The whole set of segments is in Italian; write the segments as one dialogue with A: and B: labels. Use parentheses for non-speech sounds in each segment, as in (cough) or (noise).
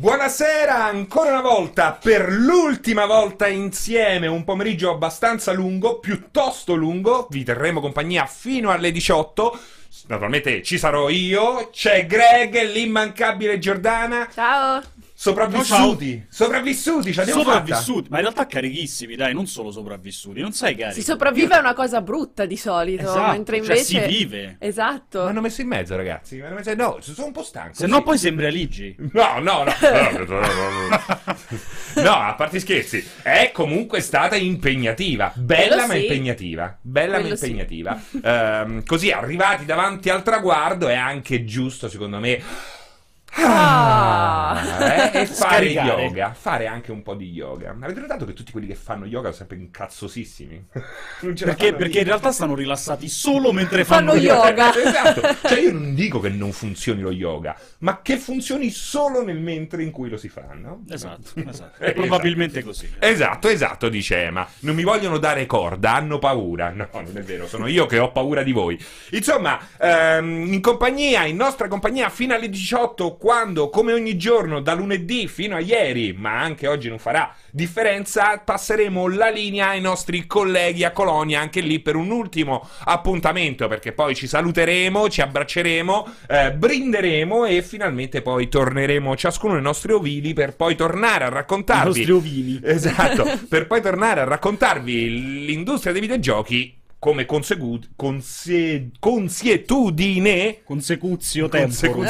A: Buonasera ancora una volta, per l'ultima volta insieme, un pomeriggio abbastanza lungo, piuttosto lungo, vi terremo compagnia fino alle 18. Naturalmente ci sarò io, c'è Greg, l'immancabile Giordana.
B: Ciao!
A: Sopravvissuti, sopravvissuti, ce l'abbiamo
C: Sopravvissuti, ma in realtà carichissimi, dai, non solo sopravvissuti, non sei carico.
B: Si sopravvive a una cosa brutta di solito,
C: Esatto,
B: mentre
C: cioè
B: invece...
C: si vive.
B: Esatto.
A: Mi hanno messo in mezzo, ragazzi. Mi hanno messo... No, sono un po' stanco.
C: Se
A: sì.
C: no poi sembri Aligi.
A: No, no, no. (laughs) No, a parte scherzi, è comunque stata impegnativa. Bella
B: Quello
A: ma
B: sì.
A: impegnativa. Bella
B: Quello
A: ma
B: sì.
A: impegnativa. Ehm, così arrivati davanti al traguardo è anche giusto, secondo me.
B: Ah.
A: eh, e fare
C: Scaricare.
A: yoga, fare anche un po' di yoga. Avete notato che tutti quelli che fanno yoga sono sempre incazzosissimi? (laughs)
C: Perché, perché in realtà stanno rilassati solo mentre
B: Fanno
C: fanno,
B: yoga. (laughs)
A: esatto. Cioè, io non dico che non funzioni lo yoga, ma che funzioni solo nel mentre in cui lo si fa, no?
C: Esatto, (laughs) esatto. È probabilmente così.
A: Esatto, esatto, dice Emma. Non mi vogliono dare corda, hanno paura. No, non è vero, sono io che ho paura di voi. Insomma, ehm, in compagnia, in nostra compagnia, fino alle 18, quando, come ogni giorno, da lunedì fino a ieri, ma anche oggi non farà differenza, passeremo la linea ai nostri colleghi a Colonia, anche lì per un ultimo appuntamento, perché poi ci saluteremo, ci abbracceremo, eh, brinderemo e finalmente poi torneremo ciascuno nei nostri ovili per poi tornare a
C: I
A: raccontarvi
C: nostri ovini.
A: Esatto, (laughs) per poi tornare a raccontarvi l'industria dei videogiochi come consegu- conse- consuetudine
C: Consecuzio (laughs) tempo.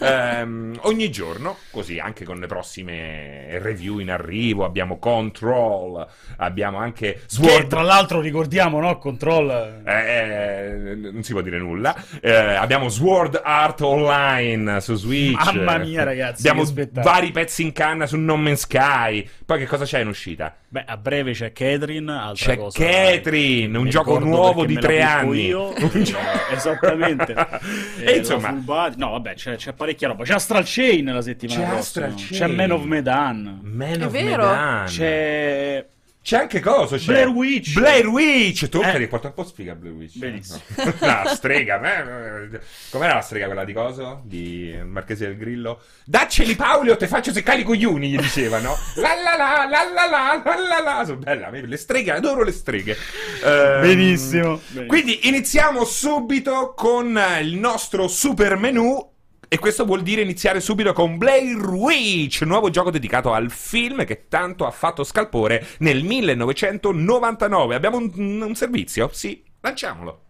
A: ehm, ogni giorno, così anche con le prossime review in arrivo. Abbiamo Control, abbiamo anche
C: Che
A: Sword.
C: tra l'altro ricordiamo, no? Control.
A: eh, non si può dire nulla. Eh, abbiamo Sword Art Online su Switch.
C: Mamma mia, ragazzi,
A: Abbiamo
C: che
A: vari pezzi in canna su No Man's Sky. Poi che cosa c'è in uscita?
C: Beh, a breve c'è Catherine, altra
A: C'è
C: cosa.
A: Catherine, un gioco nuovo di tre anni.
C: Io. (laughs) Eh, (laughs) Esattamente. (laughs)
A: E
C: Eh,
A: insomma-
C: No, vabbè, c'è, c'è parecchia roba. C'è Astral Chain la settimana
A: C'è
C: prossima.
A: Astral Chain.
C: C'è Man of Medan.
A: Man
B: È
A: of
B: vero?
A: Medan.
C: C'è
A: C'è anche cosa? C'è?
C: Blair Witch.
A: Blair Witch! Tu
C: Eh.
A: che riporta un po' sfiga Blair Witch.
C: Benissimo.
A: No, (laughs) la strega. eh, Com'era la strega quella di coso? Di Marchese del Grillo? Dacceli Paolo, te faccio seccare i coglioni, gli dicevano. La la la, la la la, la la la. Sono bella, le streghe, adoro le streghe. Ehm,
C: Benissimo. Benissimo.
A: Quindi iniziamo subito con il nostro super menù. E questo vuol dire iniziare subito con Blair Witch, nuovo gioco dedicato al film che tanto ha fatto scalpore nel 1999. Abbiamo un, un servizio? Sì, lanciamolo.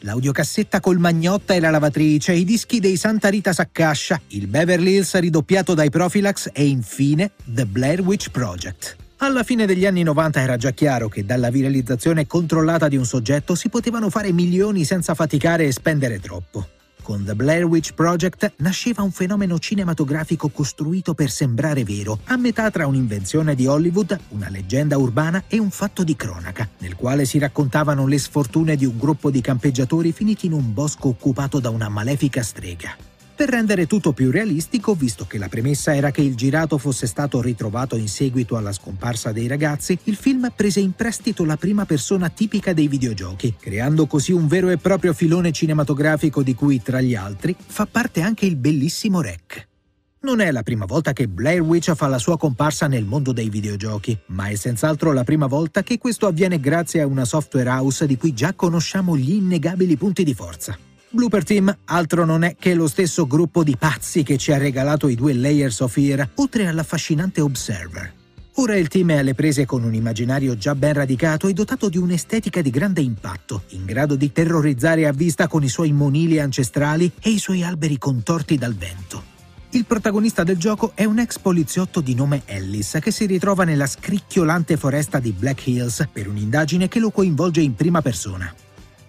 D: L'audiocassetta col magnotta e la lavatrice, i dischi dei Santa Rita Saccascia, il Beverly Hills ridoppiato dai Profilax e infine The Blair Witch Project. Alla fine degli anni 90 era già chiaro che dalla viralizzazione controllata di un soggetto si potevano fare milioni senza faticare e spendere troppo. Con The Blair Witch Project nasceva un fenomeno cinematografico costruito per sembrare vero, a metà tra un'invenzione di Hollywood, una leggenda urbana e un fatto di cronaca, nel quale si raccontavano le sfortune di un gruppo di campeggiatori finiti in un bosco occupato da una malefica strega. Per rendere tutto più realistico, visto che la premessa era che il girato fosse stato ritrovato in seguito alla scomparsa dei ragazzi, il film prese in prestito la prima persona tipica dei videogiochi, creando così un vero e proprio filone cinematografico di cui, tra gli altri, fa parte anche il bellissimo Rec. Non è la prima volta che Blair Witch fa la sua comparsa nel mondo dei videogiochi, ma è senz'altro la prima volta che questo avviene grazie a una software house di cui già conosciamo gli innegabili punti di forza. Blooper Team altro non è che lo stesso gruppo di pazzi che ci ha regalato i due Layers of Fear, oltre all'affascinante Observer. Ora il team è alle prese con un immaginario già ben radicato e dotato di un'estetica di grande impatto, in grado di terrorizzare a vista con i suoi monili ancestrali e i suoi alberi contorti dal vento. Il protagonista del gioco è un ex poliziotto di nome Ellis che si ritrova nella scricchiolante foresta di Black Hills per un'indagine che lo coinvolge in prima persona.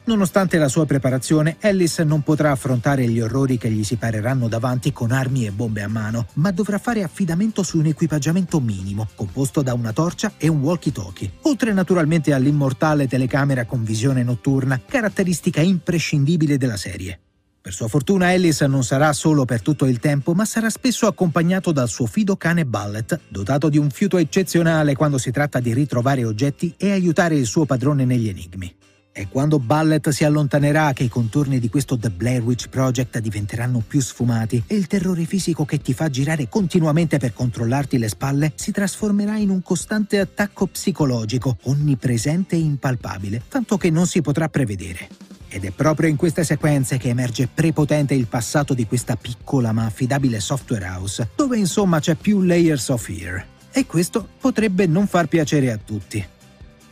D: Nonostante la sua preparazione, Ellis non potrà affrontare gli orrori che gli si pareranno davanti con armi e bombe a mano, ma dovrà fare affidamento su un equipaggiamento minimo, composto da una torcia e un walkie-talkie, oltre naturalmente all'immortale telecamera con visione notturna, caratteristica imprescindibile della serie. Per sua fortuna Ellis non sarà solo per tutto il tempo, ma sarà spesso accompagnato dal suo fido cane Ballet, dotato di un fiuto eccezionale quando si tratta di ritrovare oggetti e aiutare il suo padrone negli enigmi. È quando Ballet si allontanerà che i contorni di questo The Blair Witch Project diventeranno più sfumati e il terrore fisico che ti fa girare continuamente per controllarti le spalle si trasformerà in un costante attacco psicologico, onnipresente e impalpabile, tanto che non si potrà prevedere. Ed è proprio in queste sequenze che emerge prepotente il passato di questa piccola ma affidabile software house, dove insomma c'è più layers of fear. E questo potrebbe non far piacere a tutti.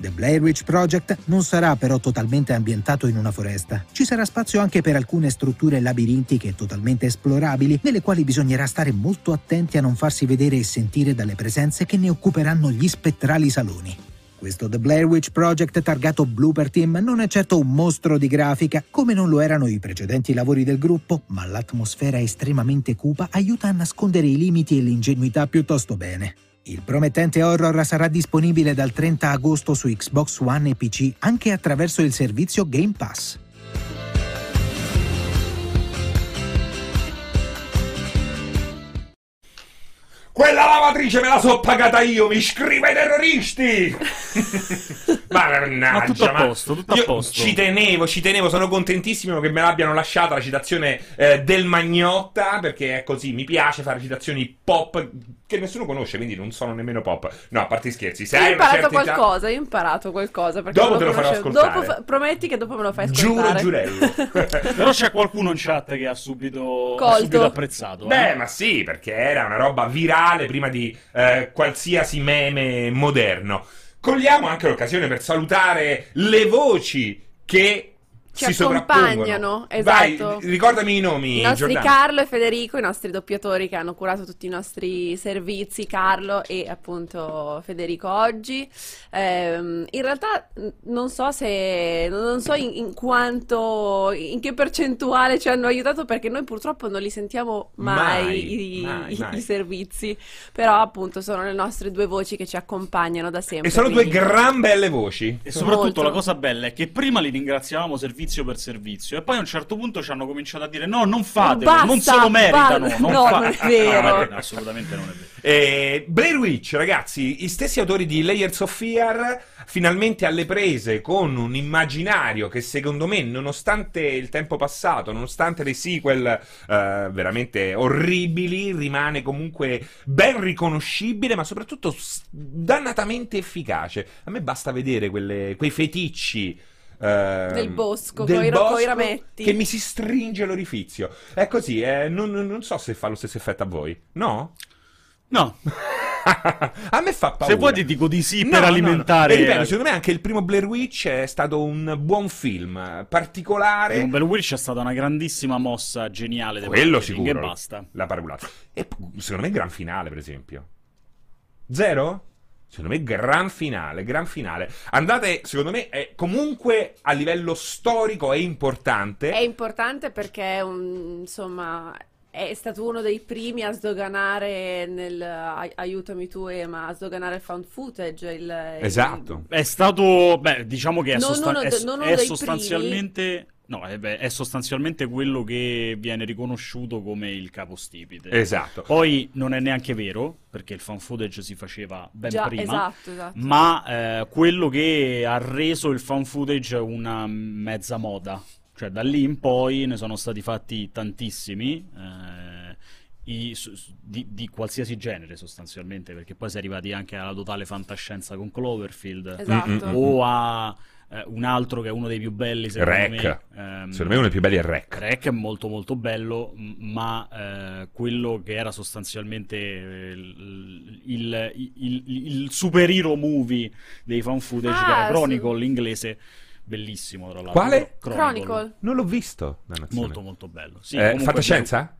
D: The Blair Witch Project non sarà però totalmente ambientato in una foresta. Ci sarà spazio anche per alcune strutture labirintiche totalmente esplorabili, nelle quali bisognerà stare molto attenti a non farsi vedere e sentire dalle presenze che ne occuperanno gli spettrali saloni. Questo The Blair Witch Project targato Blooper Team non è certo un mostro di grafica, come non lo erano i precedenti lavori del gruppo, ma l'atmosfera estremamente cupa aiuta a nascondere i limiti e l'ingenuità piuttosto bene. Il promettente horror sarà disponibile dal 30 agosto su Xbox One e PC anche attraverso il servizio Game Pass.
A: Quella lavatrice me la so pagata io, mi scrive i terroristi! (laughs) ma mannaggia,
C: Ma tutto a posto, tutto a posto.
A: Ci tenevo, ci tenevo, sono contentissimo che me l'abbiano lasciata la citazione eh, del Magnotta, perché è così, mi piace fare citazioni pop che nessuno conosce, quindi non sono nemmeno pop. No, a parte gli scherzi, se
B: Io
A: hai
B: imparato
A: certa età-
B: qualcosa, io ho imparato qualcosa. Perché
A: Dopo te lo farò ascoltare.
B: Dopo fa- prometti che dopo me lo fai
A: Giuro,
B: ascoltare.
A: giurello. (laughs)
C: Però c'è qualcuno in chat che ha subito, ha subito apprezzato.
A: Beh,
C: eh.
A: ma sì, perché era una roba virale prima di eh, qualsiasi meme moderno. Cogliamo anche l'occasione per salutare le voci che
B: Ci
A: si
B: accompagnano, esatto.
A: Vai, ricordami i nomi,
B: I nostri
A: Giordano.
B: Carlo e Federico, i nostri doppiatori che hanno curato tutti i nostri servizi, Carlo e appunto Federico oggi. Ehm, in realtà non so se, non so in, in quanto, in che percentuale ci hanno aiutato perché noi purtroppo non li sentiamo mai,
A: Mai,
B: i,
A: mai,
B: i-
A: mai.
B: i servizi, però appunto sono le nostre due voci che ci accompagnano da sempre.
A: E sono due
B: quindi-
A: gran belle voci.
C: E soprattutto
B: Molto.
C: la cosa bella è che prima li ringraziavamo servizio per servizio e poi a un certo punto ci hanno cominciato a dire no, non fatelo,
B: Basta,
C: non se lo meritano.
B: basta."
C: non
B: No,
C: fa-
B: non è vero.
C: No, assolutamente non è vero.
A: Eh, Blair Witch, ragazzi, gli stessi autori di Layers of Fear, finalmente alle prese con un immaginario che secondo me, nonostante il tempo passato, nonostante le sequel eh, veramente orribili, rimane comunque ben riconoscibile, ma soprattutto dannatamente efficace. A me basta vedere quelle- quei feticci. Ehm,
B: Del bosco,
A: del
B: coi ro- coi
A: bosco
B: rametti.
A: che mi si stringe l'orifizio. È così, eh, non, non so se fa lo stesso effetto a voi. No?
C: No, (laughs)
A: a me fa paura.
C: se vuoi ti dico di sì
A: No,
C: per
A: no, no.
C: alimentare...
A: E ripeto, secondo me anche il primo Blair Witch è stato un buon film, particolare.
C: Un Bell Witch è stata una grandissima mossa geniale del
A: Quello sicuro.
C: e basta.
A: La paraculata. E secondo me gran finale, per esempio. Zero? Secondo me gran finale, gran finale. Andate, secondo me, è comunque a livello storico è importante.
B: È importante perché è un- insomma è stato uno dei primi a sdoganare nel ai- aiutami tu Ema, a sdoganare il found footage. il-
A: Esatto.
C: È stato, beh, diciamo che è,
B: Non
C: sostan-
B: uno
C: è-
B: de- non uno
C: è
B: dei
C: sostanzialmente... No, eh beh, è sostanzialmente quello che viene riconosciuto come il capostipite.
A: Esatto.
C: Poi non è neanche vero, perché il fan footage si faceva ben
B: Già,
C: prima.
B: esatto, esatto.
C: Ma eh, quello che ha reso il fan footage una mezza moda. Cioè, da lì in poi ne sono stati fatti tantissimi. eh, i- su- su- di, di qualsiasi genere sostanzialmente, perché poi si è arrivati anche alla totale fantascienza con Cloverfield
B: Esatto.
A: Mm, mm, mm.
C: o a eh, un altro che è uno dei più belli secondo
A: Rec.
C: me. ehm,
A: Secondo me uno dei più belli è Rec.
C: Rec è molto molto bello, ma eh, quello che era sostanzialmente eh, il, il, il, il superhero movie dei fan footage, che
B: Ah,
C: era
B: sì.
C: Chronicle, l'inglese, bellissimo tra l'altro.
A: Quale?
B: Chronicle.
A: Non l'ho visto.
C: Molto molto bello. Sì,
A: Eh, fantascienza?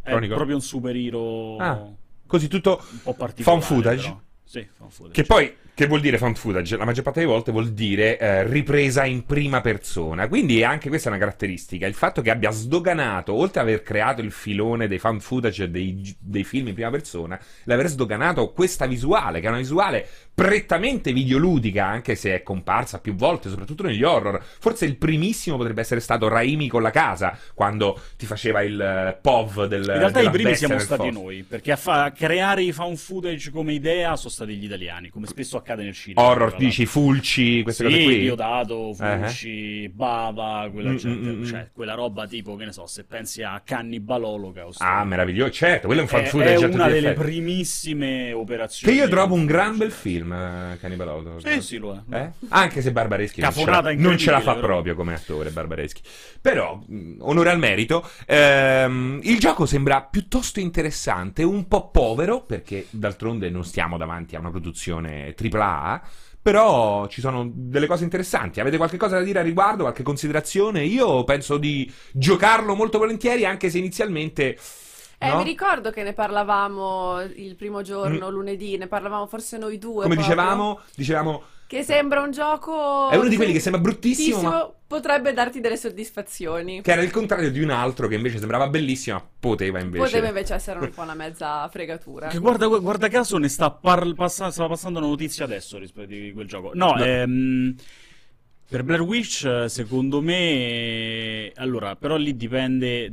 C: È
A: Chronicle?
C: proprio un superhero
A: Ah, Così tutto
C: un po' particolare.
A: Found footage?
C: però. Sì, found footage.
A: Che poi, che vuol dire found footage? La maggior parte delle volte vuol dire eh, ripresa in prima persona. Quindi anche questa è una caratteristica. Il fatto che abbia sdoganato, oltre ad aver creato il filone dei found footage dei, dei film in prima persona, l'aver sdoganato questa visuale, che è una visuale prettamente videoludica, anche se è comparsa più volte, soprattutto negli horror. Forse il primissimo potrebbe essere stato Raimi con la casa, quando ti faceva il eh, POV del
C: In realtà i primi siamo stati
A: fosso.
C: noi, perché a, fa- a creare i found footage come idea sono stati gli italiani, come spesso accade nel cinema.
A: Horror, dici, Fulci, queste
C: sì,
A: cose qui?
C: Diodato, Fulci, Bava, quella,
A: Mm,
C: gente,
A: mm, mm,
C: cioè, quella roba tipo, che ne so, se pensi a Cannibal Holocaust.
A: Ah, meraviglioso, certo, quello è un fan
C: è,
A: footage
C: è
A: tutti
C: una delle
A: effetti.
C: primissime
A: Che
C: operazioni.
A: io trovo un gran bel film, eh, Cannibal Holocaust.
C: Sì, sì, lo è.
A: Eh? Anche se Barbareschi non ce, la, non ce la fa
C: però.
A: proprio come attore Barbareschi. Però, mh, onore al merito, ehm, il gioco sembra piuttosto interessante, un po' povero, perché d'altronde non stiamo davanti a una produzione AAA, però ci sono delle cose interessanti. Avete qualche cosa da dire a riguardo, qualche considerazione? Io penso di giocarlo molto volentieri, anche se inizialmente...
B: Eh,
A: no?
B: mi ricordo che ne parlavamo il primo giorno, lunedì, ne parlavamo forse noi due.
A: Come
B: proprio,
A: dicevamo, dicevamo,
B: Che sembra un gioco...
A: è uno di quelli che sembra bruttissimo, ma
B: potrebbe darti delle soddisfazioni.
A: che era il contrario di un altro che invece sembrava bellissimo, ma poteva invece...
B: Poteva invece essere un po' una mezza fregatura.
C: Che guarda, guarda caso ne sta par- stava passando una notizia adesso rispetto di quel gioco. No,
A: No.
C: ehm, per Blair Witch, eh, secondo me, allora, però lì dipende,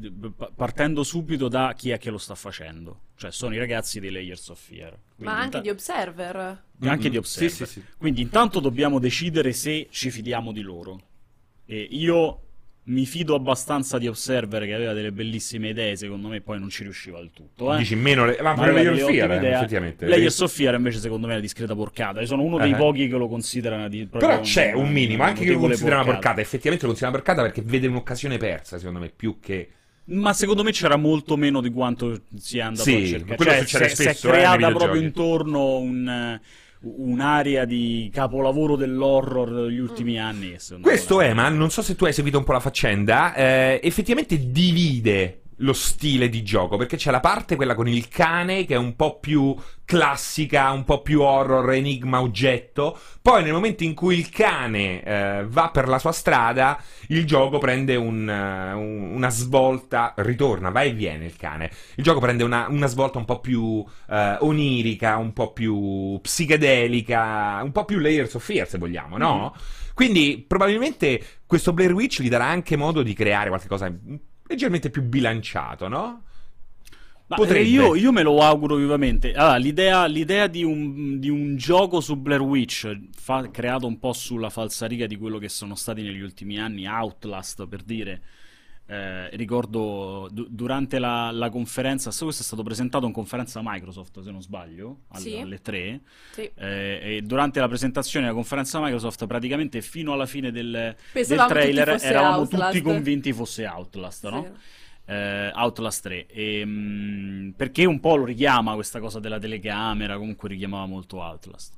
C: partendo subito da chi è che lo sta facendo. Cioè, sono i ragazzi dei Layers of Fear.
B: Ma anche
C: inta-
B: di Observer.
C: anche
A: Mm-mm.
C: di Observer.
A: Sì, sì, sì.
C: Quindi intanto dobbiamo decidere se ci fidiamo di loro. E io mi fido abbastanza di Observer che aveva delle bellissime idee, secondo me poi non ci riusciva del tutto. Eh.
A: Dici meno le... Ma
C: Ma
A: pure Layer of Fear, eh, effettivamente.
C: Layers of Fear invece secondo me è una discreta porcata. Io sono uno dei
A: Eh.
C: pochi che lo considerano di
A: Però c'è
C: una-
A: un minimo, anche che lo considera una porcata. Effettivamente lo considera una porcata perché vede un'occasione persa, secondo me, più che...
C: Ma secondo me c'era molto meno di quanto sia andato
A: Sì,
C: a cercare.
A: quello
C: Cioè,
A: succede
C: si è- si
A: spesso,
C: è
A: eh,
C: creata
A: videogiochi.
C: proprio intorno un, un'area di capolavoro dell'horror degli ultimi anni. secondo me
A: Questo
C: ora-
A: Eman, non so se tu hai seguito un po' la faccenda, eh, effettivamente divide lo stile di gioco, perché c'è la parte, quella con il cane, che è un po' più classica, un po' più horror, enigma, oggetto. Poi nel momento in cui il cane eh, va per la sua strada, il gioco prende un, un- una svolta, ritorna, va e viene il cane. Il gioco prende una, una svolta un po' più eh, onirica, un po' più psichedelica, un po' più Layers of Fear, se vogliamo, no? Quindi probabilmente questo Blair Witch gli darà anche modo di creare qualcosa leggermente più bilanciato, no?
C: Eh, io, io me lo auguro vivamente. Allora, l'idea, l'idea di, un, di un gioco su Blair Witch, fa- creato un po' sulla falsariga di quello che sono stati negli ultimi anni, Outlast per dire. Eh, ricordo du- durante la, la conferenza, questo è stato presentato in conferenza Microsoft, se non sbaglio, al-
B: Sì.
C: alle 3.
B: Sì.
C: Eh, e durante la presentazione della conferenza Microsoft, praticamente fino alla fine del, del
B: tutti
C: trailer,
B: fosse
C: eravamo
B: Outlast.
C: tutti convinti fosse Outlast, no?
B: Sì.
C: eh, Outlast 3 e, mm, perché un po' lo richiama questa cosa della telecamera comunque richiamava molto Outlast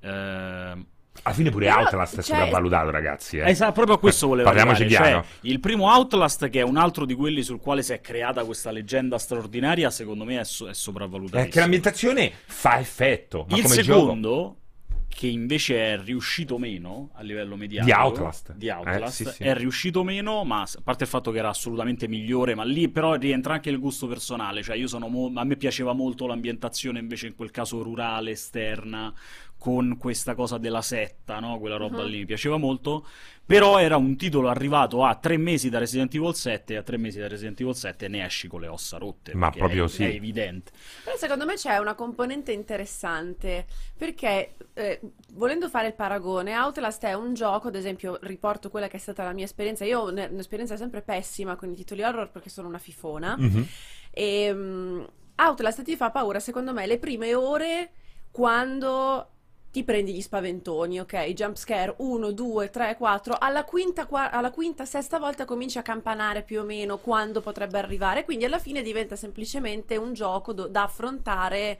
C: Eh,
A: Alla fine pure
B: Però,
A: Outlast è
B: cioè-
A: sopravvalutato, ragazzi. Eh.
C: esatto, proprio a questo volevo
A: Parliamoci
C: arrivare,
A: chiaro.
C: cioè, il primo Outlast che è un altro di quelli sul quale si è creata questa leggenda straordinaria secondo me è, so- è sopravvalutato
A: È che l'ambientazione fa effetto. Ma
C: il
A: come
C: secondo che invece è riuscito meno a livello mediatico
A: Di Outlast.
C: di Outlast,
A: Eh, sì, sì.
C: è riuscito meno ma a parte il fatto che era assolutamente migliore ma lì però rientra anche il gusto personale cioè io sono mo- a me piaceva molto l'ambientazione invece in quel caso rurale esterna con questa cosa della setta no? quella roba
B: Mhm.
C: lì mi piaceva molto però era un titolo arrivato a tre mesi da Resident Evil 7 e a tre mesi da Resident Evil 7 ne esci con le ossa rotte
A: Ma proprio
C: è,
A: sì.
C: è evidente
B: Però secondo me c'è una componente interessante perché eh, volendo fare il paragone, Outlast è un gioco, ad esempio, riporto quella che è stata la mia esperienza. Io ho un- un'esperienza sempre pessima con i titoli horror perché sono una fifona.
A: Mhm.
B: E mm, Outlast ti fa paura, secondo me, le prime ore quando ti prendi gli spaventoni, ok? Jump scare 1, 2, 3, 4. Alla quinta, qua- alla quinta, sesta volta cominci a campanare più o meno quando potrebbe arrivare. Quindi alla fine diventa semplicemente un gioco do- da affrontare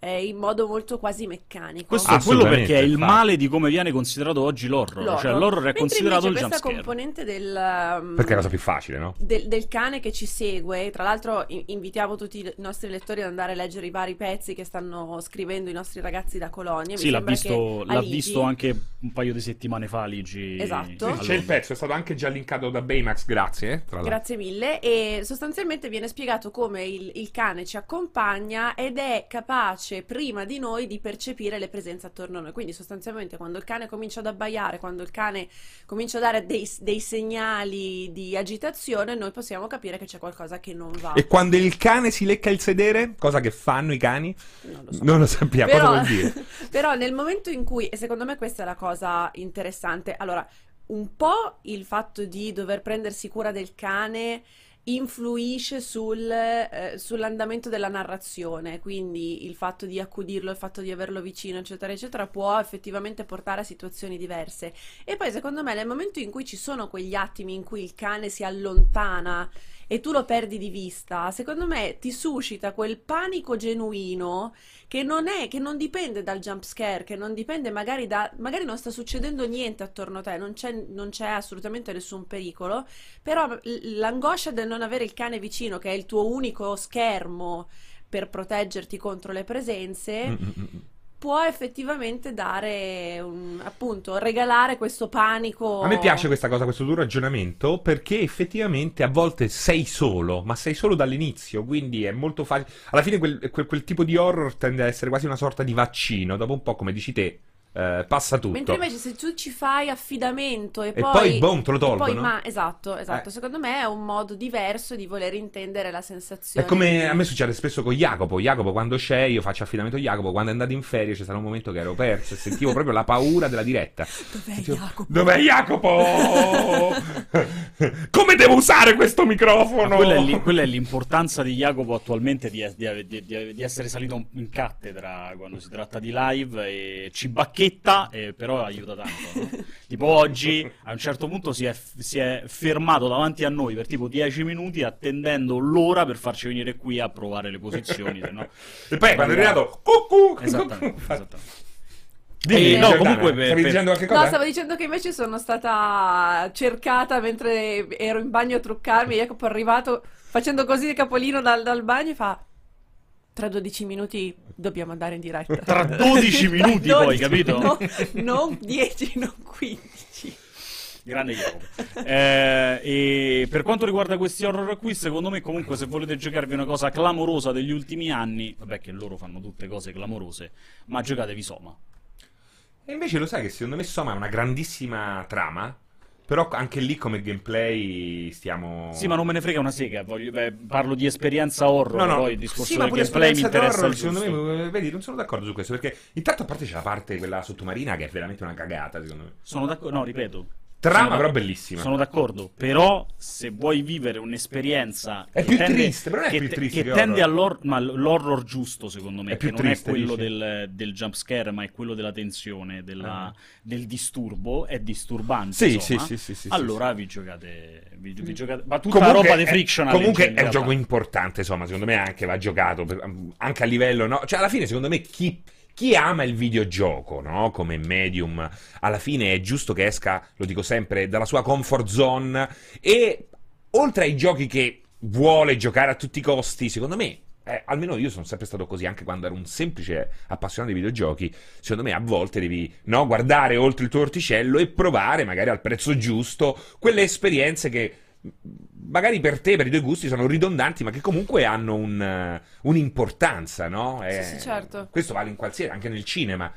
B: eh, in modo molto quasi meccanico.
C: Questo è quello perché è il male di come viene considerato oggi l'horror.
B: L'horror.
C: Cioè, l'horror è
B: Mentre
C: considerato il
B: invece
C: jump
B: questa
C: scare.
B: componente del, um,
A: Perché è la cosa più facile, no?
B: del, del cane che ci segue. Tra l'altro, in- invitiamo tutti i nostri lettori ad andare a leggere i vari pezzi che stanno scrivendo i nostri ragazzi da Colonia. Mi
C: Sì, l'ha visto,
B: che
C: l'ha
B: Aligi-
C: visto anche un paio di settimane fa Ligi.
B: Esatto.
C: a
A: Sì, c'è il pezzo, è stato anche già linkato da Baymax, grazie.
B: Grazie mille. E sostanzialmente viene spiegato come il, il cane ci accompagna ed è capace prima di noi di percepire le presenze attorno a noi. Quindi sostanzialmente quando il cane comincia ad abbaiare, quando il cane comincia a dare dei, dei segnali di agitazione, noi possiamo capire che c'è qualcosa che non va.
A: E quando il cane si lecca il sedere, cosa che fanno i cani?
B: Non lo so.
A: Non lo sappiamo,
B: Però,
A: cosa vuol dire? (laughs)
B: però nel momento in cui, e secondo me questa è la cosa interessante, allora, un po' il fatto di dover prendersi cura del cane influisce sul, eh, sull'andamento della narrazione, quindi il fatto di accudirlo, il fatto di averlo vicino, eccetera, eccetera, può effettivamente portare a situazioni diverse. E poi, secondo me, nel momento in cui ci sono quegli attimi in cui il cane si allontana e tu lo perdi di vista, secondo me ti suscita quel panico genuino che non è, che non dipende dal jump scare, che non dipende magari da, magari non sta succedendo niente attorno a te, non c'è, non c'è assolutamente nessun pericolo, però l'angoscia del non avere il cane vicino, che è il tuo unico schermo per proteggerti contro le presenze,
A: Mm, mm, mm.
B: Può effettivamente dare, un- appunto, regalare questo panico.
A: A me piace questa cosa, questo tuo ragionamento, perché effettivamente a volte sei solo, ma sei solo dall'inizio, quindi è molto facile. Alla fine quel, quel- quel tipo di horror tende a essere quasi una sorta di vaccino, dopo un po', come dici te, eh, passa tutto.
B: Mentre invece se tu ci fai affidamento e,
A: E poi, boom, te lo
B: poi
A: tolgono.
B: ma- esatto, esatto.
A: Eh.
B: Secondo me è un modo diverso di voler intendere la sensazione.
A: È come a me succede spesso con Jacopo. Jacopo, quando c'è, io faccio affidamento a Jacopo. Quando è andato in ferie c'è stato un momento che ero perso e sentivo proprio la paura della diretta. (laughs)
B: Dov'è
A: Sentivo,
B: Jacopo?
A: Dov'è Jacopo? (laughs) come devo usare questo microfono?
C: Quella, è lì- quella è l'importanza di Jacopo attualmente di, di- di- di- di essere salito in cattedra quando si tratta di live e ci bacchetta, eh, però aiuta tanto. no? (laughs) tipo oggi a un certo punto si è, si è fermato davanti a noi per tipo 10 minuti attendendo l'ora per farci venire qui a provare le posizioni. se no- (laughs)
A: E poi quando è arrivato, cucù,
C: Esattamente, esattamente.
A: Dimmi,
C: Eh, no, comunque per-
A: stavi
C: per-
A: dicendo qualche
B: No,
A: cosa?
B: stavo dicendo che invece sono stata cercata mentre ero in bagno a truccarmi. e Jacopo è arrivato facendo così il capolino dal, dal bagno e fa. Tra 12 minuti dobbiamo andare in diretta.
C: Tra 12 minuti poi,
B: 12,
C: capito?
B: no, non 10, non 15.
C: Grande Jacopo. Eh, e per quanto riguarda questi horror qui, secondo me comunque se volete giocarvi una cosa clamorosa degli ultimi anni, vabbè che loro fanno tutte cose clamorose, ma giocatevi Soma.
A: E invece lo sai che secondo me Soma è una grandissima trama, però anche lì come gameplay stiamo...
C: Sì, ma non me ne frega una sega, voglio- beh, parlo di esperienza horror,
A: No, no.
C: poi il discorso
A: sì,
C: del gameplay mi interessa
A: horror, secondo me, eh, vedi, non sono d'accordo su questo, perché intanto a parte c'è la parte quella sottomarina che è veramente una cagata, secondo me.
C: Sono d'accordo, no, ripeto.
A: Trama però bellissima.
C: Sono d'accordo, però se vuoi vivere un'esperienza
A: È più
C: tende,
A: triste, però non è
C: che,
A: più
C: te-
A: triste
C: che
A: che
C: tende
A: horror.
C: all'horror, ma l'horror giusto secondo me,
A: È
C: che non
A: triste,
C: è quello del, del jump scare, ma è quello della tensione, della-
A: Ah.
C: del disturbo, è disturbante.
A: Sì, sì, sì, sì, sì,
C: allora vi giocate, vi, vi giocate, ma tutta
A: Comunque,
C: roba di frictional.
A: comunque è un
C: realtà.
A: gioco importante, insomma, secondo me anche va giocato, anche a livello, no? Cioè, alla fine, secondo me, chi, chi ama il videogioco, no? Come medium, alla fine è giusto che esca, lo dico sempre, dalla sua comfort zone e oltre ai giochi che vuole giocare a tutti i costi, secondo me... eh, almeno io sono sempre stato così, anche quando ero un semplice appassionato di videogiochi. Secondo me, a volte devi no, guardare oltre il tuo orticello e provare, magari al prezzo giusto, quelle esperienze che magari per te, per i tuoi gusti, sono ridondanti, ma che comunque hanno un, eh, un'importanza, no? Eh,
B: sì, certo.
A: Questo vale in qualsiasi, anche nel cinema,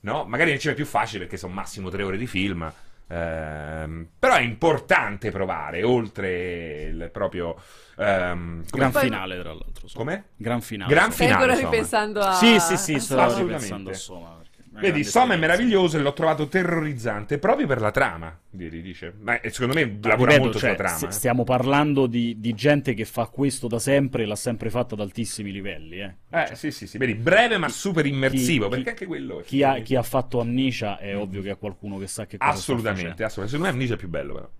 A: no? Magari nel cinema è più facile perché sono massimo tre ore di film. ehm, però è importante provare oltre il proprio ehm, come-
C: Gran
B: Poi-
C: finale, tra l'altro. Soma.
A: Com'è?
C: Gran finale.
A: Gran.
B: Stai ancora
A: finale,
B: ripensando a...
C: Sì, sì, sì, sto ripensando a Soma.
A: Vedi, Soma è meraviglioso e l'ho trovato terrorizzante proprio per la trama, Diri dice. Ma eh, secondo me lavora
C: Ripeto,
A: molto
C: cioè,
A: sulla trama. eh.
C: Stiamo parlando di, di gente che fa questo da sempre e l'ha sempre fatto ad altissimi livelli. Eh.
A: Eh, sì, sì, sì, vedi, breve ma super immersivo,
C: chi-
A: perché anche quello... è
C: Chi, ha, chi ha fatto Amnesia è ovvio che è qualcuno che sa che cosa sta
A: Assolutamente,
C: facendo.
A: assolutamente. Secondo me Amnesia è più bello, però.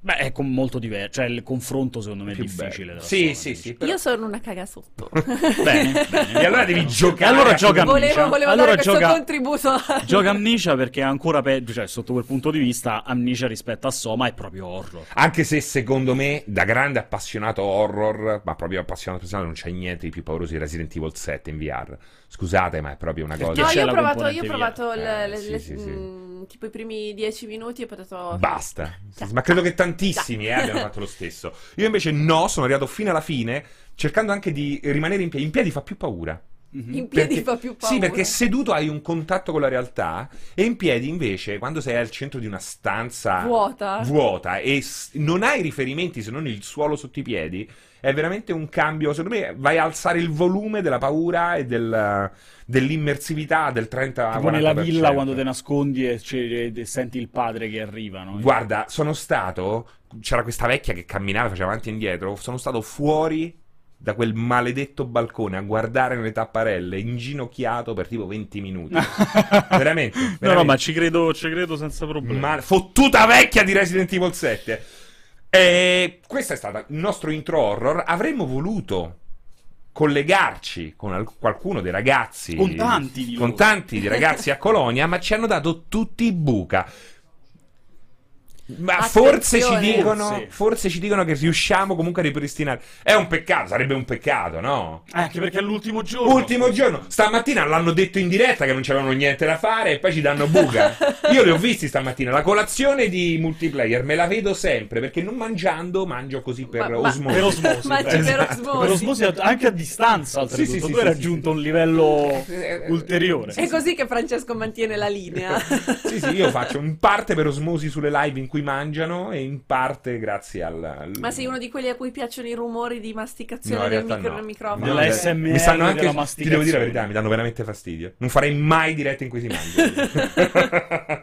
C: Beh, è con- molto diverso. Cioè, il confronto secondo me è
A: Più
C: difficile.
A: bello. Sì, sì,
C: dici.
A: sì. però-
B: Io sono una cagasotto. (laughs)
C: Bene, bene.
A: E allora devi (laughs) giocare.
C: Allora gioca Amnesia.
B: Volevo, volevo
C: allora
B: dare questo
C: gioca,
B: contributo. (laughs)
C: gioca Amnesia perché è ancora peggio. Cioè, sotto quel punto di vista, Amnesia rispetto a Soma è proprio horror.
A: Anche se secondo me, da grande appassionato horror, ma proprio appassionato personale, non c'è niente di più pauroso di Resident Evil 7 in VR. Scusate, ma è proprio una cosa...
B: No,
C: c'è
B: io ho
C: la
B: provato, io ho
C: componente
B: provato le-
A: Eh,
B: le-
A: sì,
B: le-
A: sì, sì.
B: mm, tipo i primi dieci minuti e poi ho detto...
A: Basta.
B: Già.
A: Ma credo che tantissimi eh, abbiano fatto lo stesso. Io invece no, sono arrivato fino alla fine, cercando anche di rimanere in piedi. In piedi fa più paura.
C: Mhm.
B: In piedi
A: Perché-
B: fa più paura.
A: Sì, perché seduto hai un contatto con la realtà e in piedi invece, quando sei al centro di una stanza
B: Vuota.
A: vuota e s- non hai riferimenti se non il suolo sotto i piedi, è veramente un cambio. Secondo me vai a alzare il volume della paura e del- dell'immersività del 30
C: Tipo nella
A: 40%.
C: villa quando te nascondi e, c'è- e senti il padre che arriva, no?
A: Guarda, sono stato. C'era questa vecchia che camminava, faceva avanti e indietro. Sono stato fuori da quel maledetto balcone a guardare nelle tapparelle, inginocchiato per tipo 20 minuti. (laughs) veramente,
C: No, no,
A: veramente.
C: ma ci credo, ci credo senza problemi.
A: Ma fottuta vecchia di Resident Evil 7. E questo è stato il nostro intro horror. Avremmo voluto collegarci con al- qualcuno dei ragazzi
C: Con tanti di
A: con tanti di ragazzi (laughs) a Colonia, ma ci hanno dato tutti buca. Ma forse ci, dicono,
C: Forse.
A: ci dicono che riusciamo comunque a ripristinare. È un peccato, sarebbe un peccato, no?
C: Eh, anche perché è l'ultimo giorno.
A: Ultimo giorno, stamattina l'hanno detto in diretta che non c'avevano niente da fare e poi ci danno buca. (laughs) Io li ho visti stamattina. La colazione di multiplayer me la vedo sempre perché non mangiando mangio così per
B: Ma-
A: osmosi.
C: Per osmosi. (laughs)
B: Mangi
C: beh.
B: per
A: Esatto.
B: osmosi.
C: Per osmosi anche a distanza, oltretutto.
A: Sì, sì, sì,
C: tu hai
A: sì,
C: raggiunto un livello
A: Eh,
C: ulteriore.
B: È così che Francesco mantiene la linea.
A: Sì, sì, io faccio in parte per osmosi sulle live in cui mangiano e in parte grazie al... al-
B: Ma sei uno di quelli a cui piacciono i rumori di masticazione
A: No,
B: del micro-
A: no.
B: microfono?
A: No,
C: SMR,
A: mi stanno anche,
C: della
A: ti devo dire la verità, mi danno veramente fastidio. Non farei mai dirette in cui si mangia. (laughs)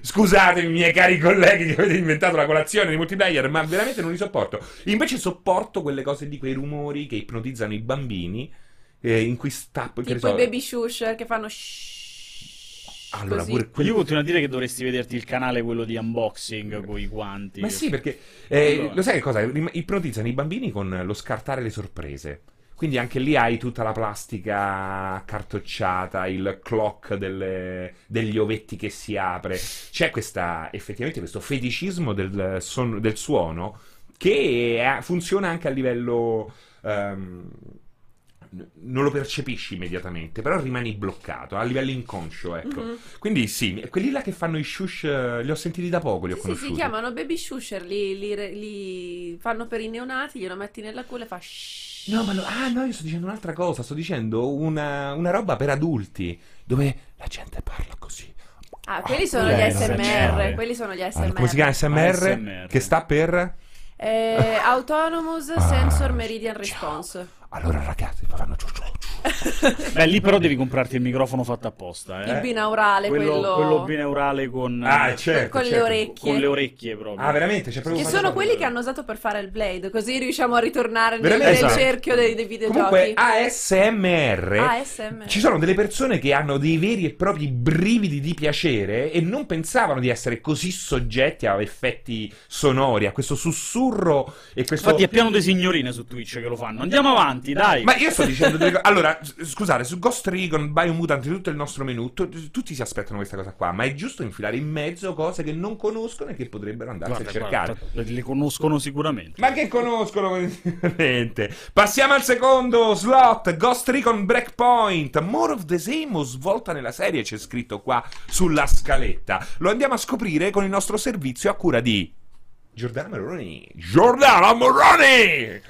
A: Scusatemi, miei cari colleghi che avete inventato la colazione di multiplayer, ma veramente non li sopporto. Invece sopporto quelle cose di quei rumori che ipnotizzano i bambini. eh, in cui sta
B: Tipo
A: so-
B: i baby shush che fanno shhh.
A: Allora, pure quelli
C: Io continuo a dire che dovresti vederti il canale quello di unboxing con i guanti.
A: Ma sì, perché eh,
C: Allora.
A: lo sai che cosa? Ipnotizzano i bambini con lo scartare le sorprese. Quindi anche lì hai tutta la plastica cartocciata, il clock delle- degli ovetti che si apre. C'è questa, effettivamente questo feticismo del, son- del suono che è- funziona anche a livello... n- non lo percepisci immediatamente, però rimani bloccato a livello inconscio, ecco.
B: Mhm.
A: Quindi sì, quelli là che fanno i shush, eh, li ho sentiti da poco, li ho
B: Sì, sì,
A: conosciuti.
B: si chiamano baby shusher, li, li li fanno per i neonati, glielo metti nella culla e fa shhh.
A: No, ma lo- ah, no, io sto dicendo un'altra cosa. Sto dicendo una, una roba per adulti dove la gente parla così.
B: Ah, quelli sono gli SMR, quelli sono gli
A: Allora,
B: SMR.
A: come si chiama SMR?
C: ASMR.
A: Che sta per.
B: Eh, Autonomous
A: Ah,
B: Sensor Meridian
A: ciao.
B: Response.
A: Allora, ragazzi, (laughs)
C: Beh, lì però devi comprarti il microfono fatto apposta, eh.
B: Il binaurale, quello,
C: quello, quello bineurale con,
A: Ah,
C: eh,
A: certo.
B: con le
A: certo.
B: orecchie.
C: con le orecchie proprio.
A: Ah, veramente? C'è proprio
B: Che sono quelli che hanno usato per fare il Blade, così riusciamo a ritornare nel, nel
C: Esatto.
B: cerchio dei, dei videogiochi.
A: Comunque, ASMR.
B: ASMR.
A: Ci sono delle persone che hanno dei veri e propri brividi di piacere e non pensavano di essere così soggetti a effetti sonori, a questo sussurro e questo.
C: Infatti è pieno di signorine su Twitch che lo fanno. Andiamo avanti, dai.
A: Ma io sto dicendo delle cose. Allora, scusate, su Ghost Recon, Biomutant, tutto il nostro menù, tu- tutti si aspettano questa cosa qua, ma è giusto infilare in mezzo cose che non conoscono e che potrebbero andarsi
C: Guarda,
A: a cercare.
C: guarda, le conoscono sicuramente.
A: Ma che conoscono (laughs) veramente. Passiamo al secondo slot, Ghost Recon Breakpoint, More of the Same o svolta nella serie c'è scritto qua sulla scaletta. Lo andiamo a scoprire con il nostro servizio a cura di Giordano Moroni. Giordano Moroni!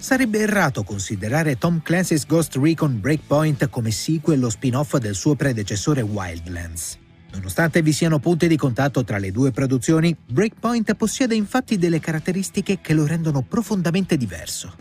D: Sarebbe errato considerare Tom Clancy's Ghost Recon Breakpoint come sequel o spin-off del suo predecessore Wildlands. Nonostante vi siano punti di contatto tra le due produzioni, Breakpoint possiede infatti delle caratteristiche che lo rendono profondamente diverso.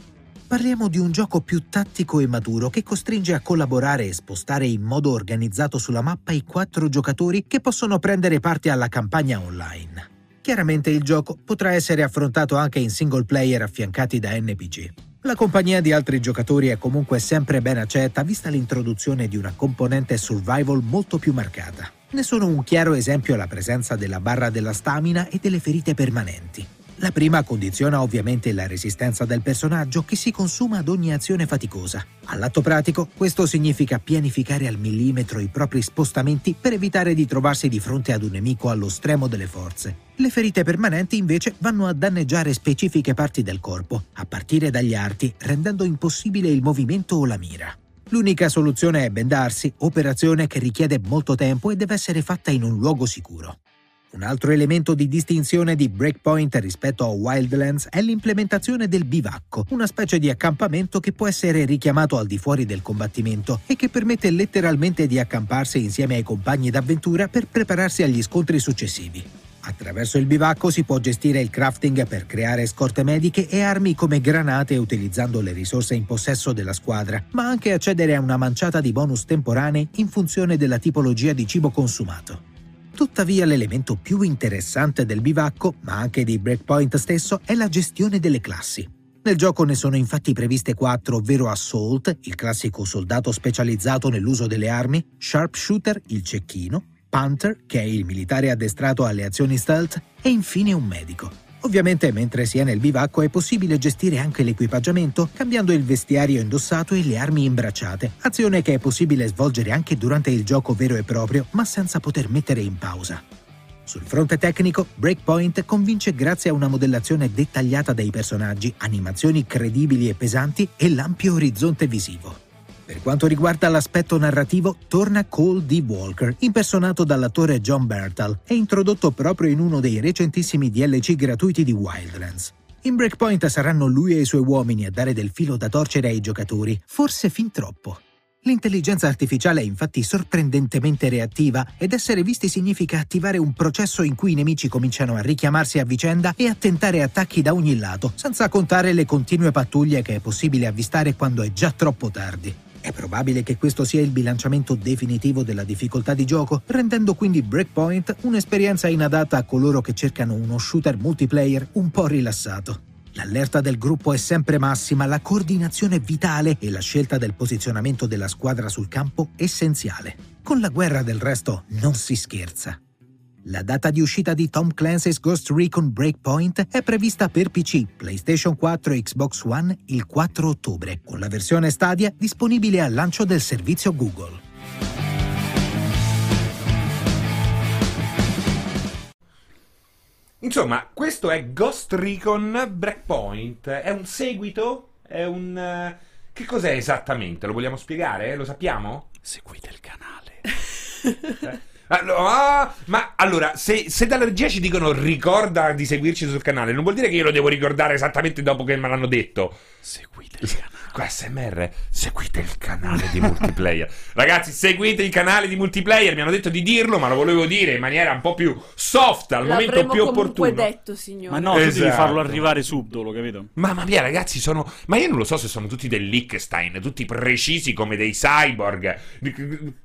D: Parliamo di un gioco più tattico e maturo che costringe a collaborare e spostare in modo organizzato sulla mappa i quattro giocatori che possono prendere parte alla campagna online. Chiaramente il gioco potrà essere affrontato anche in single player affiancati da NPC. La compagnia di altri giocatori è comunque sempre ben accetta vista l'introduzione di una componente survival molto più marcata. Ne sono un chiaro esempio la presenza della barra della stamina e delle ferite permanenti. La prima condiziona ovviamente la resistenza del personaggio che si consuma ad ogni azione faticosa. All'atto pratico, questo significa pianificare al millimetro i propri spostamenti per evitare di trovarsi di fronte ad un nemico allo stremo delle forze. Le ferite permanenti invece vanno a danneggiare specifiche parti del corpo, a partire dagli arti, rendendo impossibile il movimento o la mira. L'unica soluzione è bendarsi, operazione che richiede molto tempo e deve essere fatta in un luogo sicuro. Un altro elemento di distinzione di Breakpoint rispetto a Wildlands è l'implementazione del bivacco, una specie di accampamento che può essere richiamato al di fuori del combattimento e che permette letteralmente di accamparsi insieme ai compagni d'avventura per prepararsi agli scontri successivi. Attraverso il bivacco si può gestire il crafting per creare scorte mediche e armi come granate utilizzando le risorse in possesso della squadra, ma anche accedere a una manciata di bonus temporanei in funzione della tipologia di cibo consumato. Tuttavia l'elemento più interessante del bivacco, ma anche di Breakpoint stesso, è la gestione delle classi. Nel gioco ne sono infatti previste quattro, ovvero Assault, il classico soldato specializzato nell'uso delle armi, Sharpshooter, il cecchino, Panther, che è il militare addestrato alle azioni stealth, e infine un medico. Ovviamente mentre si è nel bivacco è possibile gestire anche l'equipaggiamento cambiando il vestiario indossato e le armi imbracciate, azione che è possibile svolgere anche durante il gioco vero e proprio ma senza poter mettere in pausa. Sul fronte tecnico, Breakpoint convince grazie a una modellazione dettagliata dei personaggi, animazioni credibili e pesanti e l'ampio orizzonte visivo. Per quanto riguarda l'aspetto narrativo, torna Cole D. Walker, impersonato dall'attore John Bertal e introdotto proprio in uno dei recentissimi DLC gratuiti di Wildlands. In Breakpoint saranno lui e i suoi uomini a dare del filo da torcere ai giocatori, forse fin troppo. L'intelligenza artificiale è infatti sorprendentemente reattiva ed essere visti significa attivare un processo in cui i nemici cominciano a richiamarsi a vicenda e a tentare attacchi da ogni lato, senza contare le continue pattuglie che è possibile avvistare quando è già troppo tardi. È probabile che questo sia il bilanciamento definitivo della difficoltà di gioco, rendendo quindi Breakpoint un'esperienza inadatta a coloro che cercano uno shooter multiplayer un po' rilassato. L'allerta del gruppo è sempre massima, la coordinazione vitale e la scelta del posizionamento della squadra sul campo essenziale. Con la guerra del resto non si scherza. La data di uscita di Tom Clancy's Ghost Recon Breakpoint è prevista per PC, PlayStation 4 e Xbox One il 4 ottobre, con la versione Stadia disponibile al lancio del servizio Google.
A: Insomma, questo è Ghost Recon Breakpoint. È un seguito? È un... eh, Che cos'è esattamente? Lo vogliamo spiegare? Lo sappiamo?
C: Seguite il canale. (laughs) (laughs)
A: Eh? Allora, ah, ma allora, se, se dalla regia ci dicono ricorda di seguirci sul canale, non vuol dire che io lo devo ricordare esattamente dopo che me l'hanno detto.
C: Seguite il canale. (laughs)
A: Qua SMR, seguite il canale di multiplayer. (laughs) Ragazzi, seguite il canale di multiplayer. Mi hanno detto di dirlo, ma lo volevo dire in maniera un po' più soft, al momento
B: L'avremmo
A: più opportuno.
B: detto, signore.
C: Ma no, tu devi
A: Esatto.
C: farlo arrivare subdolo, capito?
A: Mamma mia, ragazzi, sono. Ma io non lo so se sono tutti del Liechtenstein, tutti precisi come dei cyborg.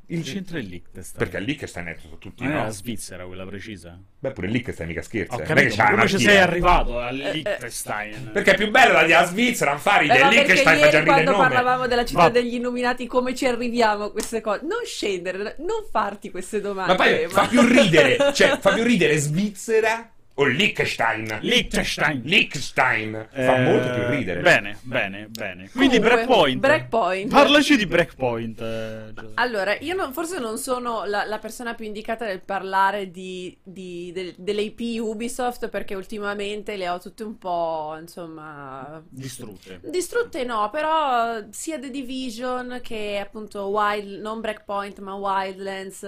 C: Il centro è Liechtenstein.
A: Perché Liechtenstein è sono tutti.
C: È
A: no?
C: la Svizzera quella precisa.
A: Beh, pure il Liechtenstein mica scherza.
C: Ho
A: eh.
C: Capito,
A: c'ha
C: ma come ci sei arrivato al Liechtenstein?
A: Perché è più bello la Svizzera, non
B: ma perché
A: Liechtenstein fa già ridere il
B: quando
A: nome.
B: parlavamo della città
C: Va-
B: degli illuminati come ci arriviamo a queste cose non scendere non farti queste domande
A: Ma poi fa più ridere, cioè fa più ridere Svizzera o Liechtenstein.
C: Liechtenstein.
A: Liechtenstein fa
C: Eh,
A: molto più ridere.
C: Bene, bene, bene. Quindi
B: Comunque,
C: Breakpoint.
B: Breakpoint.
C: Parlaci di Breakpoint. eh, Giuseppe.
B: Allora, io non- forse non sono la, la persona più indicata nel parlare di, di- del- delle IP Ubisoft perché ultimamente le ho tutte un po', insomma,
C: Distrutte.
B: Distrutte no, però sia The Division che appunto Wild, non Breakpoint ma Wildlands,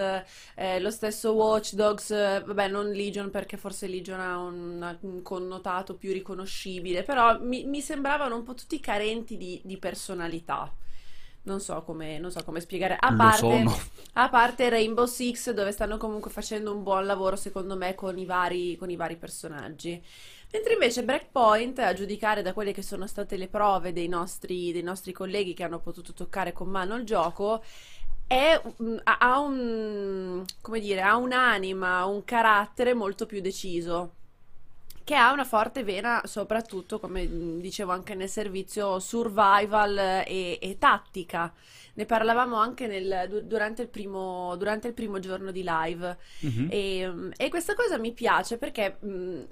B: eh, lo stesso Watch Dogs, eh, vabbè non Legion perché forse Legion ha un, un connotato più riconoscibile, però mi, mi sembravano un po' tutti carenti di, di personalità. Non so come, non so come spiegare. A parte, a parte Rainbow Six, dove stanno comunque facendo un buon lavoro, secondo me, con i vari, con i vari personaggi. Mentre invece Breakpoint, a giudicare da quelle che sono state le prove dei nostri, dei nostri colleghi che hanno potuto toccare con mano il gioco, è, mm, ha- un, come dire, ha un'anima, un carattere molto più deciso. Che ha una forte vena, soprattutto, come mm, dicevo anche nel servizio, survival e, e tattica. Ne parlavamo anche nel- du- durante il primo, durante il primo giorno di live.
C: Mhm.
B: E, mm, e questa cosa mi piace perché mm,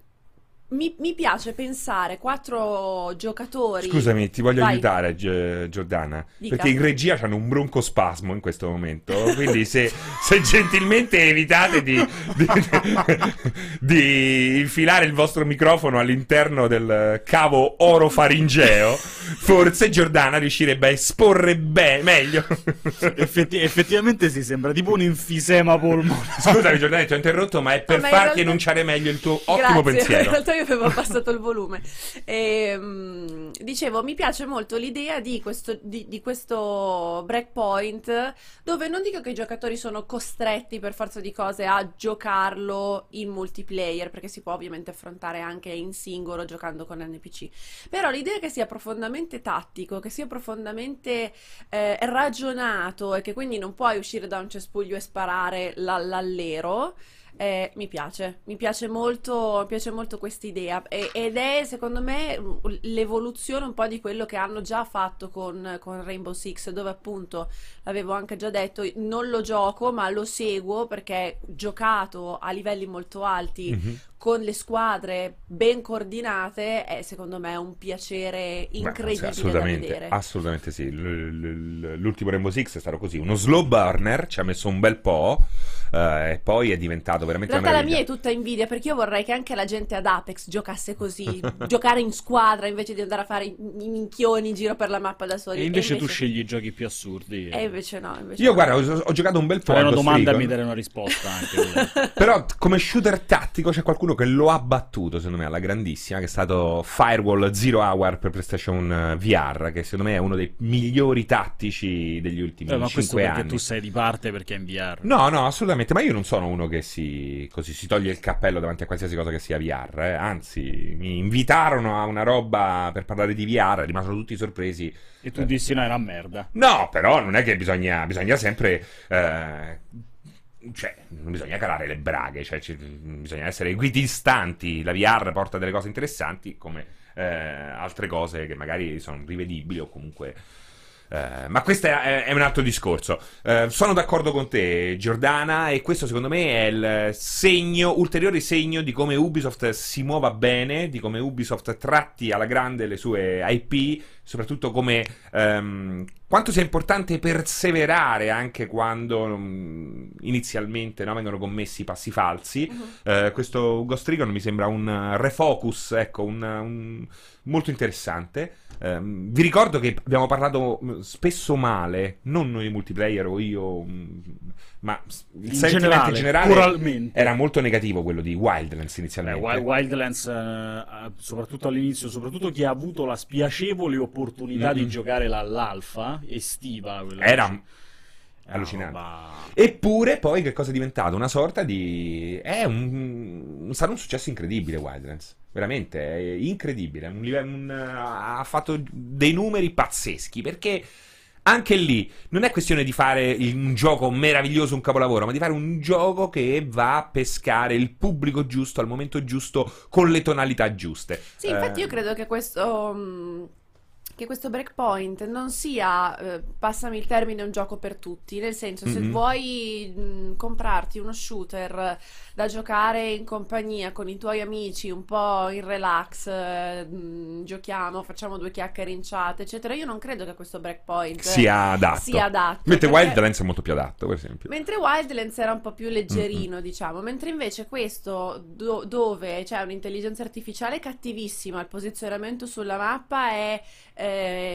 B: mi, mi piace pensare quattro giocatori.
A: Scusami, ti voglio
B: Vai.
A: aiutare, Gi- Giordana.
B: Dica.
A: Perché in regia hanno un broncospasmo in questo momento. Quindi, se, se gentilmente evitate di, di, (laughs) di infilare il vostro microfono all'interno del cavo orofaringeo, forse Giordana riuscirebbe a esporre be- meglio.
C: Effetti- effettivamente si sembra tipo un enfisema polmonare.
A: Scusami, Giordana, ti ho interrotto, ma è per
B: in
A: farti
B: realtà-
A: enunciare meglio il tuo ottimo
B: Grazie,
A: pensiero.
B: In realtà io avevo abbassato il volume. Ehm, dicevo, mi piace molto l'idea di questo, di, di questo breakpoint dove non dico che i giocatori sono costretti per forza di cose a giocarlo in multiplayer, perché si può ovviamente affrontare anche in singolo giocando con NPC. Però l'idea che sia profondamente tattico, che sia profondamente eh, ragionato e che quindi non puoi uscire da un cespuglio e sparare l'allero. Eh, mi piace, mi piace molto, mi piace molto quest'idea E- ed è secondo me l'evoluzione un po' di quello che hanno già fatto con, con Rainbow Six, dove appunto l'avevo anche già detto, non lo gioco ma lo seguo perché giocato a livelli molto alti
A: Mhm.
B: con le squadre ben coordinate è secondo me un piacere
A: Beh,
B: incredibile da
A: assolutamente, assolutamente sì. L'ultimo Rainbow Six è stato così, uno slow burner, ci ha messo un bel po' eh, e poi è diventato
B: In
A: veramente
B: realtà
A: una
B: la mia è tutta invidia perché io vorrei che anche la gente ad Apex giocasse così, (laughs) giocare in squadra invece di andare a fare i, minchioni in giro per la mappa da soli.
C: E invece tu scegli i giochi più assurdi.
B: E invece no, invece
A: Io
B: no.
A: guarda, ho, ho giocato un bel po'
C: Fare una domanda e mi dare una risposta (laughs) anche.
A: Però come shooter tattico c'è qualcuno che lo ha battuto, secondo me, alla grandissima, che è stato Firewall Zero Hour per PlayStation eh, VR, che secondo me è uno dei migliori tattici degli ultimi
C: Eh, ma questo
A: 5
C: perché
A: anni.
C: tu sei di parte perché è in VR.
A: No, no, assolutamente, ma io non sono uno che si, così, si toglie il cappello davanti a qualsiasi cosa che sia VR, eh. anzi, mi invitarono a una roba per parlare di VR, rimasero tutti sorpresi.
C: E tu dissi no, è una merda.
A: No, però non è che bisogna, bisogna sempre... eh, cioè, non bisogna calare le braghe, cioè, ci- bisogna essere equidistanti. La VR porta delle cose interessanti come eh, altre cose che magari sono rivedibili o comunque... eh, ma questo è, è un altro discorso. Eh, sono d'accordo con te, Giordana, e questo secondo me è il segno, ulteriore segno di come Ubisoft si muova bene, di come Ubisoft tratti alla grande le sue IP, soprattutto come ehm, quanto sia importante perseverare anche quando mm, inizialmente no, vengono commessi passi falsi.
B: Mhm.
A: Eh, questo Ghost Recon mi sembra un eh, refocus, ecco, un, un- molto interessante. Ehm, vi ricordo che abbiamo parlato mh, spesso male, non noi multiplayer o io, mh, ma il
C: In
A: sentimento
C: generale,
A: generale era molto negativo quello di Wildlands inizialmente.
C: Wild- Wildlands, eh, soprattutto all'inizio, soprattutto chi ha avuto la spiacevole opportunità di
A: Mm-mm.
C: giocare la- l'alfa estiva,
A: Era
C: che-
A: allucinante.
C: roba-
A: Eppure poi che cosa è diventato? Una sorta di... è un... sarà un successo incredibile Wildlands. Veramente, è incredibile. Un live- un- ha fatto dei numeri pazzeschi perché anche lì non è questione di fare un gioco meraviglioso, un capolavoro, ma di fare un gioco che va a pescare il pubblico giusto al momento giusto con le tonalità giuste.
B: Sì, infatti
A: Eh,
B: io credo che questo, mh, che questo breakpoint non sia, eh, passami il termine, un gioco per tutti, nel senso se
A: Mhm.
B: vuoi mh, comprarti uno shooter da giocare in compagnia con i tuoi amici, un po' in relax, eh, mh, giochiamo, facciamo due chiacchiere in chat, eccetera, io non credo che questo breakpoint
A: sia adatto.
B: sia adatto.
A: Mentre
B: perché-
A: Wildlands è molto più adatto, per esempio.
B: Mentre Wildlands era un po' più leggerino, diciamo, mentre invece questo, do- dove c'è un'intelligenza artificiale cattivissima, il posizionamento sulla mappa è eh,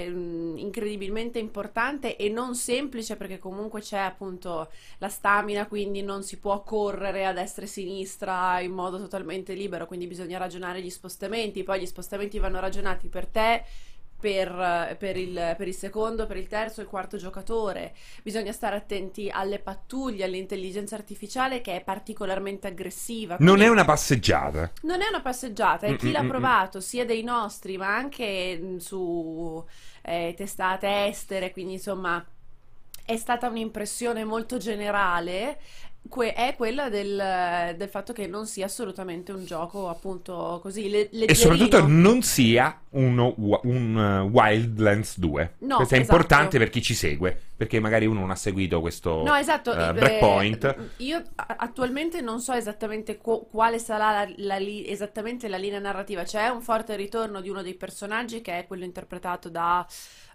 B: mh, incredibilmente importante e non semplice perché comunque c'è appunto la stamina, quindi non si può correre a destra e a sinistra in modo totalmente libero, quindi bisogna ragionare gli spostamenti, poi gli spostamenti vanno ragionati per te. Per, per il, per il secondo, per il terzo e il quarto giocatore, bisogna stare attenti alle pattuglie, all'intelligenza artificiale che è particolarmente aggressiva.
A: Non è una passeggiata.
B: non è una passeggiata, e chi
A: Mm,
B: l'ha
A: mm, mm,
B: provato, sia dei nostri, ma anche su eh, testate estere, quindi insomma è stata un'impressione molto generale que- è quella del, del fatto che non sia assolutamente un gioco appunto così le-
A: E
B: leggerino.
A: soprattutto non sia uno, un uh, Wildlands 2.
B: No,
A: Questo è
B: esatto.
A: importante per chi ci segue, perché magari uno non ha seguito questo
B: No, esatto.
A: eh,
B: eh,
A: Breakpoint.
B: Io attualmente non so esattamente qu- quale sarà la, la li- esattamente la linea narrativa. C'è un forte ritorno di uno dei personaggi che è quello interpretato da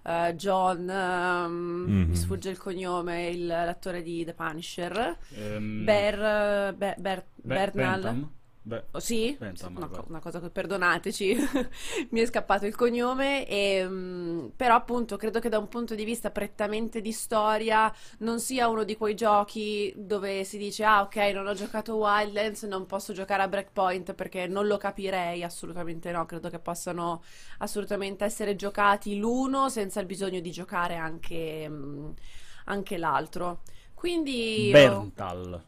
B: eh, John, ehm,
A: Mhm.
B: mi sfugge il cognome, il- l'attore di The Punisher.
C: Ehm,
B: Ber, Be- Ber-
C: Be-
B: Bernal.
C: Bentham? Be-
B: Oh, sì?
C: Bentham,
B: una, co- una cosa che perdonateci, (laughs) mi è scappato il cognome, e, mm, però appunto credo che da un punto di vista prettamente di storia non sia uno di quei giochi dove si dice ah ok non ho giocato Wildlands, non posso giocare a Breakpoint perché non lo capirei, assolutamente no, credo che possano assolutamente essere giocati l'uno senza il bisogno di giocare anche, mm, anche l'altro. Quindi... oh,
C: Berntal.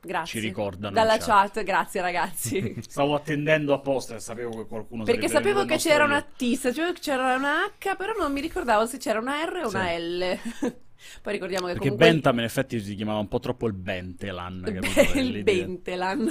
B: Grazie.
C: ci ricordano
B: Dalla
C: chat.
B: chat, grazie ragazzi. (laughs)
C: Stavo attendendo apposta e sapevo che qualcuno
B: Perché sapevo che c'era una T, sapevo che c'era una H, però non mi ricordavo se c'era una R o
C: Sì.
B: una L. (laughs) Poi ricordiamo che
C: Perché
B: comunque
C: Bentham in effetti si chiamava un po' troppo il Bentelan.
B: il. Bentelan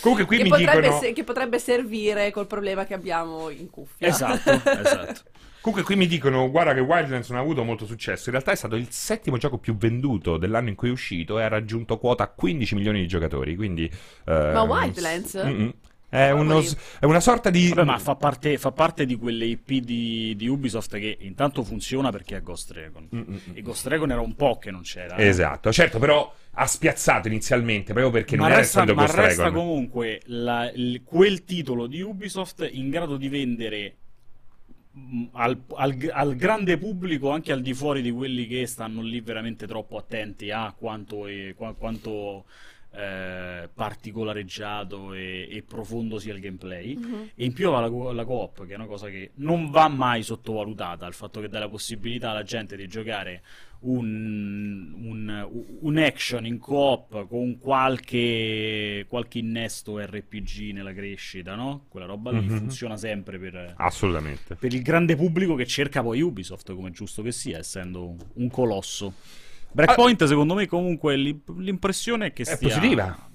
A: Comunque qui
B: che,
A: mi
B: potrebbe
A: dicono
B: se- che potrebbe servire col problema che abbiamo in cuffia.
C: Esatto, (laughs) esatto.
A: Comunque qui mi dicono, guarda che Wildlands non ha avuto molto successo, in realtà è stato il settimo gioco più venduto dell'anno in cui è uscito e ha raggiunto quota 15 milioni di giocatori, quindi... eh,
B: Ma Wildlands?
A: mm-mm. È, uno è una sorta di...
C: Vabbè, ma fa parte, fa parte di quelle IP di, di Ubisoft che intanto funziona perché è Ghost Recon.
A: Mm-mm.
C: E Ghost Recon era un po' che non c'era. eh.
A: Esatto, certo, però ha spiazzato inizialmente proprio perché
C: ma
A: non era il
C: resta,
A: solito
C: ma
A: Ghost
C: resta comunque la- il- quel titolo di Ubisoft in grado di vendere al, al- al grande pubblico, anche al di fuori di quelli che stanno lì veramente troppo attenti a quanto, è- qua- quanto, eh, particolareggiato e, e profondo sia il gameplay.
B: Mhm.
C: E in più aveva la, la co-op, che è una cosa che non va mai sottovalutata, il fatto che dà la possibilità alla gente di giocare un, un- un action in co-op con qualche, qualche innesto RPG nella crescita, no? Quella roba lì
A: Mhm.
C: funziona sempre per,
A: Assolutamente.
C: per il grande pubblico che cerca poi Ubisoft, come è giusto che sia, essendo un colosso. Breakpoint, secondo me, comunque l'im- l'impressione è che
A: È
C: stia
A: positiva.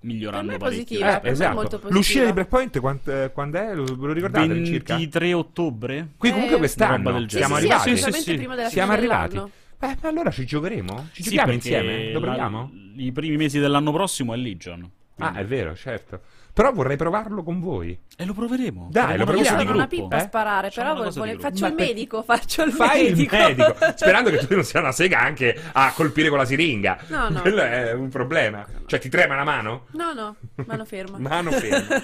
C: migliorando
B: Per me è
C: parecchio.
A: Eh,
B: è
A: esatto.
B: molto positiva.
A: L'uscita di Breakpoint quant- eh, quando è? Lo, lo ricordate all'incirca?
C: 23 ottobre?
A: Qui comunque
B: Eh,
A: quest'anno
C: roba del
B: Sì,
A: siamo
B: sì,
A: arrivati.
C: Sì, sì,
A: Siamo arrivati. Beh, ma allora ci giocheremo? Ci
C: Sì,
A: giochiamo insieme? Lo
C: la-
A: proviamo?
C: I primi mesi dell'anno prossimo è Legion.
A: Ah, è vero, certo. Però vorrei provarlo con voi.
C: E lo proveremo.
A: Dai, lo proviamo.
C: di
B: Sono una pippa a
A: eh?
B: sparare, però
C: una cosa
B: vole-
C: di gruppo.
B: faccio il medico, faccio il
A: Fai il
B: medico.
A: medico, (laughs) sperando che tu non sia una sega anche a colpire con la siringa.
B: No, no.
A: Quello è un problema. Cioè, ti trema la mano?
B: No, no, mano ferma.
A: Mano ferma.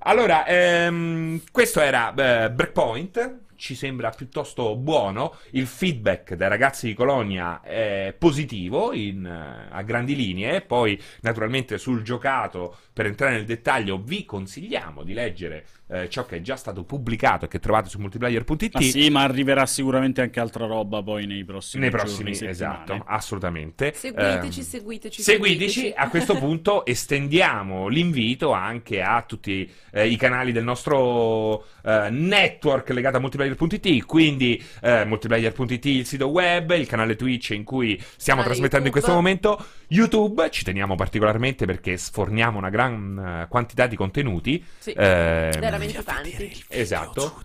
A: Allora, ehm, questo era eh, Breakpoint. Ci sembra piuttosto buono. Il feedback dai ragazzi di Colonia è positivo in, eh, a grandi linee. Poi, naturalmente, sul giocato, per entrare nel dettaglio, vi consigliamo di leggere eh, ciò che è già stato pubblicato e che trovate su multiplayer.it.
C: Ma sì, ma arriverà sicuramente anche altra roba poi nei prossimi
A: Nei
C: giorni,
A: prossimi,
C: settimane.
A: esatto, assolutamente.
B: Seguiteci,
A: Ehm,
B: seguiteci,
A: Seguiteci, a questo (laughs) punto estendiamo l'invito anche a tutti eh, i canali del nostro eh, network legato a multiplayer.it, quindi eh, multiplayer.it il sito web, il canale Twitch in cui stiamo
B: Canale
A: trasmettendo in
B: YouTube.
A: questo momento, YouTube, ci teniamo particolarmente perché sforniamo una gran eh, quantità di contenuti.
B: Sì,
A: Ehm,
B: veramente tanti.
A: Esatto.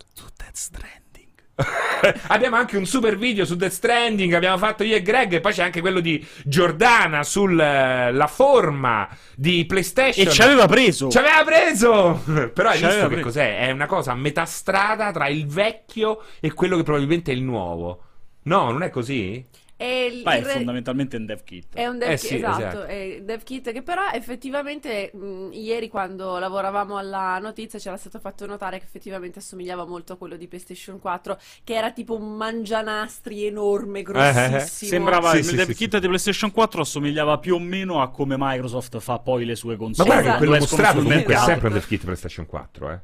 A: (laughs) abbiamo anche un super video su Death Stranding. Abbiamo fatto io e Greg. E poi c'è anche quello di Giordana sulla forma di PlayStation.
C: E ci aveva preso!
A: Ci aveva preso! (laughs) Però hai
C: Ci
A: visto che
C: preso.
A: cos'è? È una cosa a metà strada tra il vecchio e quello che probabilmente è il nuovo. No, non è così?
B: E il-
C: Ma è
B: il re-
C: fondamentalmente un dev kit.
B: È un dev
A: Eh
B: kit,
A: sì,
B: esatto,
A: esatto.
B: è dev kit che però effettivamente mh, ieri quando lavoravamo alla notizia c'era stato fatto notare che effettivamente assomigliava molto a quello di PlayStation 4, che era tipo un mangianastri enorme, grossissimo.
C: Sembrava
A: Sì,
C: il
A: sì,
C: dev
A: sì,
C: kit di PlayStation 4 assomigliava più o meno a come Microsoft fa poi le sue
A: Ma
C: console.
A: guarda che
B: Esatto.
A: quello
C: Quando escono
A: mostrato comunque è sempre un dev kit PlayStation 4, eh.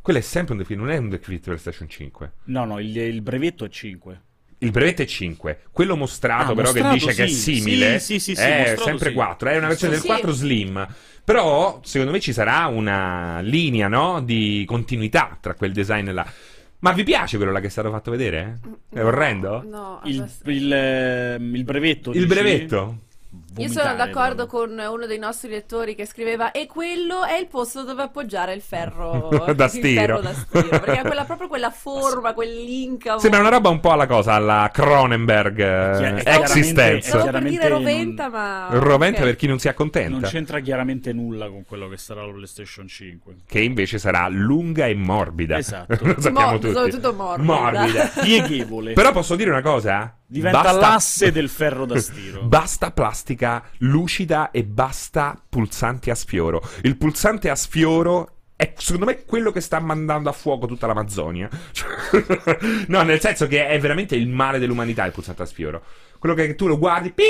A: Quello è sempre un dev kit, non è un dev kit PlayStation 5.
C: No, no, il, il brevetto è 5.
A: Il brevetto è 5, quello mostrato
C: Ah,
A: però
C: mostrato,
A: che dice che è
C: sì.
A: simile
C: Sì, sì, sì, sì,
A: è
C: mostrato,
A: sempre
C: sì.
A: 4, è una versione
B: Sì.
A: del 4 slim. Però secondo me ci sarà una linea, no, di continuità tra quel design là. Ma vi piace quello là che è stato fatto vedere? È
B: No,
A: orrendo?
B: No,
C: Il,
B: adesso-
C: il, ehm, il brevetto.
A: Il
C: dici?
A: brevetto?
B: Io sono d'accordo con uno dei nostri lettori che scriveva e quello è il posto dove appoggiare il ferro (laughs)
A: Da stiro.
B: ferro da stiro, perché ha quella, (laughs) proprio quella forma, quell'incavo.
A: Sembra una roba un po' alla cosa, alla Cronenberg eh, Existence.
B: Stavo per dire roventa, ma
A: Roventa
B: ok.
A: per chi non si
C: Non
A: accontenta.
C: c'entra chiaramente nulla con quello che sarà la PlayStation 5.
A: Che invece sarà lunga e morbida.
C: Esatto. (laughs)
A: Lo sappiamo
B: Mo-
A: tutti.
B: soprattutto morbida.
A: Morbida.
C: Pieghevole.
A: Però posso dire una cosa?
C: Diventa
A: Basta-
C: l'asse del ferro da stiro. (laughs)
A: Basta plastica lucida e basta pulsanti a sfioro. Il pulsante a sfioro è secondo me quello che sta mandando a fuoco tutta l'Amazzonia. (laughs) No, nel senso che è veramente il male dell'umanità il pulsante a sfioro. Quello che tu lo guardi, pi,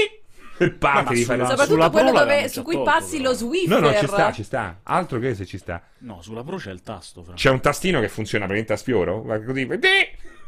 A: e parti
C: ma
A: di fare
B: Soprattutto
C: sulla
B: quello dove- su cui
C: tolto,
B: passi
C: però.
B: lo Swiffer.
A: No, no, ci sta, ci sta. Altro che se ci sta.
C: No, sulla Pro c'è il tasto. Fra.
A: C'è un tastino che funziona veramente a sfioro? Così. pi.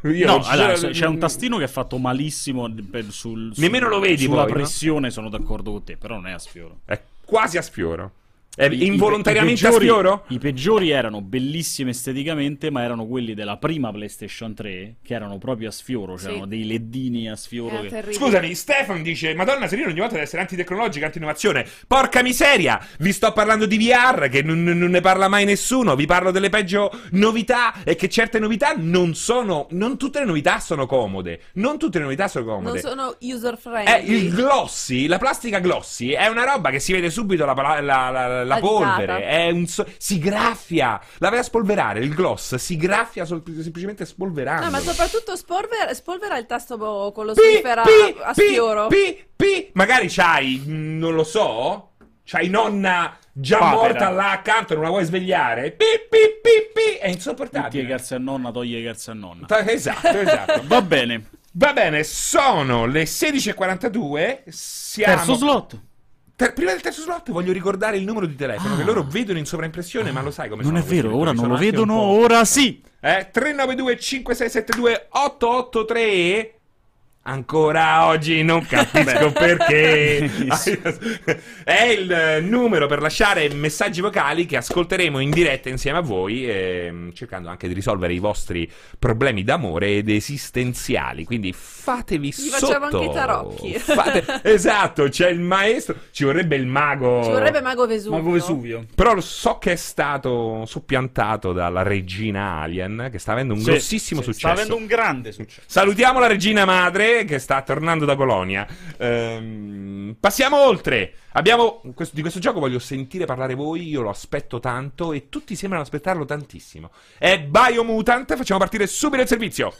A: Io
C: No, allora, c'è un tastino che è fatto malissimo per- sul, sul-
A: Nemmeno lo vedi
C: sulla
A: poi, no?
C: pressione, sono d'accordo con te, però non è a sfioro.
A: È quasi a sfioro. È
C: I-
A: involontariamente
C: i peggiori-
A: a sfioro?
C: I peggiori erano bellissimi esteticamente, ma erano quelli della prima PlayStation 3, che erano proprio a sfioro,
B: Sì.
C: c'erano dei leddini a sfioro. Che-.
A: Scusami, Stefan dice: Madonna, Serino ogni volta deve essere antitecnologica, anti-innovazione. Porca miseria! Vi sto parlando di VR, che non, non ne parla mai nessuno. Vi parlo delle peggio novità. E che certe novità non sono. Non tutte le novità sono comode. Non tutte le novità sono
B: Non
A: comode.
B: sono user
A: È
B: friendly.
A: il glossy, la plastica glossy è una roba che si vede subito la, la- la- la- polvere. È un so- si graffia. La vai a spolverare. Il gloss si graffia sol- semplicemente spolverando.
B: No, ma soprattutto spolvera, spolvera il tasto bo- con lo
A: Pi,
B: Swiffer a,
A: pi,
B: a
A: pi,
B: sfioro.
A: pi, pi. Magari c'hai, mh, non lo so, c'hai nonna già
C: Papera.
A: morta là accanto e non la vuoi svegliare. Pi, pi, pi, pi. È insopportabile.
C: cazzi a nonna, toglie i cazzi a nonna.
A: Esatto, esatto. (laughs)
C: Va bene.
A: Va bene, sono le 16.42. Siamo...
C: Terzo slot.
A: Ter- prima del terzo slot voglio ricordare il numero di telefono che loro vedono in sovraimpressione, ma lo sai come
C: Non è vero, ora non lo vedono, ora sì.
A: Eh, 392 5672 883 Ancora oggi non capisco perché. (laughs) È il numero per lasciare messaggi vocali che ascolteremo in diretta insieme a voi, ehm, cercando anche di risolvere i vostri problemi d'amore ed esistenziali. Quindi fatevi
B: Gli
A: sotto.
B: facciamo anche i tarocchi.
A: Fate- (laughs) Esatto, c'è il maestro. Ci vorrebbe il mago.
B: Ci vorrebbe Mago Vesuvio.
C: Mago Vesuvio.
A: Però lo so che è stato soppiantato dalla regina Alien, che sta avendo un
C: Sì,
A: grossissimo
C: sì,
A: successo.
C: Sta avendo un grande successo.
A: Salutiamo la regina madre che sta tornando da Colonia. Ehm, passiamo oltre. Abbiamo questo- di questo gioco voglio sentire parlare voi. Io lo aspetto tanto e tutti sembrano aspettarlo tantissimo. È Biomutant. Facciamo partire subito il servizio.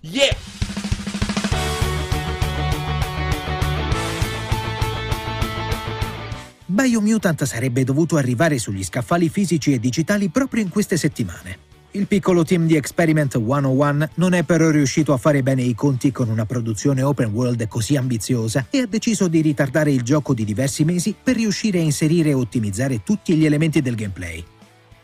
A: Yeah!
D: Biomutant sarebbe dovuto arrivare sugli scaffali fisici e digitali proprio in queste settimane. Il piccolo team di Experiment 101 non è però riuscito a fare bene i conti con una produzione open world così ambiziosa e ha deciso di ritardare il gioco di diversi mesi per riuscire a inserire e ottimizzare tutti gli elementi del gameplay.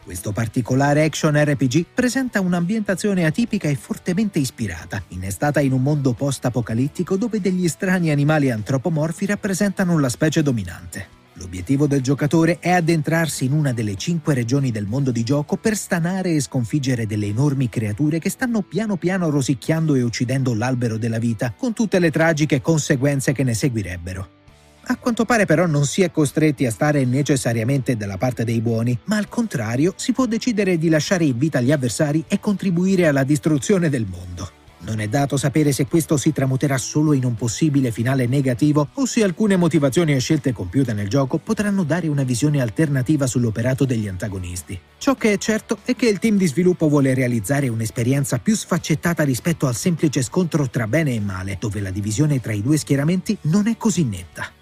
D: Questo particolare action RPG presenta un'ambientazione atipica e fortemente ispirata, innestata in un mondo post-apocalittico dove degli strani animali antropomorfi rappresentano la specie dominante. L'obiettivo del giocatore è addentrarsi in una delle cinque regioni del mondo di gioco per stanare e sconfiggere delle enormi creature che stanno piano piano rosicchiando e uccidendo l'albero della vita, con tutte le tragiche conseguenze che ne seguirebbero. A quanto pare però non si è costretti a stare necessariamente dalla parte dei buoni, ma al contrario si può decidere di lasciare in vita gli avversari e contribuire alla distruzione del mondo. Non è dato sapere se questo si tramuterà solo in un possibile finale negativo o se alcune motivazioni e scelte compiute nel gioco potranno dare una visione alternativa sull'operato degli antagonisti. Ciò che è certo è che il team di sviluppo vuole realizzare un'esperienza più sfaccettata rispetto al semplice scontro tra bene e male, dove la divisione tra i due schieramenti non è così netta.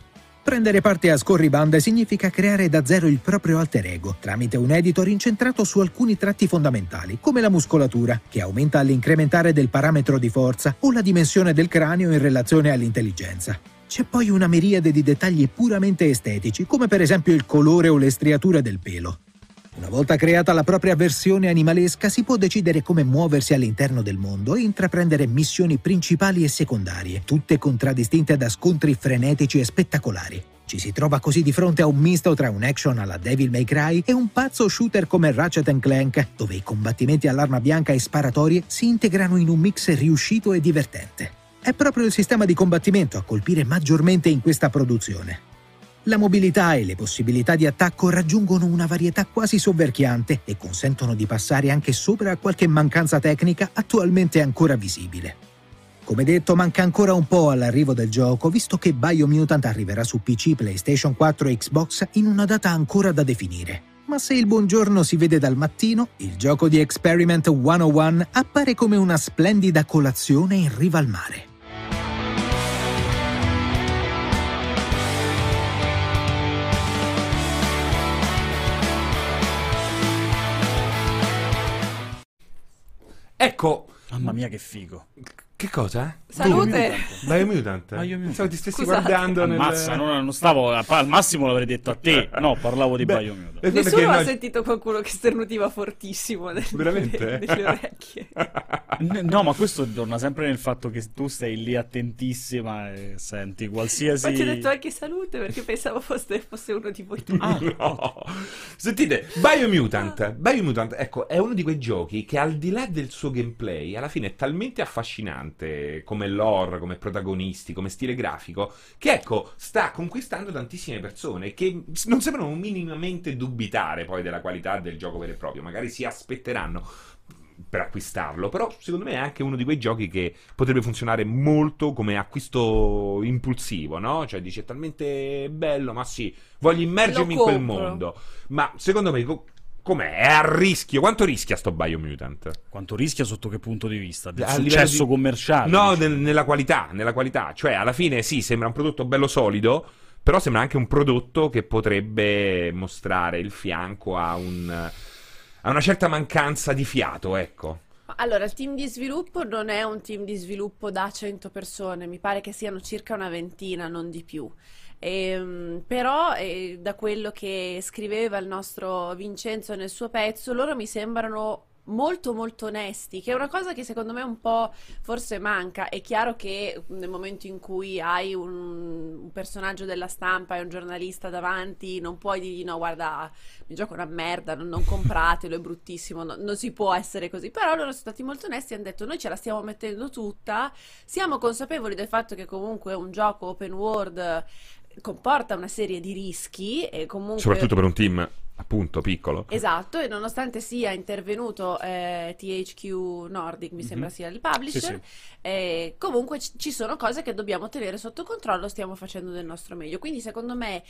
D: Prendere parte a scorribande significa creare da zero il proprio alter ego, tramite un editor incentrato su alcuni tratti fondamentali, come la muscolatura, che aumenta all'incrementare del parametro di forza, o la dimensione del cranio in relazione all'intelligenza. C'è poi una miriade di dettagli puramente estetici, come per esempio il colore o le striature del pelo. Una volta creata la propria versione animalesca si può decidere come muoversi all'interno del mondo e intraprendere missioni principali e secondarie, tutte contraddistinte da scontri frenetici e spettacolari. Ci si trova così di fronte a un misto tra un action alla Devil May Cry e un pazzo shooter come Ratchet Clank, dove i combattimenti all'arma bianca e sparatorie si integrano in un mix riuscito e divertente. È proprio il sistema di combattimento a colpire maggiormente in questa produzione. La mobilità e le possibilità di attacco raggiungono una varietà quasi soverchiante e consentono di passare anche sopra a qualche mancanza tecnica attualmente ancora visibile. Come detto, manca ancora un po' all'arrivo del gioco, visto che Biomutant arriverà su PC, PlayStation 4 e Xbox in una data ancora da definire. Ma se il buongiorno si vede dal mattino, il gioco di Experiment 101 appare come una splendida colazione in riva al mare.
A: Ecco,
C: Mamma mia, che figo.
A: Che cosa?
B: Salute!
A: Biomutant.
C: Biomutant.
A: Pensavo ti stessi
B: Scusate.
A: guardando nel...
C: Ammazza, non, non stavo. Al massimo l'avrei detto a te. No, parlavo di
A: Beh,
C: Biomutant.
B: Nessuno
A: che
B: ha
A: noi-
B: sentito qualcuno che sternutiva fortissimo nelle, (laughs)
A: Veramente?
B: nelle orecchie.
C: No, ma questo torna sempre nel fatto che tu stai lì attentissima e senti qualsiasi.
B: Ma ti ho detto anche salute perché pensavo fosse, fosse uno di voi.
C: Ah, (laughs)
A: No. Sentite, Biomutant, Biomutant, ecco, è uno di quei giochi che al di là del suo gameplay, alla fine è talmente affascinante come lore, come protagonisti, come stile grafico, che ecco, sta conquistando tantissime persone che non sembrano minimamente dubitare poi della qualità del gioco vero e proprio, magari si aspetteranno per acquistarlo, però secondo me è anche uno di quei giochi che potrebbe funzionare molto come acquisto impulsivo, no? Cioè dici è talmente bello, ma sì, voglio immergermi in quel mondo. Ma secondo me com'è? È a rischio. Quanto rischia sto Biomutant?
C: Quanto rischia sotto che punto di vista? Del
A: A
C: successo
A: di-
C: commerciale?
A: No,
C: dici?
A: nel- nella qualità, nella qualità. Cioè, alla fine sì, sembra un prodotto bello solido, però sembra anche un prodotto che potrebbe mostrare il fianco a un a una certa mancanza di fiato, ecco.
B: Allora, il team di sviluppo non è un team di sviluppo da 100 persone, mi pare che siano circa una ventina, non di più. Ehm, però, eh, da quello che scriveva il nostro Vincenzo nel suo pezzo, loro mi sembrano molto molto onesti, che è una cosa che secondo me un po' forse manca. È chiaro che nel momento in cui hai un, un personaggio della stampa e un giornalista davanti, non puoi dirgli no, guarda, il gioco è una merda, non, non compratelo, è bruttissimo, no- non si può essere così. Però loro sono stati molto onesti e hanno detto noi ce la stiamo mettendo tutta, siamo consapevoli del fatto che comunque un gioco open world comporta una serie di rischi e comunque...
A: Soprattutto per un team appunto piccolo.
B: Esatto, e nonostante sia intervenuto eh, THQ Nordic, mi sembra
A: Mhm.
B: sia il publisher,
C: Sì, sì.
B: eh, comunque ci ci sono cose che dobbiamo tenere sotto controllo, stiamo facendo del nostro meglio. Quindi secondo me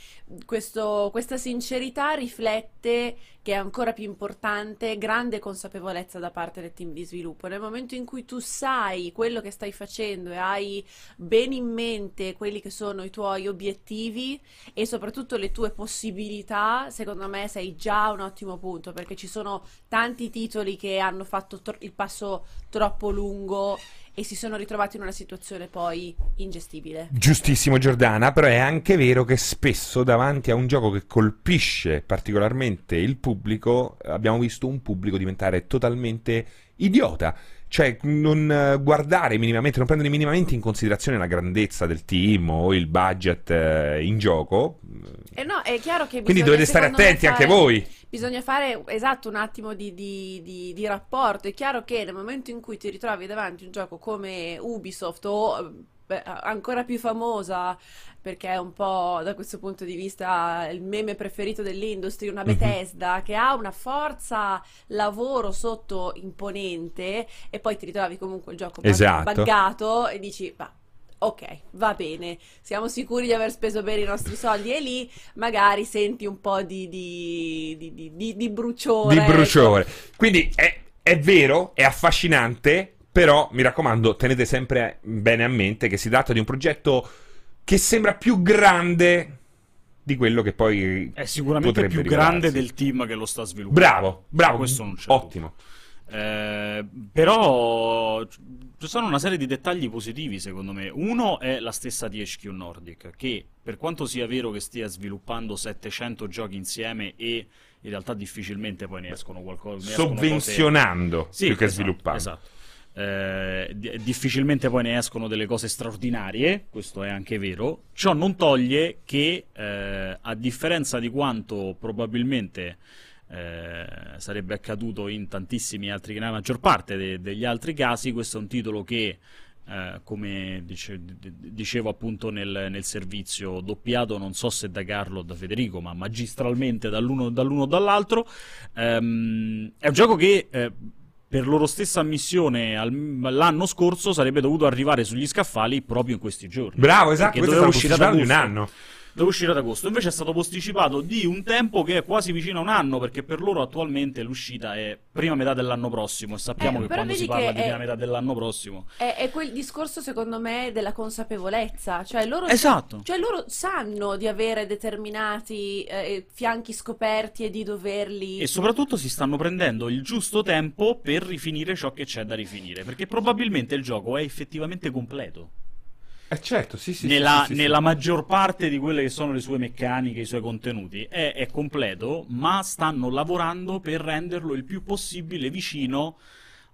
B: questo- questa sincerità riflette che è ancora più importante grande consapevolezza da parte del team di sviluppo. Nel momento in cui tu sai quello che stai facendo e hai bene in mente quelli che sono i tuoi obiettivi e soprattutto le tue possibilità, secondo me sei già a un ottimo punto perché ci sono tanti titoli che hanno fatto tro- il passo troppo lungo e si sono ritrovati in una situazione poi ingestibile.
A: Giustissimo Giordana, però è anche vero che spesso davanti a un gioco che colpisce particolarmente il pubblico, abbiamo visto un pubblico diventare totalmente idiota. Cioè, non eh, guardare minimamente, non prendere minimamente in considerazione la grandezza del team o il budget eh, in gioco.
B: E no, è chiaro che
A: Quindi dovete stare attenti anche
B: fare-
A: voi.
B: Bisogna fare esatto un attimo di, di- di- di rapporto. È chiaro che nel momento in cui ti ritrovi davanti un gioco come Ubisoft o eh, beh, ancora più famosa, perché è un po' da questo punto di vista il meme preferito dell'industria, una
A: Mhm.
B: Bethesda che ha una forza lavoro sotto imponente e poi ti ritrovi comunque il gioco
A: Esatto.
B: buggato e dici, "Ma, Ok, va bene, siamo sicuri di aver speso bene i nostri soldi e lì magari senti un po' di, di, di, di- di- di bruciore.
A: Di
B: ecco.
A: bruciore. Quindi è, è vero, è affascinante, però mi raccomando, tenete sempre bene a mente che si tratta di un progetto che sembra più grande di quello che poi
C: È sicuramente più grande del team che lo sta sviluppando.
A: Bravo, bravo,
C: Questo non c'è
A: ottimo.
C: Eh, però ci sono una serie di dettagli positivi secondo me. Uno è la stessa THQ Nordic, che per quanto sia vero che stia sviluppando 700 giochi insieme e in realtà difficilmente poi ne escono qualcosa. ne escono cose-
A: Sovvenzionando
C: Sì,
A: più che
C: esatto,
A: sviluppando.
C: Esatto. Eh, di- difficilmente poi ne escono delle cose straordinarie, questo è anche vero. Ciò non toglie che, eh, a differenza di quanto probabilmente eh, sarebbe accaduto in tantissimi altri, nella maggior parte de- degli altri casi, questo è un titolo che eh, come dice- dicevo appunto nel, nel servizio, doppiato non so se da Carlo o da Federico, ma magistralmente dall'uno, dall'uno o dall'altro. Ehm, è un gioco che eh, per loro stessa ammissione al- l'anno scorso sarebbe dovuto arrivare sugli scaffali proprio in questi giorni.
A: Bravo, esatto,
C: Perché
A: questo
C: doveva uscire
A: posticipato di un anno.
C: Deve uscire ad agosto, invece è stato posticipato di un tempo che è quasi vicino a un anno, perché per loro attualmente l'uscita è prima metà dell'anno prossimo e sappiamo
B: Eh,
C: che quando si parla di prima metà dell'anno prossimo...
B: È, è quel discorso, secondo me, della consapevolezza. Cioè, loro,
C: Esatto.
B: cioè, loro sanno di avere determinati eh, fianchi scoperti e di doverli.
C: E soprattutto si stanno prendendo il giusto tempo per rifinire ciò che c'è da rifinire, perché probabilmente il gioco è effettivamente completo.
A: Eh certo, sì, sì.
C: nella,
A: sì, sì, sì.
C: nella maggior parte di quelle che sono le sue meccaniche, i suoi contenuti, è, è completo, ma stanno lavorando per renderlo il più possibile vicino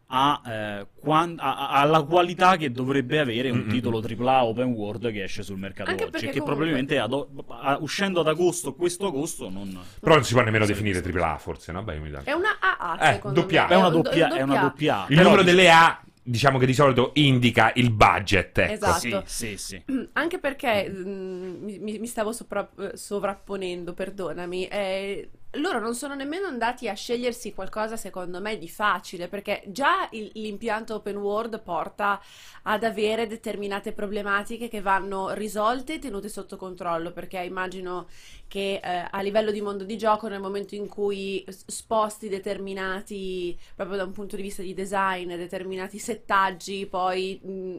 C: a, eh, quan- a- alla qualità che dovrebbe avere un
A: Mm-mm.
C: titolo AAA open world che esce sul mercato
B: Anche
C: oggi.
B: perché
C: Che
B: comunque-
C: probabilmente ad o- a- uscendo ad agosto, questo agosto, non.
A: Però non si può nemmeno
C: Sì,
A: definire. AAA, forse, no? Beh, mi dà-
B: È una AA,
A: Eh, doppia.
B: me.
C: È una
B: un do-
C: doppia, è una doppia A.
A: Il
C: Però
A: numero
C: dice-
A: delle A, diciamo che di solito indica il budget. Ecco.
B: Esatto.
C: Sì, sì, sì.
B: Anche perché mm, mi, mi- mi stavo sopra- eh, sovrapponendo, perdonami. eh, loro non sono nemmeno andati a scegliersi qualcosa, secondo me, di facile, perché già il- l'impianto open world porta ad avere determinate problematiche che vanno risolte e tenute sotto controllo, perché immagino che eh, a livello di mondo di gioco, nel momento in cui sposti determinati, proprio da un punto di vista di design, determinati settaggi, poi mh,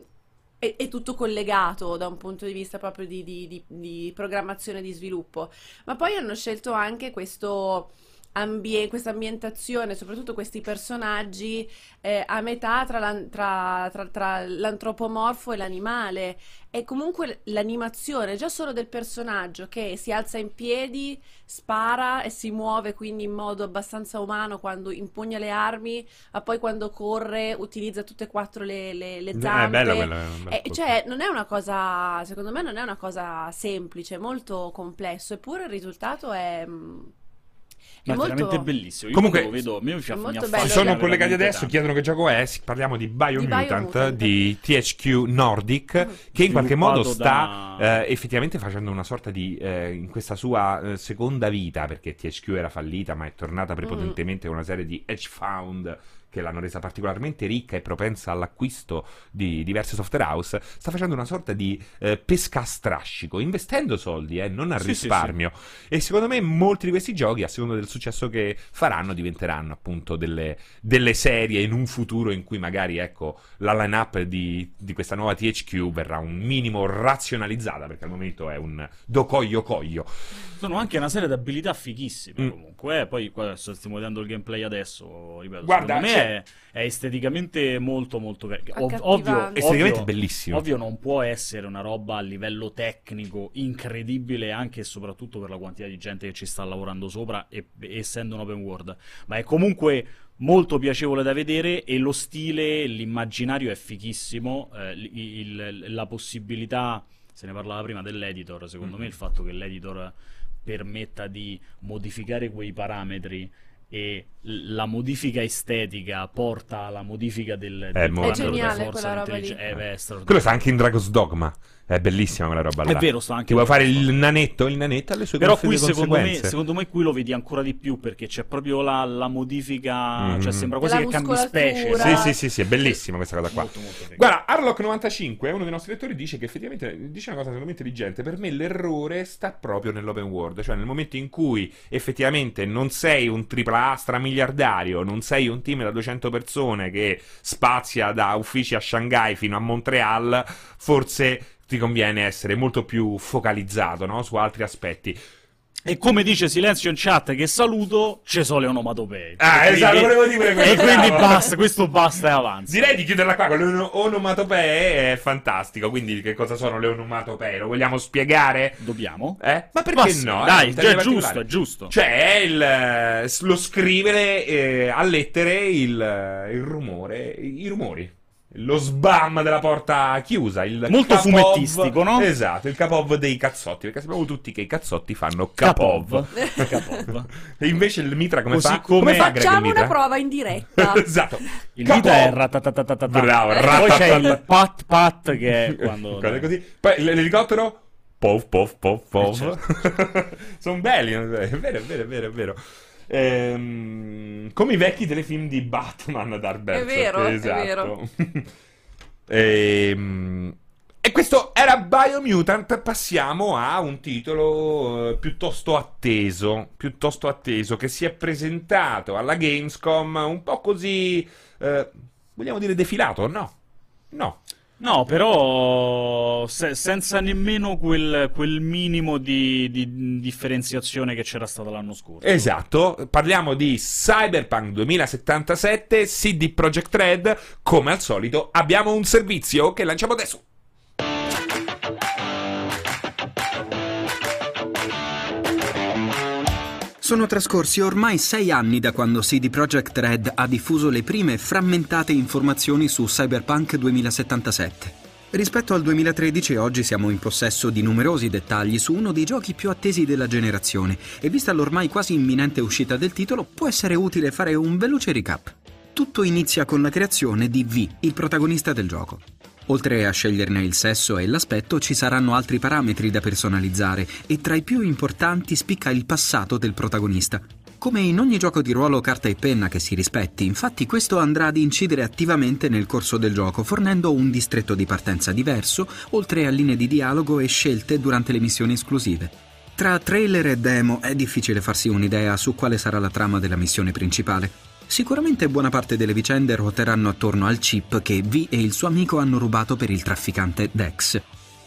B: è, è tutto collegato da un punto di vista proprio di, di- di- di programmazione di sviluppo. Ma poi hanno scelto anche questo ambie- questa ambientazione, soprattutto questi personaggi eh, a metà tra, l'an- tra- tra- tra l'antropomorfo e l'animale. E comunque l'animazione già solo del personaggio che si alza in piedi, spara e si muove quindi in modo abbastanza umano quando impugna le armi, ma poi quando corre utilizza tutte e quattro le, le, le
A: Eh,
B: zampe.
A: È bello, bello, è un bel
B: Eh,
A: colpo.
B: cioè, non è una cosa, secondo me non è una cosa semplice, è molto complesso, eppure il risultato è, mm, è
C: Ma è
B: molto...
C: veramente bellissimo. Io
A: Comunque,
C: lo vedo, mi fa mi
B: bello.
A: Sono collegati adesso,
C: tanto.
A: chiedono che gioco è. Parliamo di Biomutant,
B: Biomutant.
A: di THQ Nordic,
B: Mm.
A: che in qualche modo sta
C: da-
A: eh, effettivamente facendo una sorta di. eh, in questa sua eh, seconda vita, perché THQ era fallita, ma è tornata
B: Mm.
A: prepotentemente con una serie di hedge fund che l'hanno resa particolarmente ricca e propensa all'acquisto di diverse software house, sta facendo una sorta di eh, pesca a strascico, investendo soldi, eh, non a
C: Sì, sì,
A: risparmio. E secondo me molti di questi giochi, a seconda del successo che faranno, diventeranno appunto delle, delle serie in un futuro in cui magari ecco la line-up di, di questa nuova THQ verrà un minimo razionalizzata, perché al momento è un docoglio coglio.
C: Sono anche una serie di abilità fighissime
A: Mm.
C: comunque. eh. Poi qua stiamo vedendo il gameplay adesso. Ripeto,
A: Guarda,
C: me è, è esteticamente molto molto. Ov-
B: Accattivante.
C: ovvio,
A: Esteticamente
C: ovvio-
A: bellissimo.
C: Ovvio non può essere una roba a livello tecnico incredibile anche e soprattutto per la quantità di gente che ci sta lavorando sopra e, essendo un open world, ma è comunque molto piacevole da vedere e lo stile, l'immaginario è fighissimo, eh, il- il- la possibilità, se ne parlava prima dell'editor, secondo
A: Mm.
C: me il fatto che l'editor permetta di modificare quei parametri e la modifica estetica porta alla modifica del, del
A: molto
C: quadro della
B: geniale
C: forza
B: quella roba lì.
C: intelligenza. Eh, è.
A: Quello sta anche in Dragon's Dogma. È bellissima quella roba là.
C: È vero, sta anche
A: Ti vuoi fare il nanetto? Il nanetto ha le sue
C: Però qui secondo me, secondo me qui lo vedi ancora di più perché c'è proprio la, la modifica,
A: Mhm.
C: cioè sembra quasi
B: Della
C: che cambi specie.
A: Sì, sì, sì, sì, è bellissima questa cosa qua.
C: Molto, molto.
A: Guarda, Harlock95, uno dei nostri lettori, dice che effettivamente dice una cosa secondo me intelligente. Per me l'errore sta proprio nell'open world, cioè nel momento in cui effettivamente non sei un AAA stramiliardario, non sei un team da 200 persone che spazia da uffici a Shanghai fino a Montreal, forse ti conviene essere molto più focalizzato no? su altri aspetti.
C: E come dice Silenzio in chat, che saluto, ci sono le onomatopee.
A: Ah, esatto,
C: quindi-
A: volevo dire questo,
C: E quindi basta, questo basta e avanza.
A: Direi di chiuderla qua con le ono- onomatopee, è fantastico. Quindi, che cosa sono le onomatopee? Lo vogliamo spiegare?
C: Dobbiamo?
A: Eh? Ma perché
C: sì,
A: no?
C: Dai,
A: Eh,
C: è giusto, è giusto.
A: Cioè, è il, eh, lo scrivere eh, a lettere il, eh, il rumore, i rumori. Lo sbam della porta chiusa. Il
C: Molto
A: Kapov-
C: fumettistico, no?
A: Esatto, il Kapov dei cazzotti, perché sappiamo tutti che i cazzotti fanno. Kapov. e invece il mitra come
C: Così
A: fa?
C: come-
B: Facciamo una prova in diretta. (laughs)
A: esatto.
C: Il
A: Kapov.
C: mitra è ratatatatata.
A: Bravo,
C: Poi c'è il
A: ratatata.
C: pat pat che è quando...
A: Così. Poi l'elicottero. Pov, pov, pov, pov.
C: Eh, (laughs)
A: Sono belli, è vero, è vero, è vero, è vero. Ehm, come i vecchi telefilm di Batman Dark Berserk.
B: È vero, è
A: esatto.
B: vero. (laughs)
A: Ehm, e questo era Biomutant. Passiamo a un titolo eh, piuttosto atteso. Piuttosto atteso che si è presentato alla Gamescom un po' così. eh, vogliamo dire defilato? No. No.
C: No, però se- senza nemmeno quel, quel minimo di, di differenziazione che c'era stata l'anno scorso.
A: Esatto, parliamo di Cyberpunk 2077, CD Projekt Red. Come al solito, abbiamo un servizio che lanciamo adesso.
E: Sono trascorsi ormai sei anni da quando CD Projekt Red ha diffuso le prime frammentate informazioni su Cyberpunk 2077. Rispetto al 2013 oggi siamo in possesso di numerosi dettagli su uno dei giochi più attesi della generazione e vista l'ormai quasi imminente uscita del titolo può essere utile fare un veloce recap. Tutto inizia con la creazione di V, il protagonista del gioco. Oltre a sceglierne il sesso e l'aspetto, ci saranno altri parametri da personalizzare e tra i più importanti spicca il passato del protagonista. Come in ogni gioco di ruolo carta e penna che si rispetti, infatti questo andrà ad incidere attivamente nel corso del gioco, fornendo un distretto di partenza diverso, oltre a linee di dialogo e scelte durante le missioni esclusive. Tra trailer e demo è difficile farsi un'idea su quale sarà la trama della missione principale. Sicuramente buona parte delle vicende ruoteranno attorno al chip che V e il suo amico hanno rubato per il trafficante Dex.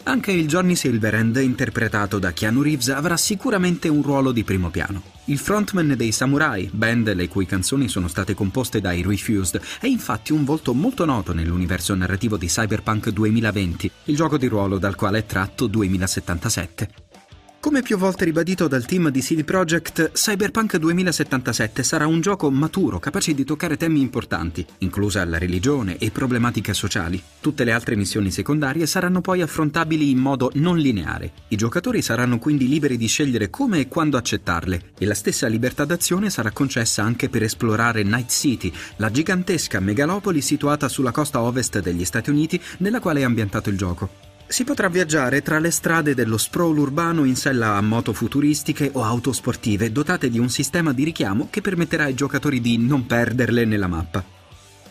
E: Anche il Johnny Silverhand, interpretato da Keanu Reeves, avrà sicuramente un ruolo di primo piano. Il frontman dei Samurai, band le cui canzoni sono state composte dai Refused, è infatti un volto molto noto nell'universo narrativo di Cyberpunk 2020, il gioco di ruolo dal quale è tratto 2077. Come più volte ribadito dal team di CD Projekt, Cyberpunk 2077 sarà un gioco maturo, capace di toccare temi importanti, inclusa la religione e problematiche sociali. Tutte le altre missioni secondarie saranno poi affrontabili in modo non lineare. I giocatori saranno quindi liberi di scegliere come e quando accettarle, e la stessa libertà d'azione sarà concessa anche per esplorare Night City, la gigantesca megalopoli situata sulla costa ovest degli Stati Uniti nella quale è ambientato il gioco. Si potrà viaggiare tra le strade dello sprawl urbano in sella a moto futuristiche o auto sportive dotate di un sistema di richiamo che permetterà ai giocatori di non perderle nella mappa.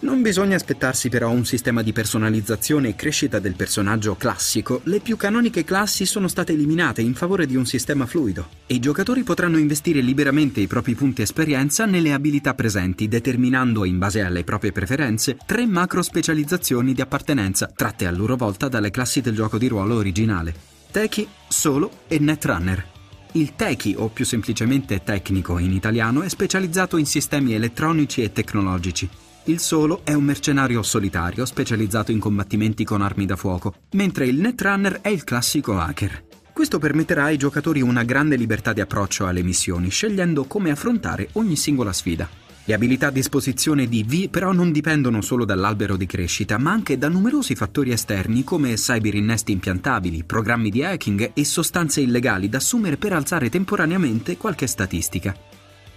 E: Non bisogna aspettarsi però un sistema di personalizzazione e crescita del personaggio classico, le più canoniche classi sono state eliminate in favore di un sistema fluido e i giocatori potranno investire liberamente i propri punti esperienza nelle abilità presenti, determinando in base alle proprie preferenze tre macro specializzazioni di appartenenza, tratte a loro volta dalle classi del gioco di ruolo originale: Techi, Solo e Netrunner. Il Techi, o più semplicemente tecnico in italiano, è specializzato in sistemi elettronici e tecnologici. Il Solo è un mercenario solitario specializzato in combattimenti con armi da fuoco, mentre il Netrunner è il classico hacker. Questo permetterà ai giocatori una grande libertà di approccio alle missioni, scegliendo come affrontare ogni singola sfida. Le abilità a disposizione di V però non dipendono solo dall'albero di crescita, ma anche da numerosi fattori esterni come cyberinnesti impiantabili, programmi di hacking e sostanze illegali da assumere per alzare temporaneamente qualche statistica.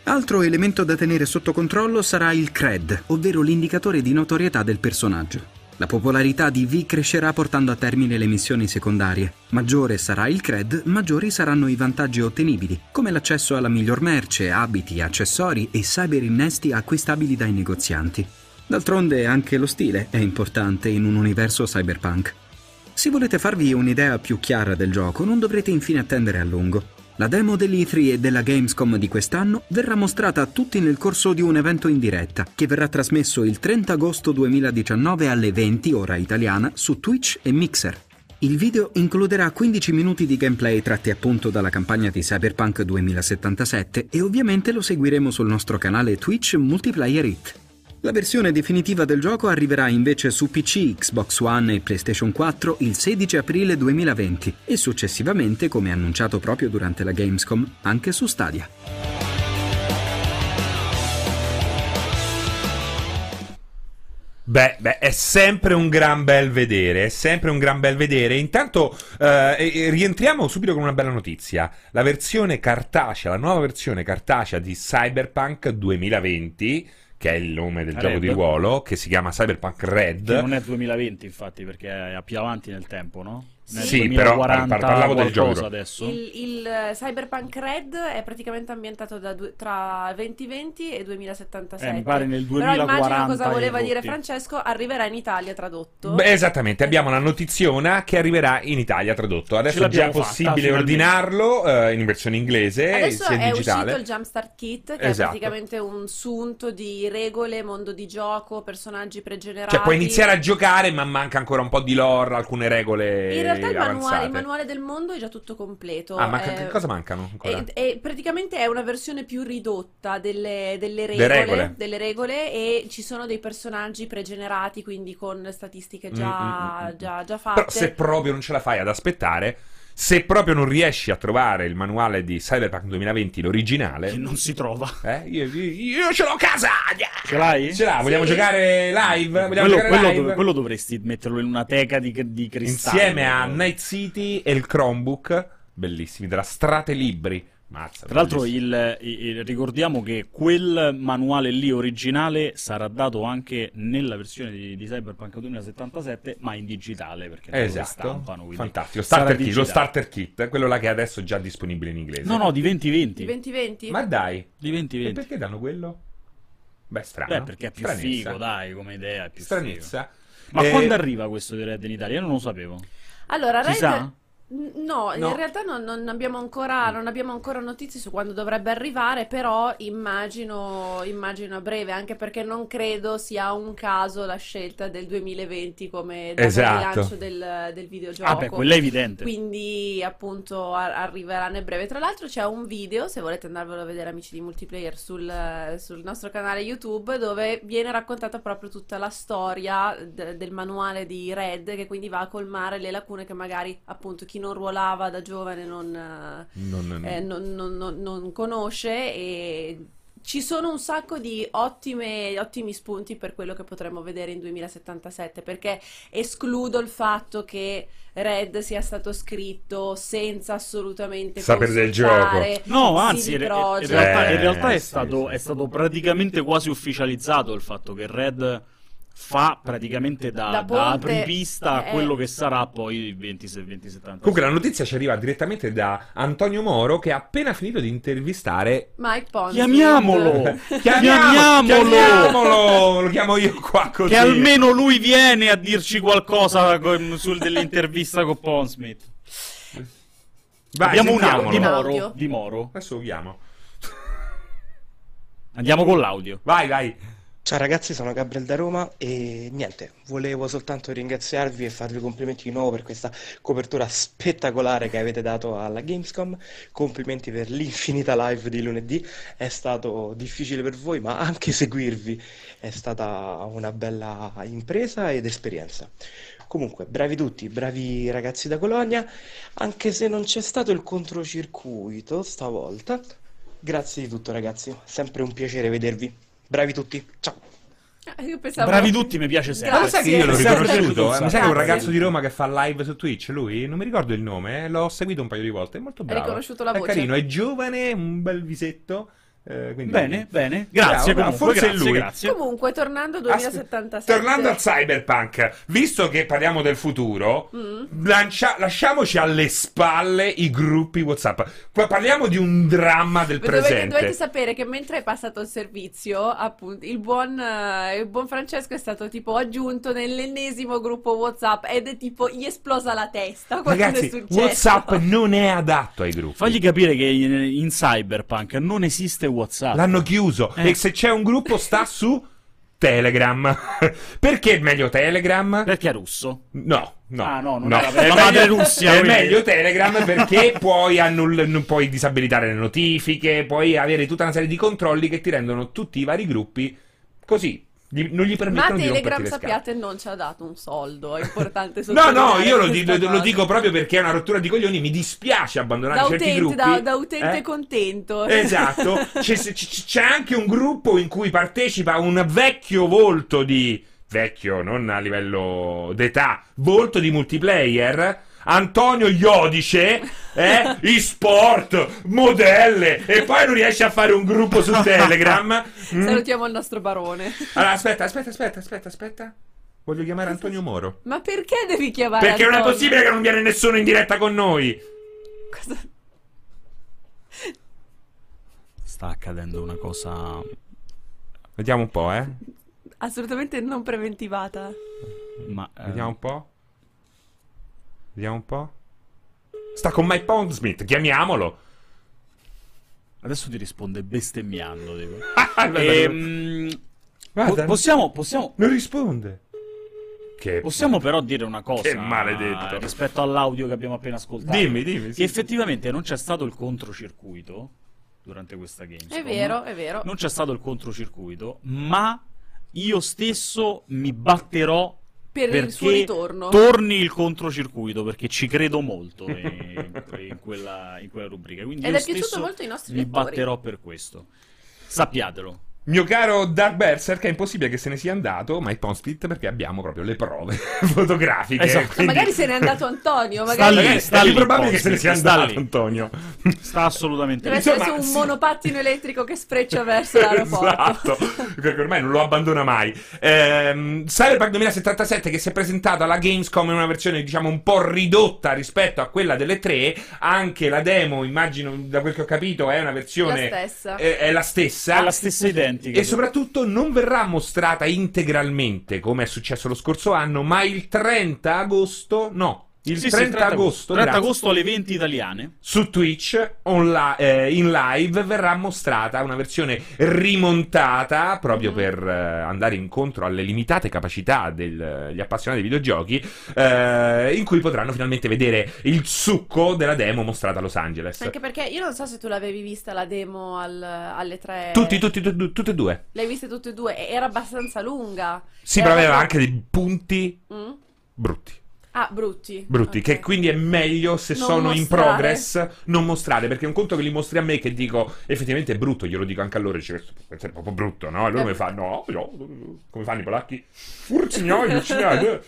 E: Altro elemento da tenere sotto controllo sarà il CRED, ovvero l'indicatore di notorietà del personaggio. La popolarità di V crescerà portando a termine le missioni secondarie. Maggiore sarà il CRED, maggiori saranno i vantaggi ottenibili, come l'accesso alla miglior merce, abiti, accessori e cyberinnesti acquistabili dai negozianti. D'altronde anche lo stile è importante in un universo cyberpunk. Se volete farvi un'idea più chiara del gioco, non dovrete infine attendere a lungo. La demo dell'E3 e della Gamescom di quest'anno verrà mostrata a tutti nel corso di un evento in diretta, che verrà trasmesso il 30 agosto 2019 alle 20 ora italiana su Twitch e Mixer. Il video includerà 15 minuti di gameplay tratti appunto dalla campagna di Cyberpunk 2077 e ovviamente lo seguiremo sul nostro canale Twitch Multiplayer It. La versione definitiva del gioco arriverà invece su PC, Xbox One e PlayStation 4 il 16 aprile 2020 e successivamente, come annunciato proprio durante la Gamescom, anche su Stadia.
A: Beh, beh, è sempre un gran bel vedere, è sempre un gran bel vedere. Intanto eh, rientriamo subito con una bella notizia. La versione cartacea, la nuova versione cartacea di Cyberpunk 2020, che è il nome del
C: Red.
A: gioco di ruolo, che si chiama Cyberpunk Red.
C: Che non è 2020, infatti, perché è più avanti nel tempo, no?
A: Sì, però par-
C: 2040
A: parlavo del gioco.
C: adesso.
B: Il, il, eh, Cyberpunk Red è praticamente ambientato da due- tra 2020 e 2077.
C: Eh, mi pare nel
B: Però immagino
C: 2040
B: cosa voleva dire. Francesco, arriverà in Italia tradotto.
A: Beh, esattamente, abbiamo la notiziona che arriverà in Italia tradotto. Adesso è già
C: l'abbiamo fatta,
A: possibile ordinarlo eh, in versione inglese,
B: Adesso
A: sia
B: è
A: digitale.
B: uscito il Jumpstart Kit, che
A: Esatto.
B: è praticamente un sunto di regole, mondo di gioco, personaggi pregenerati.
A: Cioè, puoi iniziare a giocare, ma manca ancora un po' di lore, alcune regole.
B: Realtà il manuale, il manuale del mondo è già tutto completo.
A: Ah, manca-
B: eh,
A: che cosa mancano ancora?
B: E, e praticamente è una versione più ridotta delle, delle
A: Le
B: regole,
A: regole.
B: delle regole e ci sono dei personaggi pregenerati, quindi con statistiche già,
A: Mm, mm, mm, mm.
B: già, già fatte.
A: Però se proprio non ce la fai ad aspettare, se proprio non riesci a trovare il manuale di Cyberpunk 2020, l'originale,
C: Che non si trova.
A: eh, io, io- io ce l'ho a casa!
C: Ce l'hai?
A: Ce l'ha, vogliamo
B: Sì.
A: giocare live? Vogliamo
C: Quello,
A: giocare
C: quello
A: live?
C: dov- quello dovresti metterlo in una teca di, di cristallo.
A: Insieme a Night City e il Chromebook, bellissimi, della Strate Libri. Mazza,
C: Tra l'altro, il- il- ricordiamo che quel manuale lì originale sarà dato anche nella versione di, di Cyberpunk 2077, ma in digitale perché loro lo
A: Esatto,
C: stampano. quindi
A: fantastico. Starter kit, lo starter kit, quello là che adesso è già disponibile in inglese.
C: No, no, di 2020.
B: Di 2020?
A: Ma dai,
C: Di
A: e
C: 2020.
A: perché danno quello? Beh, strano.
C: Beh, perché è più
A: Stranezza.
C: figo, dai, come idea. È più
A: Stranezza.
C: figo. Ma
A: Eh,
C: quando arriva questo di Red in Italia? Io non lo sapevo.
B: Allora, Red... No,
A: No.
B: in realtà non, non abbiamo ancora, non abbiamo ancora notizie su quando dovrebbe arrivare, però immagino, immagino a breve, anche perché non credo sia un caso la scelta del 2020 come
A: Esatto.
B: lancio del, del videogioco.
C: Ah, beh, quello è evidente.
B: Quindi appunto a- arriveranno a breve. Tra l'altro c'è un video, se volete andarvelo a vedere amici di multiplayer sul, sul nostro canale YouTube, dove viene raccontata proprio tutta la storia de- del manuale di Red, che quindi va a colmare le lacune che magari appunto chi non ruolava da giovane non,
A: Non- non-
B: eh, non- non- non- non conosce e ci sono un sacco di ottime- ottimi spunti per quello che potremmo vedere in 2077 perché escludo il fatto che Red sia stato scritto senza assolutamente
A: Sapere del
B: consultare
C: No, anzi, in, realtà, in
A: Eh,
C: realtà è, stato, è stato praticamente quasi ufficializzato il fatto che Red fa praticamente da,
B: Da
C: da apripista a
B: eh.
C: quello che sarà poi il 20, 2070.
A: Comunque la notizia ci arriva direttamente da Antonio Moro che ha appena finito di intervistare
B: Mike Ponzi
C: Chiamiamolo! (laughs)
A: Chiamiamo-
C: Chiamiamolo!
A: chiamiamolo! Lo chiamo io qua così.
C: Che almeno lui viene a dirci qualcosa con- sul dell'intervista con Ponsmith.
A: Vai,
C: Abbiamo un audio di Moro. Di Moro.
A: Adesso lo chiamo.
C: Andiamo con l'audio.
A: Vai, vai.
F: Ciao ragazzi, sono Gabriel da Roma e niente, volevo soltanto ringraziarvi e farvi complimenti di nuovo per questa copertura spettacolare che avete dato alla Gamescom. Complimenti per l'infinita live di lunedì, è stato difficile per voi, ma anche seguirvi è stata una bella impresa ed esperienza. Comunque, bravi tutti, bravi ragazzi da Colonia, anche se non c'è stato il controcircuito stavolta. Grazie di tutto ragazzi, sempre un piacere vedervi. Bravi tutti, ciao!
B: Ah, io pensavo-
C: Bravi tutti, mi piace sempre.
A: Ma lo sai che io l'ho riconosciuto? Eh, Mi sa che è un
B: Grazie.
A: ragazzo di Roma che fa live su Twitch, lui? Non mi ricordo il nome, eh, l'ho seguito un paio di volte, è molto bravo.
B: riconosciuto la
A: È
B: voce.
A: carino, è giovane, un bel visetto. Eh, quindi-
C: Bene, bene. Grazie
A: Bravo,
C: comunque,
A: forse è
C: grazie,
A: lui.
C: grazie.
B: Comunque, tornando a
A: Aspe-
B: 2077
A: Tornando al cyberpunk, visto che parliamo del futuro,
B: Mm.
A: lancia- lasciamoci alle spalle i gruppi WhatsApp. Poi parliamo di un dramma del
B: Dovete,
A: presente.
B: dovete sapere che mentre è passato il servizio, appunto, il buon, eh, il buon Francesco è stato tipo aggiunto nell'ennesimo gruppo WhatsApp ed è tipo gli esplosa la testa.
A: Ragazzi. WhatsApp non è adatto ai gruppi.
C: Fagli capire che in, in Cyberpunk non esiste WhatsApp.
A: L'hanno chiuso
C: Eh.
A: e se c'è un gruppo sta su Telegram. (laughs) Perché è meglio Telegram?
C: Perché è russo?
A: No, no.
C: Ah, no, non
A: no. È
C: la
A: meglio-
C: Russia,
A: È
C: quindi.
A: meglio Telegram perché (laughs) puoi, annull- puoi disabilitare le notifiche, puoi avere tutta una serie di controlli che ti rendono tutti i vari gruppi così. Gli- non gli
B: Ma
A: permettono di
B: Telegram, sappiate, non ci ha dato un soldo, è importante (laughs)
A: No, no, io lo, di- lo dico proprio perché è una rottura di coglioni. Mi dispiace abbandonare
B: da
A: certi
B: utente,
A: gruppi.
B: da, da utente
A: eh?
B: contento. (laughs)
A: Esatto, c'è, c'è- c'è anche un gruppo in cui partecipa un vecchio volto di vecchio, non a livello d'età, volto di multiplayer. Antonio Iodice, eh? (laughs) e-sport, modelle, e poi non riesce a fare un gruppo su (laughs) Telegram. Mm?
B: Salutiamo il nostro barone.
A: Allora, aspetta, aspetta, aspetta, aspetta, aspetta. Voglio chiamare Antonio Moro.
B: Ma perché devi chiamare
A: Perché non è
B: Antonio?
A: possibile che non viene nessuno in diretta con noi.
B: Cosa-
C: Sta accadendo una cosa.
A: Vediamo un po', eh.
B: Assolutamente non preventivata.
C: Ma. eh,
A: Vediamo un po'. Vediamo un po'. Sta con Mike Pondsmith, chiamiamolo.
C: Adesso ti risponde bestemmiando. Dico. (laughs) Ehm,
A: guarda,
C: po- possiamo, possiamo,
A: non risponde. Che
C: possiamo però dire una cosa
A: Che maledetto.
C: rispetto all'audio che abbiamo appena ascoltato.
A: Dimmi, dimmi.
C: Che
A: sì.
C: effettivamente non c'è stato il controcircuito durante questa Gamescom.
B: È vero, è vero.
C: Non c'è stato il controcircuito, ma io stesso mi batterò
B: Per il
C: perché
B: suo ritorno.
C: torni il controcircuito perché ci credo molto in, (laughs) in quella, in quella rubrica. Quindi
B: Ed
C: io
B: è piaciuto molto ai nostri
C: mi
B: lettori.
C: batterò per questo. Sappiatelo.
A: Mio caro Dark Berserk, è impossibile che se ne sia andato Mike Pondsmith perché abbiamo proprio le prove (laughs) fotografiche.
C: Esatto.
B: Ma
A: quindi-
B: magari se n'è andato Antonio,
C: Sta
B: magari
C: lì,
A: Magari
C: sta
A: è
C: lì,
A: probabile che se ne sia
C: sta
A: andato
C: lì.
A: Antonio.
C: Sta assolutamente
B: deve
C: lì.
B: essere
A: Insomma,
B: su un
A: sì.
B: monopattino elettrico che spreccia verso l'aeroporto.
A: esatto, perché ormai non lo abbandona mai. Ehm, Cyberpunk 2077 che si è presentato alla Gamescom in una versione diciamo un po' ridotta rispetto a quella delle tre, anche la demo, immagino da quel che ho capito, è una versione
B: La stessa.
A: È, è la stessa.
C: È la stessa (laughs) identica.
A: E soprattutto non verrà mostrata integralmente come è successo lo scorso anno, ma il 30 agosto, no, il
C: Sì, sì,
A: 30, agosto,
C: 30
A: grazie,
C: agosto alle 20 italiane.
A: su Twitch onla- eh, in live verrà mostrata una versione rimontata proprio
B: Mhm.
A: per eh, andare incontro alle limitate capacità degli appassionati di videogiochi eh, in cui potranno finalmente vedere il succo della demo mostrata a Los Angeles.
B: Anche perché io non so se tu l'avevi vista la demo al- alle tre.
A: Tutti, tutti, tutti, tutte e due.
B: Le hai viste tutte e due? Era abbastanza lunga.
A: Sì,
B: Era
A: però aveva anche dei punti
B: Mm?
A: brutti.
B: Ah, brutti.
A: brutti,
B: Ok.
A: che quindi è meglio se
B: Non
A: sono in
B: mostrare.
A: progress non mostrare, perché un conto che li mostri a me che dico effettivamente è brutto, glielo dico anche a loro, dice questo è proprio brutto, no? E loro
B: Eh.
A: mi fanno, no, no, come fanno i polacchi? Urcignoi, (laughs) urcignoi.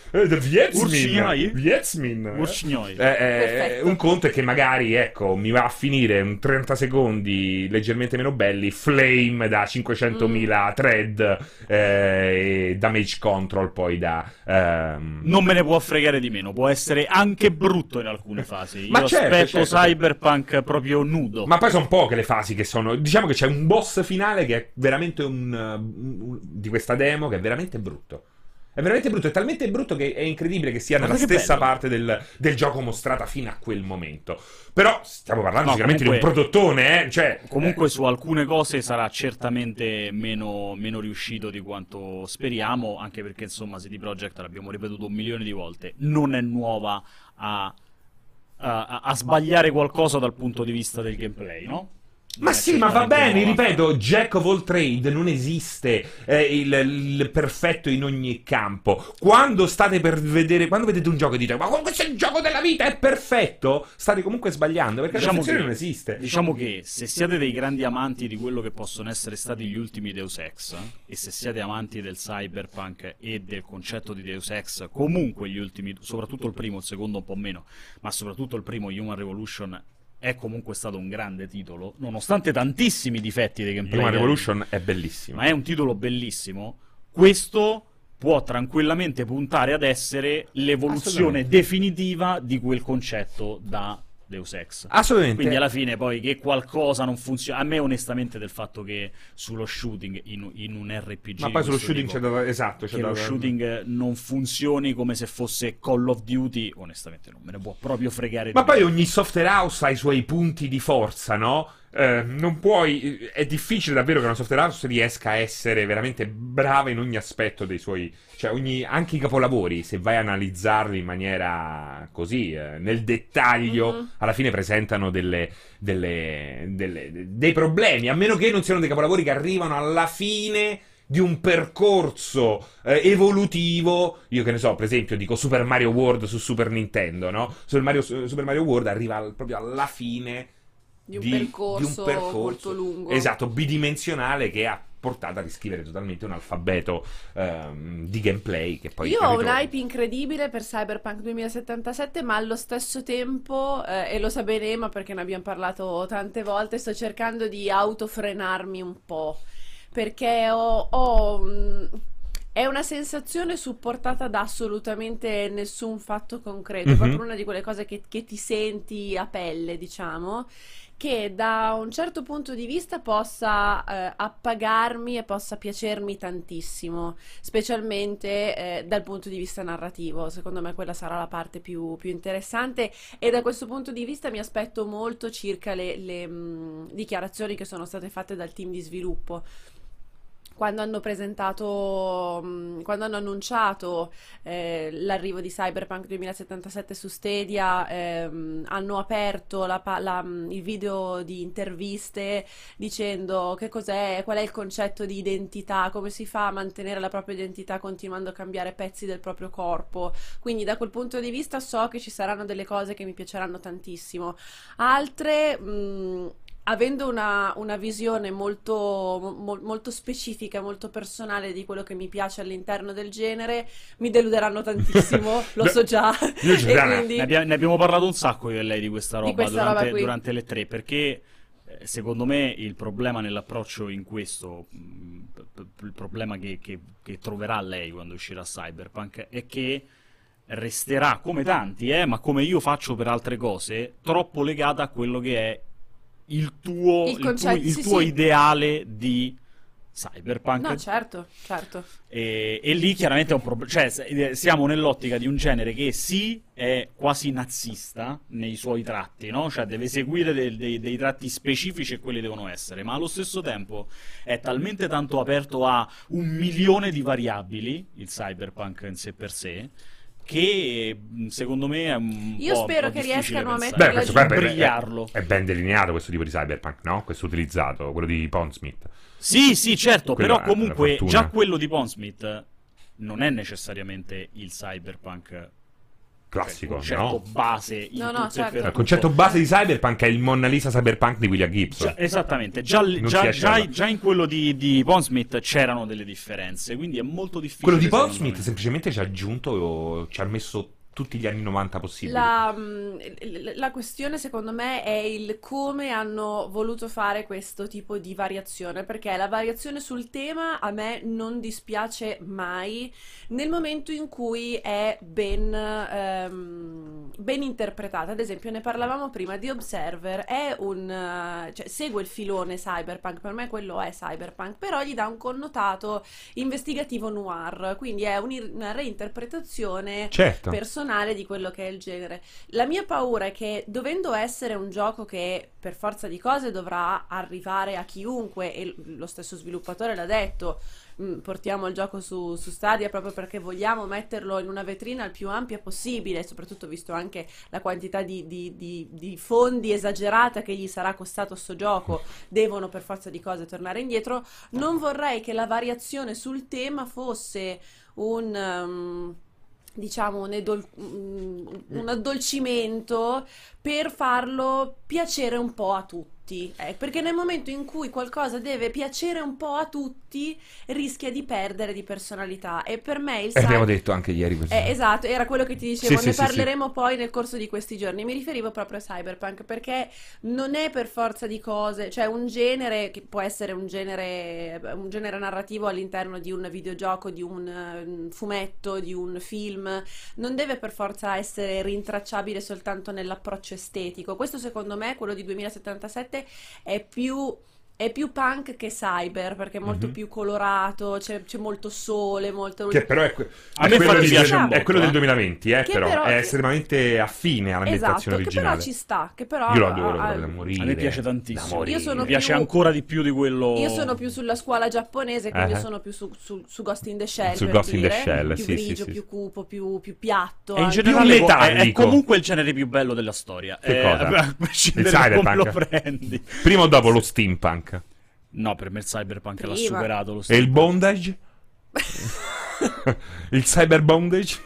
A: Eh, eh,
B: Perfetto.
A: un conto è che magari, ecco, mi va a finire un 30 secondi leggermente meno belli, flame da 500.000
B: Mm.
A: thread eh, e damage control poi da... ehm,
C: Non me ne può fregare di meno, può essere anche brutto in alcune fasi.
A: Ma
C: Io
A: certo,
C: aspetto
A: certo.
C: Cyberpunk proprio nudo.
A: Ma poi sono poche le fasi che sono. Diciamo che c'è un boss finale che è veramente un, un- un- di questa demo che è veramente brutto. È veramente brutto, è talmente brutto che è incredibile che sia nella
C: che
A: stessa
C: bello.
A: parte del, del gioco mostrata fino a quel momento. Però stiamo parlando
C: No,
A: sicuramente di un
C: comunque-
A: prodottone, eh? Cioè,
C: Comunque su alcune cose sarà certamente meno, meno riuscito di quanto speriamo, anche perché insomma CD Projekt, l'abbiamo ripetuto un milione di volte, non è nuova a, a- a sbagliare qualcosa dal punto di vista del gameplay, no?
A: Ma sì, ma va bene, ripeto, Jack of all trade non esiste eh, il, il perfetto in ogni campo. Quando state per vedere, quando vedete un gioco e dite, ma questo è il gioco della vita, è perfetto, state comunque sbagliando, perché
C: Diciamo
A: la
C: che-
A: non esiste.
C: Diciamo che se siete dei grandi amanti di quello che possono essere stati gli ultimi Deus Ex, e se siete amanti del cyberpunk e del concetto di Deus Ex, comunque gli ultimi, soprattutto il primo, il secondo un po' meno, ma soprattutto il primo Human Revolution è comunque stato un grande titolo, nonostante tantissimi difetti dei gameplay.
A: Human Revolution è bellissimo.
C: ma è un titolo bellissimo. Questo può tranquillamente puntare ad essere l'evoluzione definitiva di quel concetto da Deus Ex.
A: Assolutamente.
C: Quindi alla fine poi che qualcosa non funziona. A me onestamente del fatto che sullo shooting in, in un RPG
A: Ma poi sullo shooting
C: tipo,
A: c'è da... Esatto, c'è
C: che lo shooting non funzioni come se fosse Call of Duty, onestamente non me ne può proprio fregare
A: Ma poi
C: meno.
A: ogni software house ha i suoi punti di forza, no? Eh, non puoi. È difficile davvero che una software house riesca a essere veramente brava in ogni aspetto dei suoi. Cioè, ogni, anche i capolavori, se vai a analizzarli in maniera così, eh, nel dettaglio,
B: Mhm.
A: alla fine presentano delle, delle- delle- dei problemi. A meno che non siano dei capolavori che arrivano alla fine di un percorso eh, evolutivo. Io che ne so, per esempio, dico Super Mario World su Super Nintendo, no? Super Mario, Super Mario World arriva al- proprio alla fine
B: Di un percorso molto lungo.
A: Esatto, bidimensionale che ha portata a riscrivere totalmente un alfabeto ehm, di gameplay che poi
B: Io ho un hype incredibile per Cyberpunk 2077, ma allo stesso tempo, eh, e lo sa bene Emma perché ne abbiamo parlato tante volte, sto cercando di autofrenarmi un po', perché ho, ho, mh, è una sensazione supportata da assolutamente nessun fatto concreto, è
A: Mhm.
B: proprio una di quelle cose che, che ti senti a pelle, diciamo che da un certo punto di vista possa eh, appagarmi e possa piacermi tantissimo, specialmente eh, dal punto di vista narrativo. Secondo me quella sarà la parte più, più interessante e da questo punto di vista mi aspetto molto circa le, le, mh, dichiarazioni che sono state fatte dal team di sviluppo. Quando hanno presentato, mh, quando hanno annunciato eh, l'arrivo di Cyberpunk 2077 su Stadia, ehm, hanno aperto la la- mh, il video di interviste dicendo che cos'è, qual è il concetto di identità, come si fa a mantenere la propria identità continuando a cambiare pezzi del proprio corpo. Quindi da quel punto di vista so che ci saranno delle cose che mi piaceranno tantissimo. Altre, mh, avendo una, una visione molto, mo- molto specifica, molto personale di quello che mi piace all'interno del genere, mi deluderanno tantissimo, (laughs) lo so già.
A: Io sarà.
B: quindi-
C: Ne, abbia- ne abbiamo parlato un sacco io e lei di questa roba,
B: questa
C: durante,
B: roba
C: durante le tre, perché eh, secondo me il problema nell'approccio in questo, p- il problema che, che- che troverà lei quando uscirà Cyberpunk è che resterà, come tanti, eh, ma come io faccio per altre cose, troppo legata a quello che è il tuo,
B: Il
C: il tuo-
B: concetto,
C: il
B: sì,
C: tuo
B: sì.
C: ideale di Cyberpunk.
B: No, certo, certo.
C: E, e lì chiaramente è un problema. Cioè, eh, siamo nell'ottica di un genere che sì è quasi nazista nei suoi tratti, no? Cioè, deve seguire dei, dei- dei tratti specifici e quelli devono essere, ma allo stesso tempo è talmente tanto aperto a un milione di variabili, il cyberpunk in sé per sé, che mh, secondo me è un
B: Io
C: po',
B: spero
C: un po'
B: che riescano a.
A: Beh, questo è, è-
C: Brigliarlo.
A: è ben delineato questo tipo di cyberpunk, no? Questo utilizzato, quello di Pondsmith.
C: Sì, sì, certo,
A: Quello
C: però comunque già quello di Pondsmith non è necessariamente il cyberpunk
A: Classico,
C: cioè, il concetto
A: no?
C: base in
B: No, no,
C: tutto
B: certo.
A: Il concetto base di cyberpunk è il Mona Lisa cyberpunk di William Gibson.
C: Già- esattamente, già, già- già- già in quello di, di Pondsmith c'erano delle differenze, quindi è molto difficile.
A: Quello di Pondsmith
C: me.
A: semplicemente ci ha aggiunto, ci ha messo tutti gli anni 90 possibili.
B: La, l- la questione secondo me è il come hanno voluto fare questo tipo di variazione, perché la variazione sul tema a me non dispiace mai nel momento in cui è ben, ehm, ben interpretata. Ad esempio, ne parlavamo prima di Observer, è un, eh, cioè, segue il filone cyberpunk, per me quello è cyberpunk, però gli dà un connotato investigativo noir, quindi è un- una reinterpretazione
A: Certo.
B: personale di quello che è il genere. La mia paura è che dovendo essere un gioco che per forza di cose dovrà arrivare a chiunque e lo stesso sviluppatore l'ha detto, "Mm, portiamo il gioco su, su Stadia proprio perché vogliamo metterlo in una vetrina il più ampia possibile, soprattutto visto anche la quantità di, di- di- di fondi esagerata che gli sarà costato sto gioco, devono per forza di cose tornare indietro. Non vorrei che la variazione sul tema fosse un... um, diciamo un, edol- un- un addolcimento per farlo piacere un po' a tutti. Eh, perché nel momento in cui qualcosa deve piacere un po' a tutti, rischia di perdere di personalità. E per me il
A: E abbiamo
B: cyber-
A: detto anche ieri questo.
B: eh, esatto, era quello che ti dicevo,
A: Sì, sì,
B: ne
A: sì,
B: parleremo poi nel corso di questi giorni. Mi riferivo proprio a Cyberpunk perché non è per forza di cose, cioè un genere che può essere un genere, un genere narrativo all'interno di un videogioco, di un eh, fumetto, di un film, non deve per forza essere rintracciabile soltanto nell'approccio estetico. Questo secondo me, quello di 2077, è più... È più punk che cyber perché è molto
A: Mhm.
B: più colorato, c'è, c'è molto sole, molto...
A: Che però è, que-
C: A
A: è
C: me
A: quello, di-
C: piace
A: è quello del
C: eh.
A: 2020, eh,
B: Che
A: però,
B: però-
A: è estremamente affine all'ambientazione
B: Esatto, che
A: originale.
B: però ci sta, che però
A: Io lo adoro,
B: ah,
A: da morire.
C: A me piace tantissimo.
A: morire.
B: Io sono
C: Mi piace
B: più-
C: ancora di più di quello.
B: Io sono più sulla scuola giapponese, quindi io sono più su, su- su Ghost in the Shell.
A: Su Ghost in the
B: dire,
A: Shell,
B: più
A: sì,
B: grigio,
A: sì,
B: più cupo, più, più piatto.
C: In
B: anche.
C: generale
A: Più
C: è, comunque il genere più bello della storia.
A: Che
C: Eh,
A: cosa? (laughs)
C: A prescindere
A: Il
C: da come lo prendi.
A: Prima o dopo lo steampunk?
C: No, per me il cyberpunk l'ha
B: Prima.
C: superato lo
A: E il
C: stesso.
A: bondage? (laughs) il cyber bondage?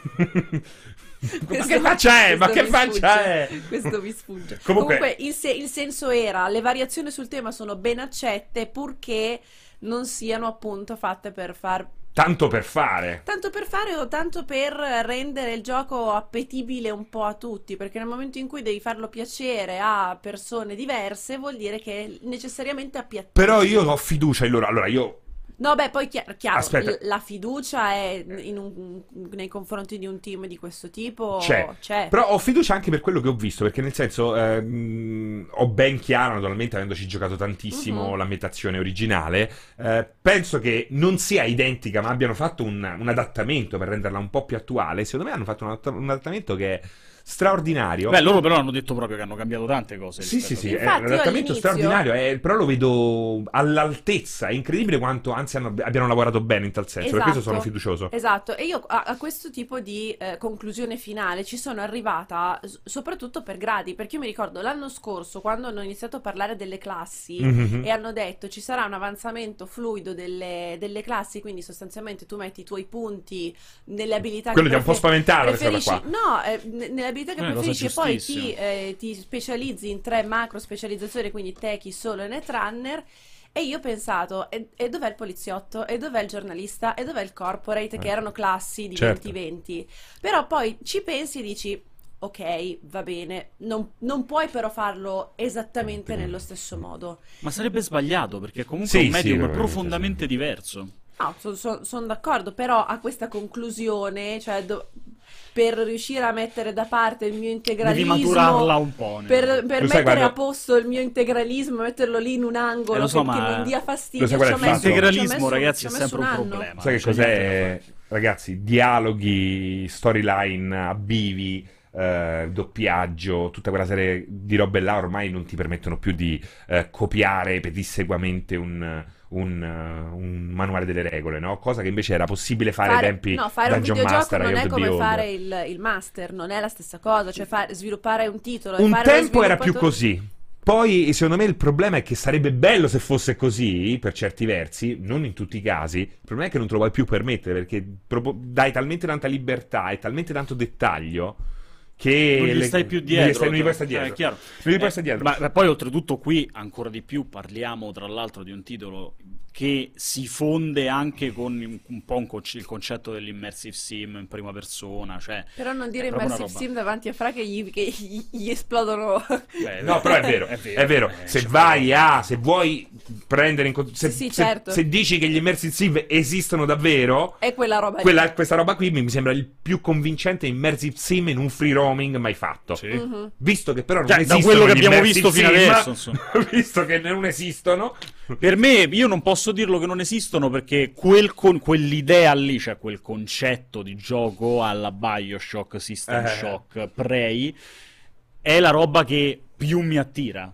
A: ma che faccia è? Ma
B: questo
A: che faccia
B: sfugge.
A: è?
B: Questo mi sfugge. (laughs)
A: Comunque-
B: Comunque, il, se- il senso era: le variazioni sul tema sono ben accette purché non siano appunto fatte per far
A: Tanto per fare.
B: Tanto per fare o tanto per rendere il gioco appetibile un po' a tutti, perché nel momento in cui devi farlo piacere a persone diverse, vuol dire che necessariamente appiattire.
A: Però io ho fiducia in loro. Allora, io
B: No, beh, poi chiaro, chiaro,
A: Aspetta.
B: l- la fiducia è in un- nei confronti di un team di questo tipo
A: c'è. Però ho fiducia anche per quello che ho visto, perché nel senso ehm, ho ben chiaro, naturalmente avendoci giocato tantissimo
B: Mhm.
A: l'ambientazione originale, eh, penso che non sia identica, ma abbiano fatto un, un adattamento per renderla un po' più attuale. Secondo me hanno fatto un, un adattamento che è straordinario.
C: Beh, loro però hanno detto proprio che hanno cambiato tante cose.
A: Sì, sì, sì, è un adattamento straordinario, eh, però lo vedo all'altezza, è incredibile quanto anzi hanno- abbiano lavorato bene in tal senso, per questo
B: Esatto.
A: sono fiducioso.
B: Esatto, e io a, a questo tipo di eh, conclusione finale ci sono arrivata s- soprattutto per gradi, perché io mi ricordo l'anno scorso quando hanno iniziato a parlare delle classi
A: Mhm.
B: e hanno detto ci sarà un avanzamento fluido delle, delle classi, quindi sostanzialmente tu metti i tuoi punti nelle abilità
A: Quello
B: che
A: ti ha un po' spaventato questa qua.
B: No, eh, ne- nelle abilità che
C: È una cosa
B: preferisci e poi ti, eh, ti specializzi in tre macro specializzazioni, quindi techi, solo e netrunner. E io ho pensato, e, e dov'è il poliziotto? E dov'è il giornalista? E dov'è il corporate? Che
A: Eh.
B: erano classi di
A: Certo.
B: 20-20. Però poi ci pensi e dici, ok, va bene, non, non puoi però farlo esattamente nello stesso modo.
C: Ma sarebbe sbagliato perché comunque
A: Sì,
C: è un medium
A: sì,
C: profondamente diverso.
B: No, sono d'accordo, però a questa conclusione, cioè do- per riuscire a mettere da parte il mio
C: Devi
B: integralismo...
C: maturarla un po'.
B: Per, per mettere
A: guarda-
B: a posto il mio integralismo, metterlo lì in un angolo
C: Eh, so,
B: perché
C: ma-
B: non dia fastidio.
A: Lo sai
B: ho
A: il
B: messo-
C: ragazzi, è sempre un
B: anno.
C: problema.
A: Sai che
C: da
A: cos'è? Ragazzi, dialoghi, storyline abivi, eh, doppiaggio, tutta quella serie di robe là ormai non ti permettono più di eh, copiare pedissequamente un, un, eh, un manuale delle regole, no? Cosa che invece era possibile fare, ai tempi
B: no, fare un
A: Dungeon
B: videogioco
A: Master,
B: non è come fare il, il master, non è la stessa cosa, cioè fa- sviluppare un titolo
A: Un tempo era più così. Poi, secondo me, il problema è che sarebbe bello se fosse così, per certi versi, non in tutti i casi. Il problema è che non te lo puoi più permettere, perché dai talmente tanta libertà e talmente tanto dettaglio che...
C: Non gli
A: le-
C: stai più dietro.
A: stai- non gli puoi
C: cioè,
A: stare dietro.
C: è chiaro.
A: Non gli puoi
C: Eh,
A: stare dietro.
C: Ma, ma poi oltretutto qui ancora di più parliamo tra l'altro di un titolo che si fonde anche con un, un po' un conce- il concetto dell'immersive sim in prima persona, cioè
B: Però non dire
C: È
B: immersive sim davanti a Fra che gli, che gli- gli esplodono.
C: beh,
A: No, però (laughs) è vero, è vero.
C: eh,
A: Se
C: cioè,
A: vai a, se vuoi prendere in conto, se,
B: Sì, sì,
A: se-
B: certo.
A: se dici che gli immersive sim esistono davvero,
B: è quella roba
A: quella- questa roba qui mi sembra il più convincente immersive sim in un free roaming mai fatto.
C: Sì.
B: Mhm.
A: Visto che però non
C: Cioè, da
A: esistono
C: quello che abbiamo visto fino adesso, (laughs)
A: visto che non esistono,
C: Per me, io non posso dirlo che non esistono perché quel con- quell'idea lì, cioè quel concetto di gioco alla Bioshock, System
A: Eh.
C: Shock, Prey, è la roba che più mi attira.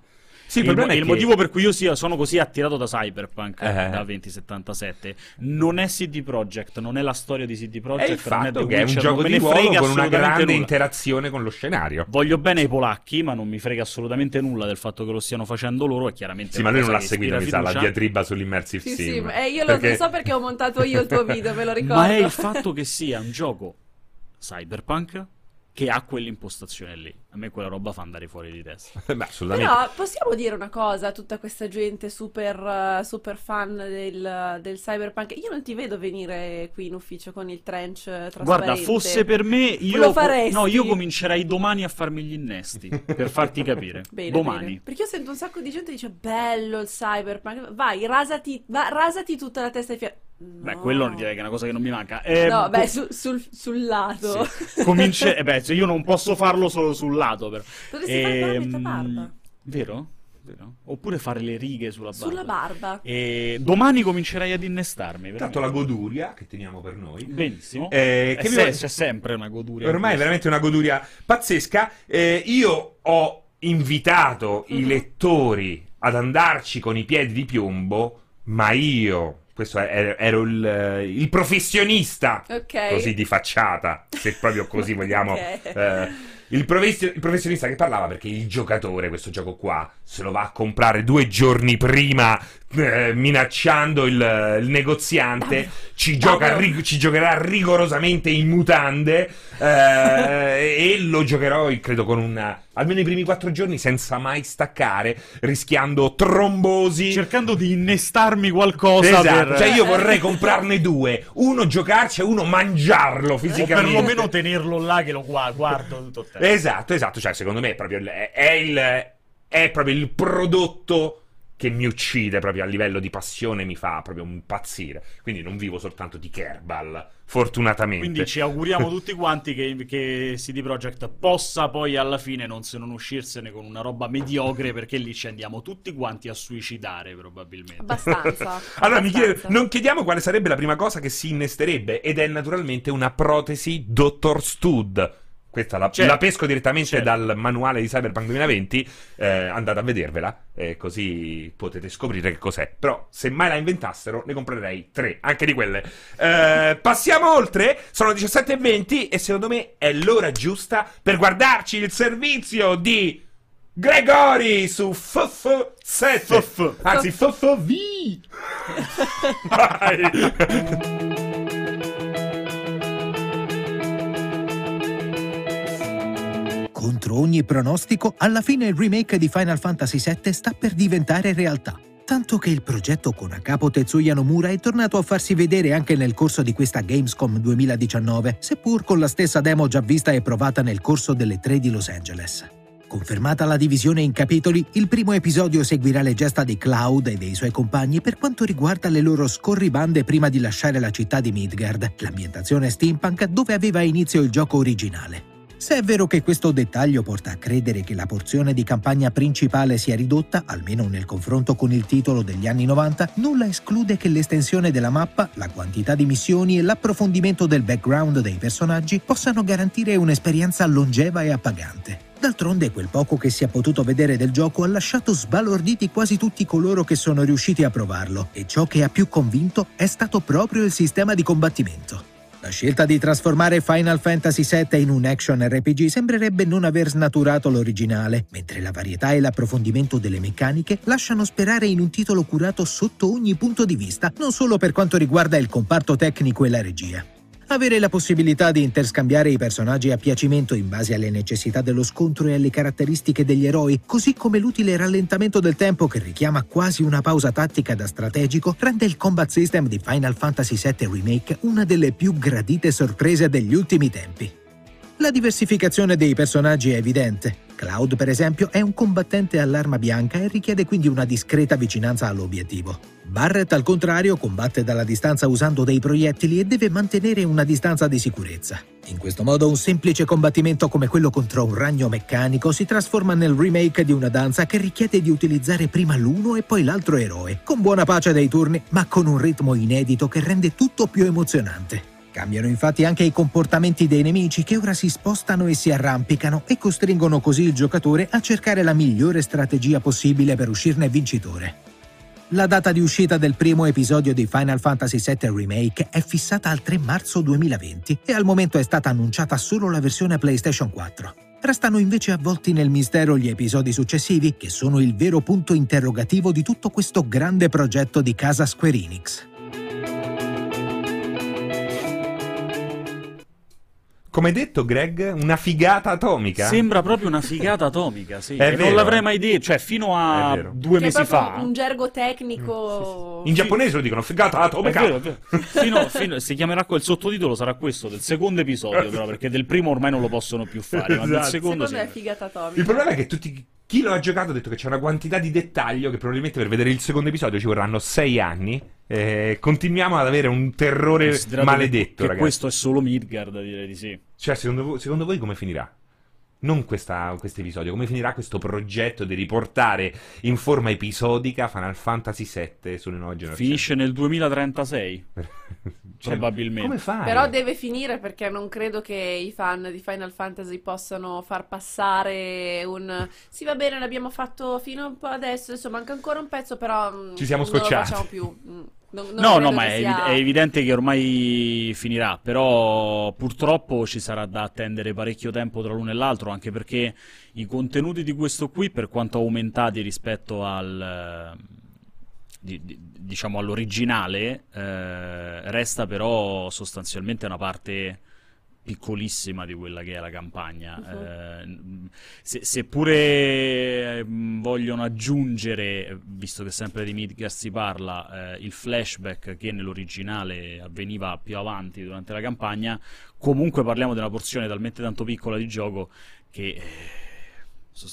A: Sì, il
C: il,
A: problema
C: mo-
A: è
C: il
A: che-
C: motivo per cui io sia, sono così attirato da Cyberpunk
A: Eh.
C: da 2077 non è CD Projekt, non è la storia di CD
A: è
C: Projekt,
A: il
C: non è
A: fatto
C: The
A: che è un
C: Witcher,
A: gioco di ruolo
C: frega
A: con una grande
C: nulla.
A: interazione con lo scenario.
C: Voglio bene ai polacchi, ma non mi frega assolutamente nulla del fatto che lo stiano facendo loro. E chiaramente
A: Sì, ma lui non l'ha seguito, mi sa, la diatriba sull'immersive
B: Sì, sì,
A: sim.
B: eh, io lo
A: Perché-
B: so perché ho montato io il tuo video, me lo ricordo. (laughs)
C: Ma è il fatto che sia un gioco cyberpunk che ha quell'impostazione lì. A me quella roba fa andare fuori di testa. (laughs)
A: Beh, assolutamente.
B: Però possiamo dire una cosa a tutta questa gente super, eh, super fan del, del cyberpunk. Io non ti vedo venire qui in ufficio con il trench eh, trasparente.
C: Guarda, fosse per me, io,
B: Lo faresti?
C: no, io comincerei domani a farmi gli innesti per farti capire. (laughs)
B: Bene,
C: domani.
B: bene. Perché io sento un sacco di gente che dice bello il cyberpunk. Vai, rasati, va- rasati tutta la testa e fia...
C: Beh,
B: No.
C: quello direi che è una cosa che non mi manca. Eh,
B: No, beh, su- sul, sul lato.
C: sì. Comince- eh beh, cioè, io non posso farlo solo sul lato, però.
B: Potresti fare la metà
C: Ehm,
B: barba.
C: Vero? Vero? Oppure fare le righe sulla barba.
B: Sulla barba.
C: E domani comincerei ad innestarmi.
A: Tanto la
C: veramente.
A: goduria che teniamo per noi.
C: Benissimo.
A: Eh,
C: Eh,
A: che vi
C: se-
A: voglio-
C: c'è sempre una goduria.
A: Ormai è veramente una goduria pazzesca. Eh, io ho invitato i
B: Mhm.
A: lettori ad andarci con i piedi di piombo, ma io, questo è- ero il, il professionista,
B: Ok.
A: così di facciata, se proprio così (laughs) vogliamo.
B: Ok.
A: eh, il, professi- il professionista che parlava perché il giocatore, questo gioco qua, se lo va a comprare due giorni prima eh, minacciando il, il negoziante, ci, gioca rig- ci giocherà rigorosamente in mutande eh, e lo giocherò, credo, con una almeno i primi quattro giorni senza mai staccare, rischiando trombosi.
C: Cercando di innestarmi qualcosa.
A: Esatto,
C: per...
A: cioè io vorrei comprarne due, uno giocarci e uno mangiarlo
C: O
A: fisicamente.
C: perlomeno tenerlo là che lo gua- guardo tutto il tempo.
A: Esatto, esatto, cioè secondo me è proprio il, è il, è proprio il prodotto che mi uccide proprio a livello di passione, mi fa proprio impazzire. Quindi non vivo soltanto di Kerbal, fortunatamente.
C: Quindi ci auguriamo (laughs) tutti quanti che, che CD Projekt possa poi alla fine non se non uscirsene con una roba mediocre perché lì ci andiamo tutti quanti a suicidare probabilmente.
B: Abbastanza. (laughs)
A: Allora mi chiedo,
B: abbastanza.
A: non chiediamo quale sarebbe la prima cosa che si innesterebbe ed è naturalmente una protesi Dr. Stud. Questa la,
C: Certo.
A: la pesco direttamente
C: Certo.
A: dal manuale di Cyberpunk 2020. eh, andate a vedervela, eh, così potete scoprire che cos'è. Però, se mai la inventassero, ne comprerei tre, anche di quelle. Eh, passiamo oltre. Sono 17.20 e secondo me è l'ora giusta per guardarci il servizio di Gregori su FF7.
C: FF.
A: Anzi, FFV. (laughs) Vai. (laughs)
D: Contro ogni pronostico, alla fine il remake di Final Fantasy VII sta per diventare realtà. Tanto che il progetto con a capo Tetsuya Nomura è tornato a farsi vedere anche nel corso di questa Gamescom 2019, seppur con la stessa demo già vista e provata nel corso delle tre di Los Angeles. Confermata la divisione in capitoli, il primo episodio seguirà le gesta di Cloud e dei suoi compagni per quanto riguarda le loro scorribande prima di lasciare la città di Midgard, l'ambientazione steampunk dove aveva inizio il gioco originale. Se è vero che questo dettaglio porta a credere che la porzione di campagna principale sia ridotta, almeno nel confronto con il titolo degli anni 90, nulla esclude che l'estensione della mappa, la quantità di missioni e l'approfondimento del background dei personaggi possano garantire un'esperienza longeva e appagante. D'altronde quel poco che si è potuto vedere del gioco ha lasciato sbalorditi quasi tutti coloro che sono riusciti a provarlo e ciò che ha più convinto è stato proprio il sistema di combattimento. La scelta di trasformare Final Fantasy VII in un action RPG sembrerebbe non aver snaturato l'originale, mentre la varietà e l'approfondimento delle meccaniche lasciano sperare in un titolo curato sotto ogni punto di vista, non solo per quanto riguarda il comparto tecnico e la regia. Avere la possibilità di interscambiare i personaggi a piacimento in base alle necessità dello scontro e alle caratteristiche degli eroi, così come l'utile rallentamento del tempo che richiama quasi una pausa tattica da strategico, rende il combat system di Final Fantasy VII Remake una delle più gradite sorprese degli ultimi tempi. La diversificazione dei personaggi è evidente. Cloud, per esempio, è un combattente all'arma bianca e richiede quindi una discreta vicinanza all'obiettivo. Barrett, al contrario, combatte dalla distanza usando dei proiettili e deve mantenere una distanza di sicurezza. In questo modo un semplice combattimento come quello contro un ragno meccanico si trasforma nel remake di una danza che richiede di utilizzare prima l'uno e poi l'altro eroe, con buona pace dei turni, ma con un ritmo inedito che rende tutto più emozionante. Cambiano infatti anche i comportamenti dei nemici che ora si spostano e si arrampicano e costringono così il giocatore a cercare la migliore strategia possibile per uscirne vincitore. La data di uscita del primo episodio di Final Fantasy VII Remake è fissata al 3 marzo 2020 e al momento è stata annunciata solo la versione PlayStation 4. Restano invece avvolti nel mistero gli episodi successivi, che sono il vero punto interrogativo di tutto questo grande progetto di casa Square Enix.
A: Come detto, Greg, una figata atomica.
C: Sembra proprio una figata atomica, sì. (laughs)
A: È vero,
C: non l'avrei mai detto, cioè fino a
A: È vero.
C: due
B: Che è
C: mesi
B: proprio
C: fa.
B: un gergo tecnico.
A: In giapponese lo dicono figata
C: È
A: atomica.
C: vero, è vero. Fino, fino- si chiamerà quel sottotitolo sarà questo del secondo episodio, però, perché del primo ormai non lo possono più fare, ma del
A: Esatto.
C: secondo,
B: Secondo me è
C: sì.
B: figata atomica.
A: Il problema è che tutti chi lo ha giocato ha detto che c'è una quantità di dettaglio che probabilmente per vedere il secondo episodio ci vorranno sei anni. Eh, continuiamo ad avere un terrore maledetto,
C: che, che
A: ragazzi.
C: questo è solo Midgard, direi di sì.
A: Cioè, secondo secondo voi come finirà? Non questo episodio, come finirà questo progetto di riportare in forma episodica Final Fantasy VII sulle nuove generazioni?
C: Finisce nel 2036. (laughs)
A: Cioè,
C: probabilmente.
A: Come fai?
B: Però deve finire perché non credo che i fan di Final Fantasy possano far passare un sì va bene l'abbiamo fatto fino a un po' adesso adesso manca ancora un pezzo però mm,
A: Ci siamo
B: non lo
A: scocciati.
B: facciamo più Mm, non- non
C: No, no, ma è,
B: sia-
C: è evidente che ormai finirà, però purtroppo ci sarà da attendere parecchio tempo tra l'uno e l'altro, anche perché i contenuti di questo qui, per quanto aumentati rispetto al, di, di, diciamo all'originale, eh, resta però sostanzialmente una parte piccolissima di quella che è la campagna.
B: Mhm.
C: Eh, se- seppure eh, vogliono aggiungere, visto che sempre di Midgar si parla, eh, il flashback che nell'originale avveniva più avanti durante la campagna, comunque parliamo di una porzione talmente tanto piccola di gioco che eh,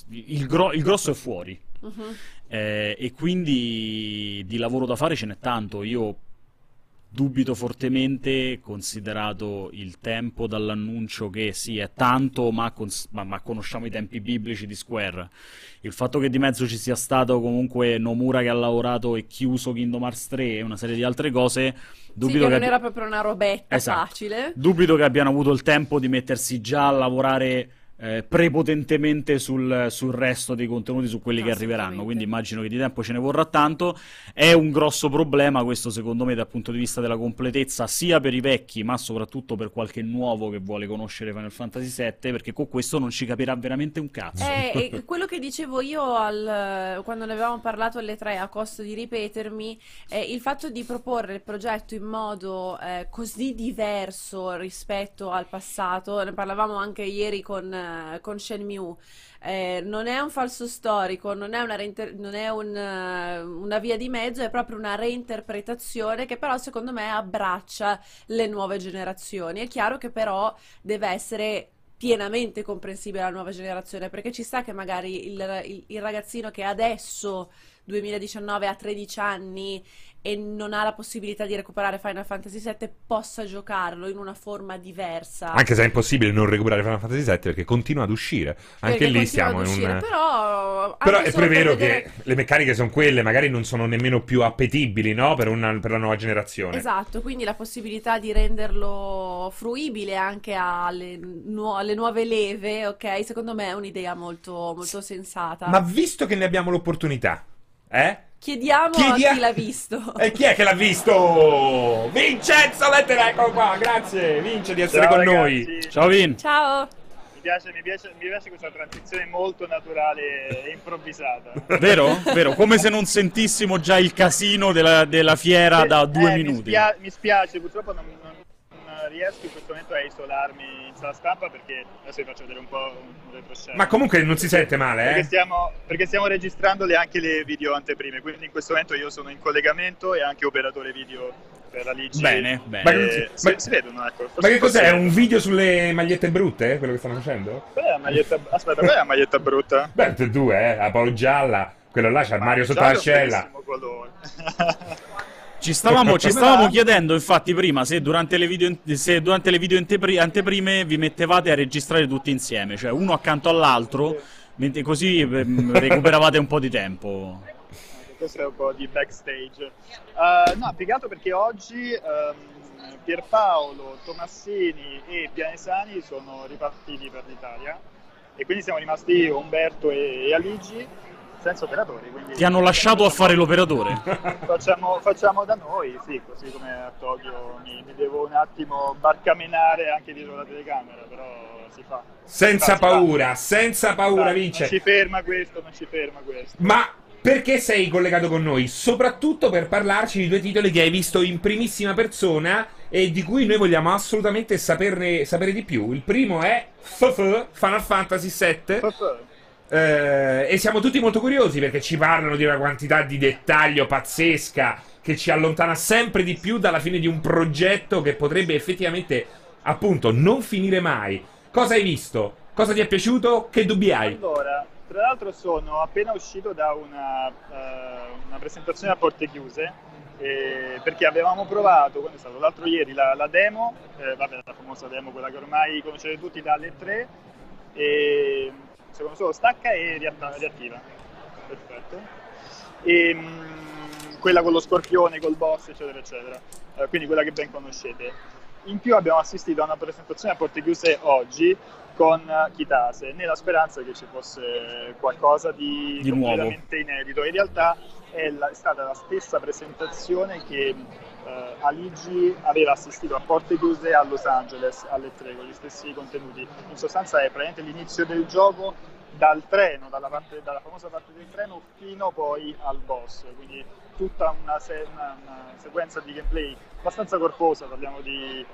C: il, gro- il grosso è fuori.
B: Mhm.
C: Eh, e quindi di lavoro da fare ce n'è tanto. Io dubito fortemente, considerato il tempo dall'annuncio che sì, è tanto, ma, cons- ma- ma conosciamo i tempi biblici di Square. Il fatto che di mezzo ci sia stato comunque Nomura che ha lavorato e chiuso Kingdom Hearts 3 e una serie di altre cose,
B: Sì,
C: dubito
B: che
C: che
B: non era proprio una robetta
C: Esatto.
B: facile.
C: Dubito che abbiano avuto il tempo di mettersi già a lavorare eh, prepotentemente sul, sul resto dei contenuti, su quelli che arriveranno. Quindi immagino che di tempo ce ne vorrà tanto. È un grosso problema questo, secondo me, dal punto di vista della completezza, sia per i vecchi, ma soprattutto per qualche nuovo che vuole conoscere Final Fantasy VII, perché con questo non ci capirà veramente un cazzo.
B: Eh, (laughs) quello che dicevo io al- quando ne avevamo parlato alle tre, a costo di ripetermi, è il fatto di proporre il progetto in modo eh, così diverso rispetto al passato. Ne parlavamo anche ieri con, con Shenmue. Eh, non è un falso storico, non è, una, reinter- non è un, eh, una via di mezzo, è proprio una reinterpretazione che però secondo me abbraccia le nuove generazioni. È chiaro che però deve essere pienamente comprensibile alla nuova generazione, perché ci sta che magari il, il- il ragazzino che adesso, 2019, ha 13 anni e non ha la possibilità di recuperare Final Fantasy VII, possa giocarlo in una forma diversa.
A: Anche se è impossibile non recuperare Final Fantasy VII perché continua ad uscire. Anche
B: Perché
A: lì stiamo
B: ad
A: in
B: uscire,
A: un.
B: Però,
A: Però è pure vero
B: vedere-
A: che le meccaniche sono quelle, magari non sono nemmeno più appetibili, no? Per, una- per la nuova generazione.
B: Esatto, quindi la possibilità di renderlo fruibile anche alle, nu- alle nuove leve, ok? Secondo me è un'idea molto, molto sensata.
A: Ma visto che ne abbiamo l'opportunità, eh?
B: Chiediamo
A: Chiedi
B: a chi l'ha visto.
A: E chi è che l'ha visto? Vincenzo Lettera, eccolo qua, grazie Vince di essere
G: Ciao,
A: con
G: ragazzi.
A: noi.
C: Ciao Vin!
B: Ciao!
G: Mi piace, mi, piace, mi piace questa transizione molto naturale e improvvisata.
C: Vero? (laughs) Vero? Come se non sentissimo già il casino della, della fiera da due
G: Eh, Mi,
C: minuti.
G: spia- mi spiace, purtroppo non- non riesco in questo momento a isolarmi in sala stampa perché adesso vi faccio vedere un po' un retroscena.
A: Ma comunque non si sente male,
G: Perché
A: eh?
G: stiamo, perché stiamo registrando le- anche le video anteprime, quindi in questo momento io sono in collegamento e anche operatore video per la Ligi.
C: Bene, bene.
A: Ma-
G: Eh, si,
A: ma-
G: si vedono, ecco.
A: Ma che cos'è? Un video sulle magliette brutte? Quello che stanno facendo?
G: Qual è la maglietta? Aspetta, qual è la maglietta brutta? (laughs)
A: Beh, tutte e due, eh? La polo gialla, quello là c'ha il Mario sotto l'ascella. (laughs)
C: Ci stavamo, ci stavamo
G: va?
C: chiedendo infatti prima se durante le video, se durante le video antepri- anteprime vi mettevate a registrare tutti insieme, cioè uno accanto all'altro, mentre così ehm, (laughs) recuperavate un po' di tempo.
G: Questo è un po' di backstage. Eh, no, altro perché oggi ehm, Pierpaolo, Tomassini e Pianesani sono ripartiti per l'Italia e quindi siamo rimasti io, Umberto e, e Aligi senza operatori. Quindi
C: Ti hanno lasciato a fare l'operatore. (laughs)
G: Facciamo, facciamo da noi, sì, così come a Tokyo mi, mi devo un attimo barcamenare anche dietro la telecamera, però si fa.
A: Senza
G: Si fa, si
A: paura, senza
G: fa.
A: paura,
G: Dai,
A: Vince.
G: Non ci ferma questo, non ci ferma questo.
A: Ma perché sei collegato con noi? Soprattutto per parlarci di due titoli che hai visto in primissima persona e di cui noi vogliamo assolutamente saperne, sapere di più. Il primo è FF, Final Fantasy VII. Eh, e siamo tutti molto curiosi perché ci parlano di una quantità di dettaglio pazzesca che ci allontana sempre di più dalla fine di un progetto che potrebbe effettivamente, appunto, non finire mai. Cosa hai visto? Cosa ti è piaciuto? Che dubbi hai?
G: Allora, tra l'altro sono appena uscito da una, eh, una presentazione a porte chiuse eh, perché avevamo provato, quando è stato l'altro ieri, la, la demo, eh, vabbè, la famosa demo, quella che ormai conoscete tutti dalle 3 e secondo solo stacca e riatta- riattiva. Perfetto. E, mm, quella con lo scorpione, col boss, eccetera, eccetera. Eh, quindi quella che ben conoscete. In più abbiamo assistito a una presentazione a porte chiuse oggi con Kitase, nella speranza che ci fosse qualcosa di,
C: Di nuovo.
G: completamente inedito. In realtà è, la- è stata la stessa presentazione che eh, Aligi aveva assistito a porte chiuse a Los Angeles alle 3 con gli stessi contenuti. In sostanza è praticamente l'inizio del gioco dal treno, dalla, parte, dalla, famosa parte del treno fino poi al boss, quindi tutta una, se- una, una sequenza di gameplay abbastanza corposa, parliamo di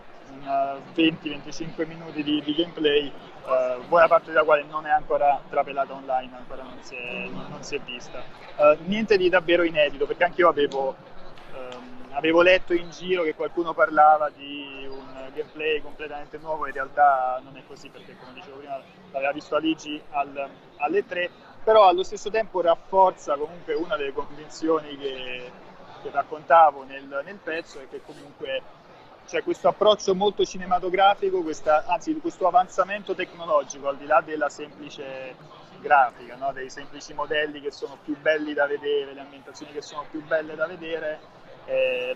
G: 20-25 minuti di, di gameplay, uh, buona parte della quale non è ancora trapelata online, ancora non si è, non, si è vista. Uh, niente di davvero inedito, perché anche io avevo, avevo, letto in giro che qualcuno parlava di un gameplay completamente nuovo, in realtà non è così, perché come dicevo prima l'aveva visto Aligi al, alle 3, però allo stesso tempo rafforza comunque una delle convinzioni che, che raccontavo nel, nel pezzo e che comunque c'è questo approccio molto cinematografico, questa, anzi questo avanzamento tecnologico al di là della semplice grafica, no? dei semplici modelli che sono più belli da vedere, le ambientazioni che sono più belle da vedere, eh,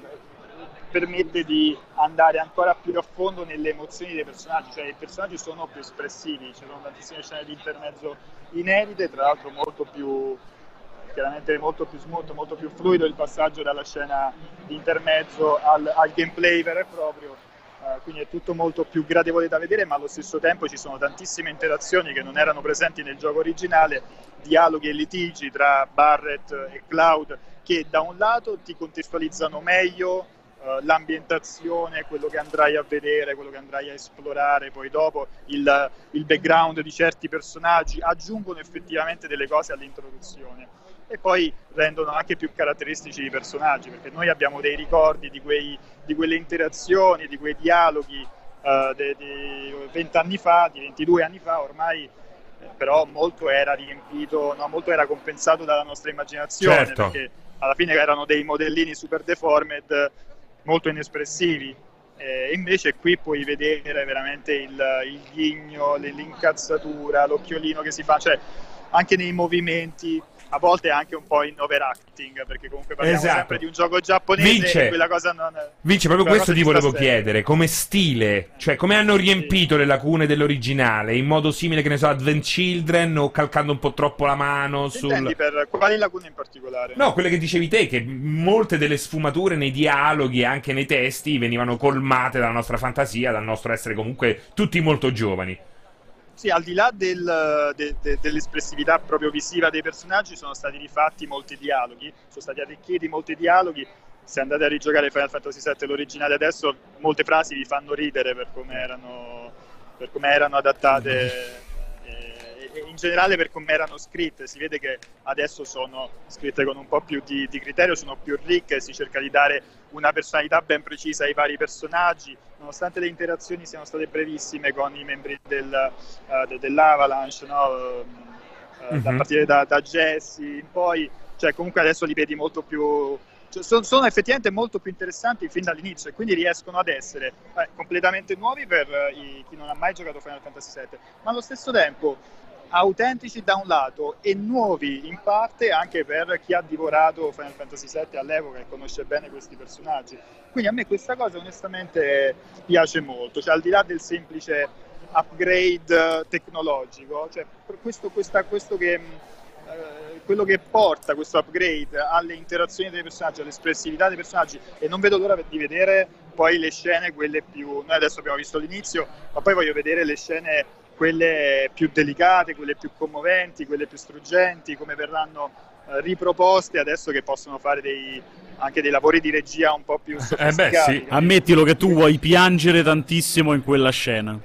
G: permette di andare ancora più a fondo nelle emozioni dei personaggi, cioè i personaggi sono più espressivi, ci sono tantissime scene di intermezzo inedite, tra l'altro molto più chiaramente molto più smooth, molto più fluido il passaggio dalla scena di intermezzo al, al gameplay vero e proprio. Uh, quindi è tutto molto più gradevole da vedere, ma allo stesso tempo ci sono tantissime interazioni che non erano presenti nel gioco originale, dialoghi e litigi tra Barrett e Cloud che da un lato ti contestualizzano meglio uh, l'ambientazione, quello che andrai a vedere, quello che andrai a esplorare, poi dopo il, il background di certi personaggi, aggiungono effettivamente delle cose all'introduzione e poi rendono anche più caratteristici i personaggi, perché noi abbiamo dei ricordi di, quei, di quelle interazioni, di quei dialoghi uh, di 20 anni fa, di 22 anni fa ormai, eh, però molto era riempito, no, molto era compensato dalla nostra immaginazione,
A: certo.
G: perché alla fine erano dei modellini super deformed, molto inespressivi. E invece qui puoi vedere veramente il, il ghigno, l'incazzatura, l'occhiolino che si fa, cioè anche nei movimenti a volte anche un po' in overacting, perché comunque parliamo
A: Esatto.
G: sempre di un gioco giapponese
A: Vince.
G: e quella cosa non.
A: Vince, proprio questo ti volevo chiedere, come stile, cioè come hanno riempito le lacune dell'originale, in modo simile, che ne so, Advent Children o calcando un po' troppo la mano
G: Che
A: sul...
G: per quali lacune in particolare?
A: No, quelle che dicevi te, che molte delle sfumature nei dialoghi e anche nei testi venivano colmate dalla nostra fantasia, dal nostro essere comunque tutti molto giovani.
G: Sì, al di là del- de- de- dell'espressività proprio visiva dei personaggi, sono stati rifatti molti dialoghi, sono stati arricchiti molti dialoghi. Se andate a rigiocare Final Fantasy VII l'originale adesso, molte frasi vi fanno ridere per come erano, per come erano adattate e, e in generale per come erano scritte. Si vede che adesso sono scritte con un po' più di, di criterio, sono più ricche, si cerca di dare una personalità ben precisa ai vari personaggi, nonostante le interazioni siano state brevissime con i membri del, eh, de- dell'Avalanche, no? Eh, da
A: Mhm.
G: partire da, da Jesse in poi, cioè comunque adesso li vedi molto più... cioè, sono, sono effettivamente molto più interessanti fin dall'inizio e quindi riescono ad essere eh, completamente nuovi per eh, chi non ha mai giocato Final Fantasy VII, ma allo stesso tempo autentici da un lato e nuovi in parte anche per chi ha divorato Final Fantasy VII all'epoca e conosce bene questi personaggi. Quindi a me questa cosa onestamente piace molto, cioè al di là del semplice upgrade tecnologico, cioè questo, questa- questo che, eh, quello che porta questo upgrade alle interazioni dei personaggi, all'espressività dei personaggi e non vedo l'ora di vedere poi le scene, quelle più... Noi adesso abbiamo visto l'inizio, ma poi voglio vedere le scene quelle più delicate, quelle più commoventi, quelle più struggenti, come verranno eh, riproposte adesso che possono fare dei- anche dei lavori di regia un po' più sofisticati.
A: sì.
C: Ammettilo che tu vuoi piangere tantissimo in quella scena.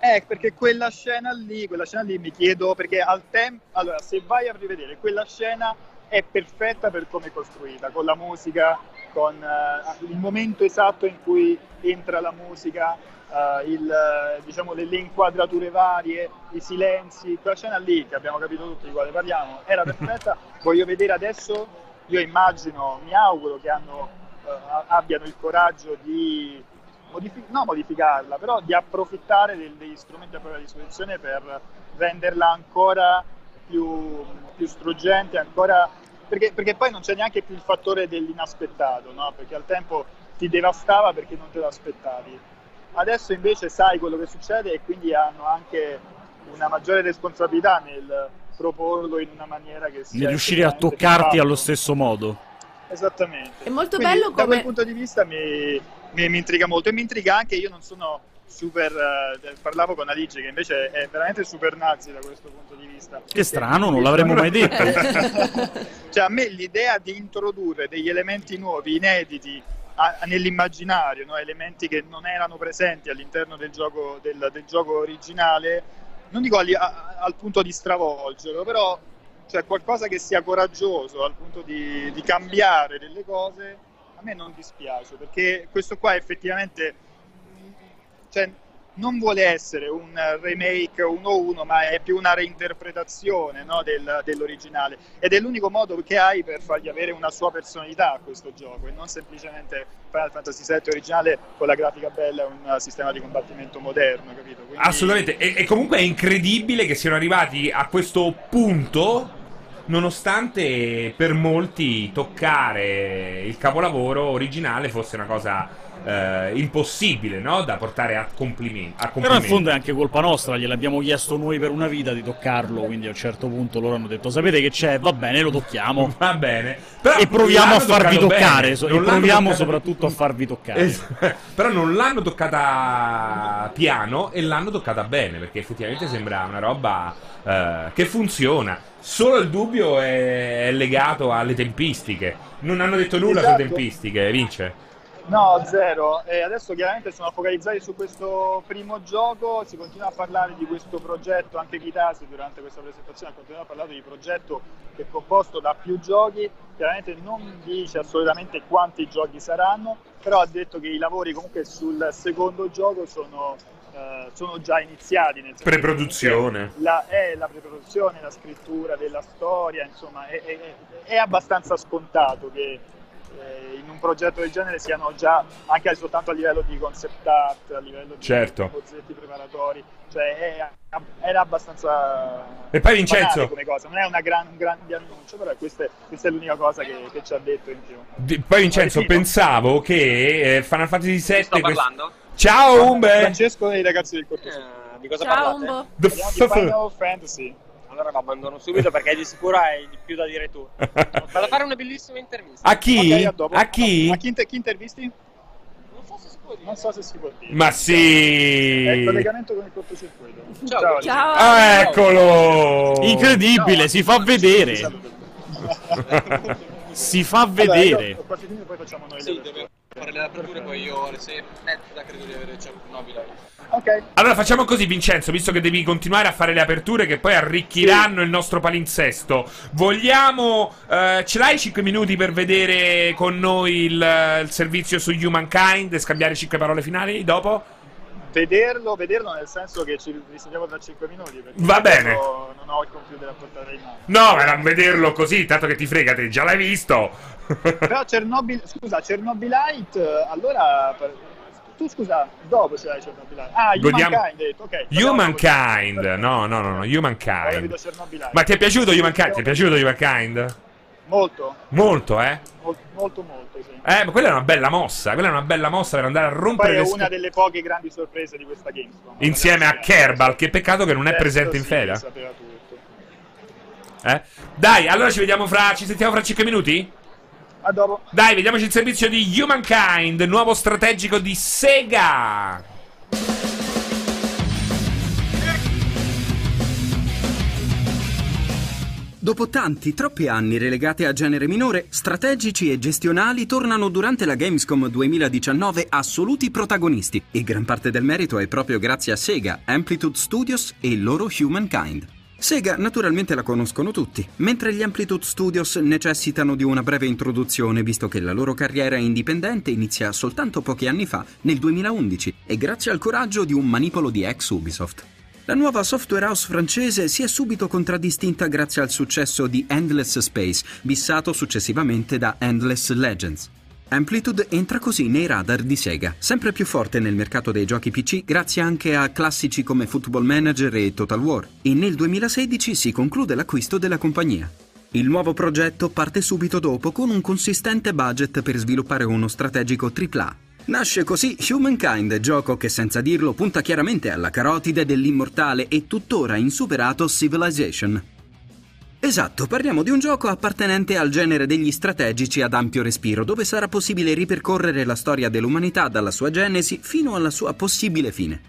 G: Eh, perché quella scena lì, quella scena lì mi chiedo, perché al tempo, allora se vai a rivedere, quella scena è perfetta per come è costruita, con la musica, con eh, il momento esatto in cui entra la musica, eh, il, eh, diciamo, le, le inquadrature varie, i silenzi, quella scena lì che abbiamo capito tutti di quale parliamo, era perfetta, (laughs) voglio vedere adesso, io immagino, mi auguro che hanno, eh, abbiano il coraggio di modifi- no modificarla, però di approfittare del- degli strumenti a propria disposizione per renderla ancora più, più struggente, ancora... Perché, perché poi non c'è neanche più il fattore dell'inaspettato, no? perché al tempo ti devastava perché non te lo aspettavi. Adesso invece sai quello che succede e quindi hanno anche una maggiore responsabilità nel proporlo in una maniera che sia
C: Di riuscire a toccarti allo stesso modo.
G: Esattamente.
B: È molto
G: Quindi,
B: bello
G: Da
B: come-
G: quel punto di vista mi, mi- mi intriga molto e mi intriga anche, io non sono super eh, parlavo con Alice che invece è veramente super nazi da questo punto di vista
C: che strano non l'avremmo mai detto (laughs) (laughs)
G: cioè a me l'idea di introdurre degli elementi nuovi inediti nell'immaginario no? elementi che non erano presenti all'interno del gioco, del, del gioco originale non dico a, a, al punto di stravolgerlo però cioè qualcosa che sia coraggioso al punto di, di cambiare delle cose a me non dispiace perché questo qua effettivamente cioè, non vuole essere un remake 1-1, ma è più una reinterpretazione no, del, dell'originale. Ed è l'unico modo che hai per fargli avere una sua personalità a questo gioco e non semplicemente Final Fantasy VII originale con la grafica bella e un sistema di combattimento moderno, capito?
A: Quindi... Assolutamente, e, e comunque è incredibile che siano arrivati a questo punto nonostante per molti toccare il capolavoro originale fosse una cosa eh, impossibile no? da portare a complimenti.
C: Però in fondo è anche colpa nostra, gliel'abbiamo chiesto noi per una vita di toccarlo, quindi a un certo punto loro hanno detto sapete che c'è, va bene, lo tocchiamo. (laughs)
A: Va bene.
C: Però e proviamo a farvi toccare, so, e proviamo soprattutto a farvi toccare. Es- (laughs)
A: però non l'hanno toccata piano e l'hanno toccata bene, perché effettivamente sembra una roba eh, che funziona. Solo il dubbio è legato alle tempistiche. Non hanno detto nulla esatto. sulle tempistiche, vince.
G: No, zero. E adesso chiaramente sono focalizzati su questo primo gioco, si continua a parlare di questo progetto, anche Kitasi durante questa presentazione ha continuato a parlare di progetto che è composto da più giochi, chiaramente non dice assolutamente quanti giochi saranno, però ha detto che i lavori comunque sul secondo gioco sono, eh, sono già iniziati. Nel
A: preproduzione.
G: La, è la preproduzione, la scrittura della storia, insomma è, è, è abbastanza scontato che eh, in un progetto del genere siano già anche soltanto a livello di concept art, a livello di
A: certo.
G: bozzetti preparatori, cioè è, era abbastanza
A: e poi Vincenzo
G: come cosa, non è gran, un grande annuncio, però questa è, questa è l'unica cosa che, che, ci ha detto in più.
A: Di, poi Vincenzo, pensavo che eh, Final Fantasy VII
H: sto parlando?
A: Ciao Umbe!
G: Francesco e i ragazzi del corso.
H: Eh, di cosa
B: Ciao,
H: parlate?
B: Umbo.
G: The Final Fantasy
H: allora lo abbandono subito perché di sicuro hai di più da dire tu. (laughs) Vado a fare una bellissima intervista.
A: A chi?
G: Okay, a,
A: a, chi?
G: A chi, inter- chi intervisti?
H: Non so se si può dire.
G: Non so se si può dire.
A: Ma sì!
G: È il collegamento con il cortocircuito.
H: Ciao.
G: Ciao.
B: Ciao.
A: Ah, eccolo!
C: Incredibile,
G: Ciao.
C: si fa vedere. Si fa vedere.
G: Io, poi facciamo noi
H: Sì,
G: le
H: deve fare le aperture, poi io alle 6 mezza credo di avere Chernobyl.
G: Ok.
A: Allora facciamo così, Vincenzo, visto che devi continuare a fare le aperture che poi arricchiranno sì. il nostro palinsesto. Vogliamo. Eh, ce l'hai 5 minuti per vedere con noi il, il servizio su Humankind e scambiare 5 parole finali dopo?
G: Vederlo, vederlo nel senso che ci risentiamo tra 5 minuti.
A: Va bene.
G: Non ho il computer a portata di mano.
A: No, ma non vederlo così, tanto che ti frega, te già l'hai visto. (laughs)
G: Però Chernobyl, scusa, Chernobylite, allora tu scusa, dopo ce l'hai Cernobylite. Ah,
A: Godiamo...
G: Humankind, detto, ok.
A: Humankind, no, no, no, no, Humankind. Ma ti è piaciuto Humankind? Ti è piaciuto Humankind?
G: Molto.
A: Molto, eh?
G: Molto, molto, molto sì.
A: Eh, ma quella è una bella mossa, quella è una bella mossa per andare a rompere
G: Poi
A: le
G: è una delle poche grandi sorprese di questa Gamescom.
A: Insieme a Kerbal, che peccato che non è presente in
G: sì,
A: feda.
G: sapeva tutto.
A: Eh? Dai, allora ci vediamo fra ci sentiamo fra 5 minuti?
G: A dopo.
A: Dai, vediamoci il servizio di Humankind, nuovo strategico di Sega.
E: Dopo tanti, troppi anni relegati a genere minore, strategici e gestionali tornano durante la Gamescom 2019 assoluti protagonisti e gran parte del merito è proprio grazie a Sega, Amplitude Studios e il loro Humankind. Sega naturalmente la conoscono tutti, mentre gli Amplitude Studios necessitano di una breve introduzione visto che la loro carriera indipendente inizia soltanto pochi anni fa, nel 2011, e grazie al coraggio di un manipolo di ex Ubisoft. La nuova software house francese si è subito contraddistinta grazie al successo di Endless Space, bissato successivamente da Endless Legends. Amplitude entra così nei radar di Sega, sempre più forte nel mercato dei giochi PC grazie anche a classici come Football Manager e Total War, e nel 2016 si conclude l'acquisto della compagnia. Il nuovo progetto parte subito dopo con un consistente budget per sviluppare uno strategico AAA. Nasce così Humankind, gioco che senza dirlo punta chiaramente alla carotide dell'immortale e tuttora insuperato Civilization. Esatto, parliamo di un gioco appartenente al genere degli strategici ad ampio respiro, dove sarà possibile ripercorrere la storia dell'umanità dalla sua genesi fino alla sua possibile fine.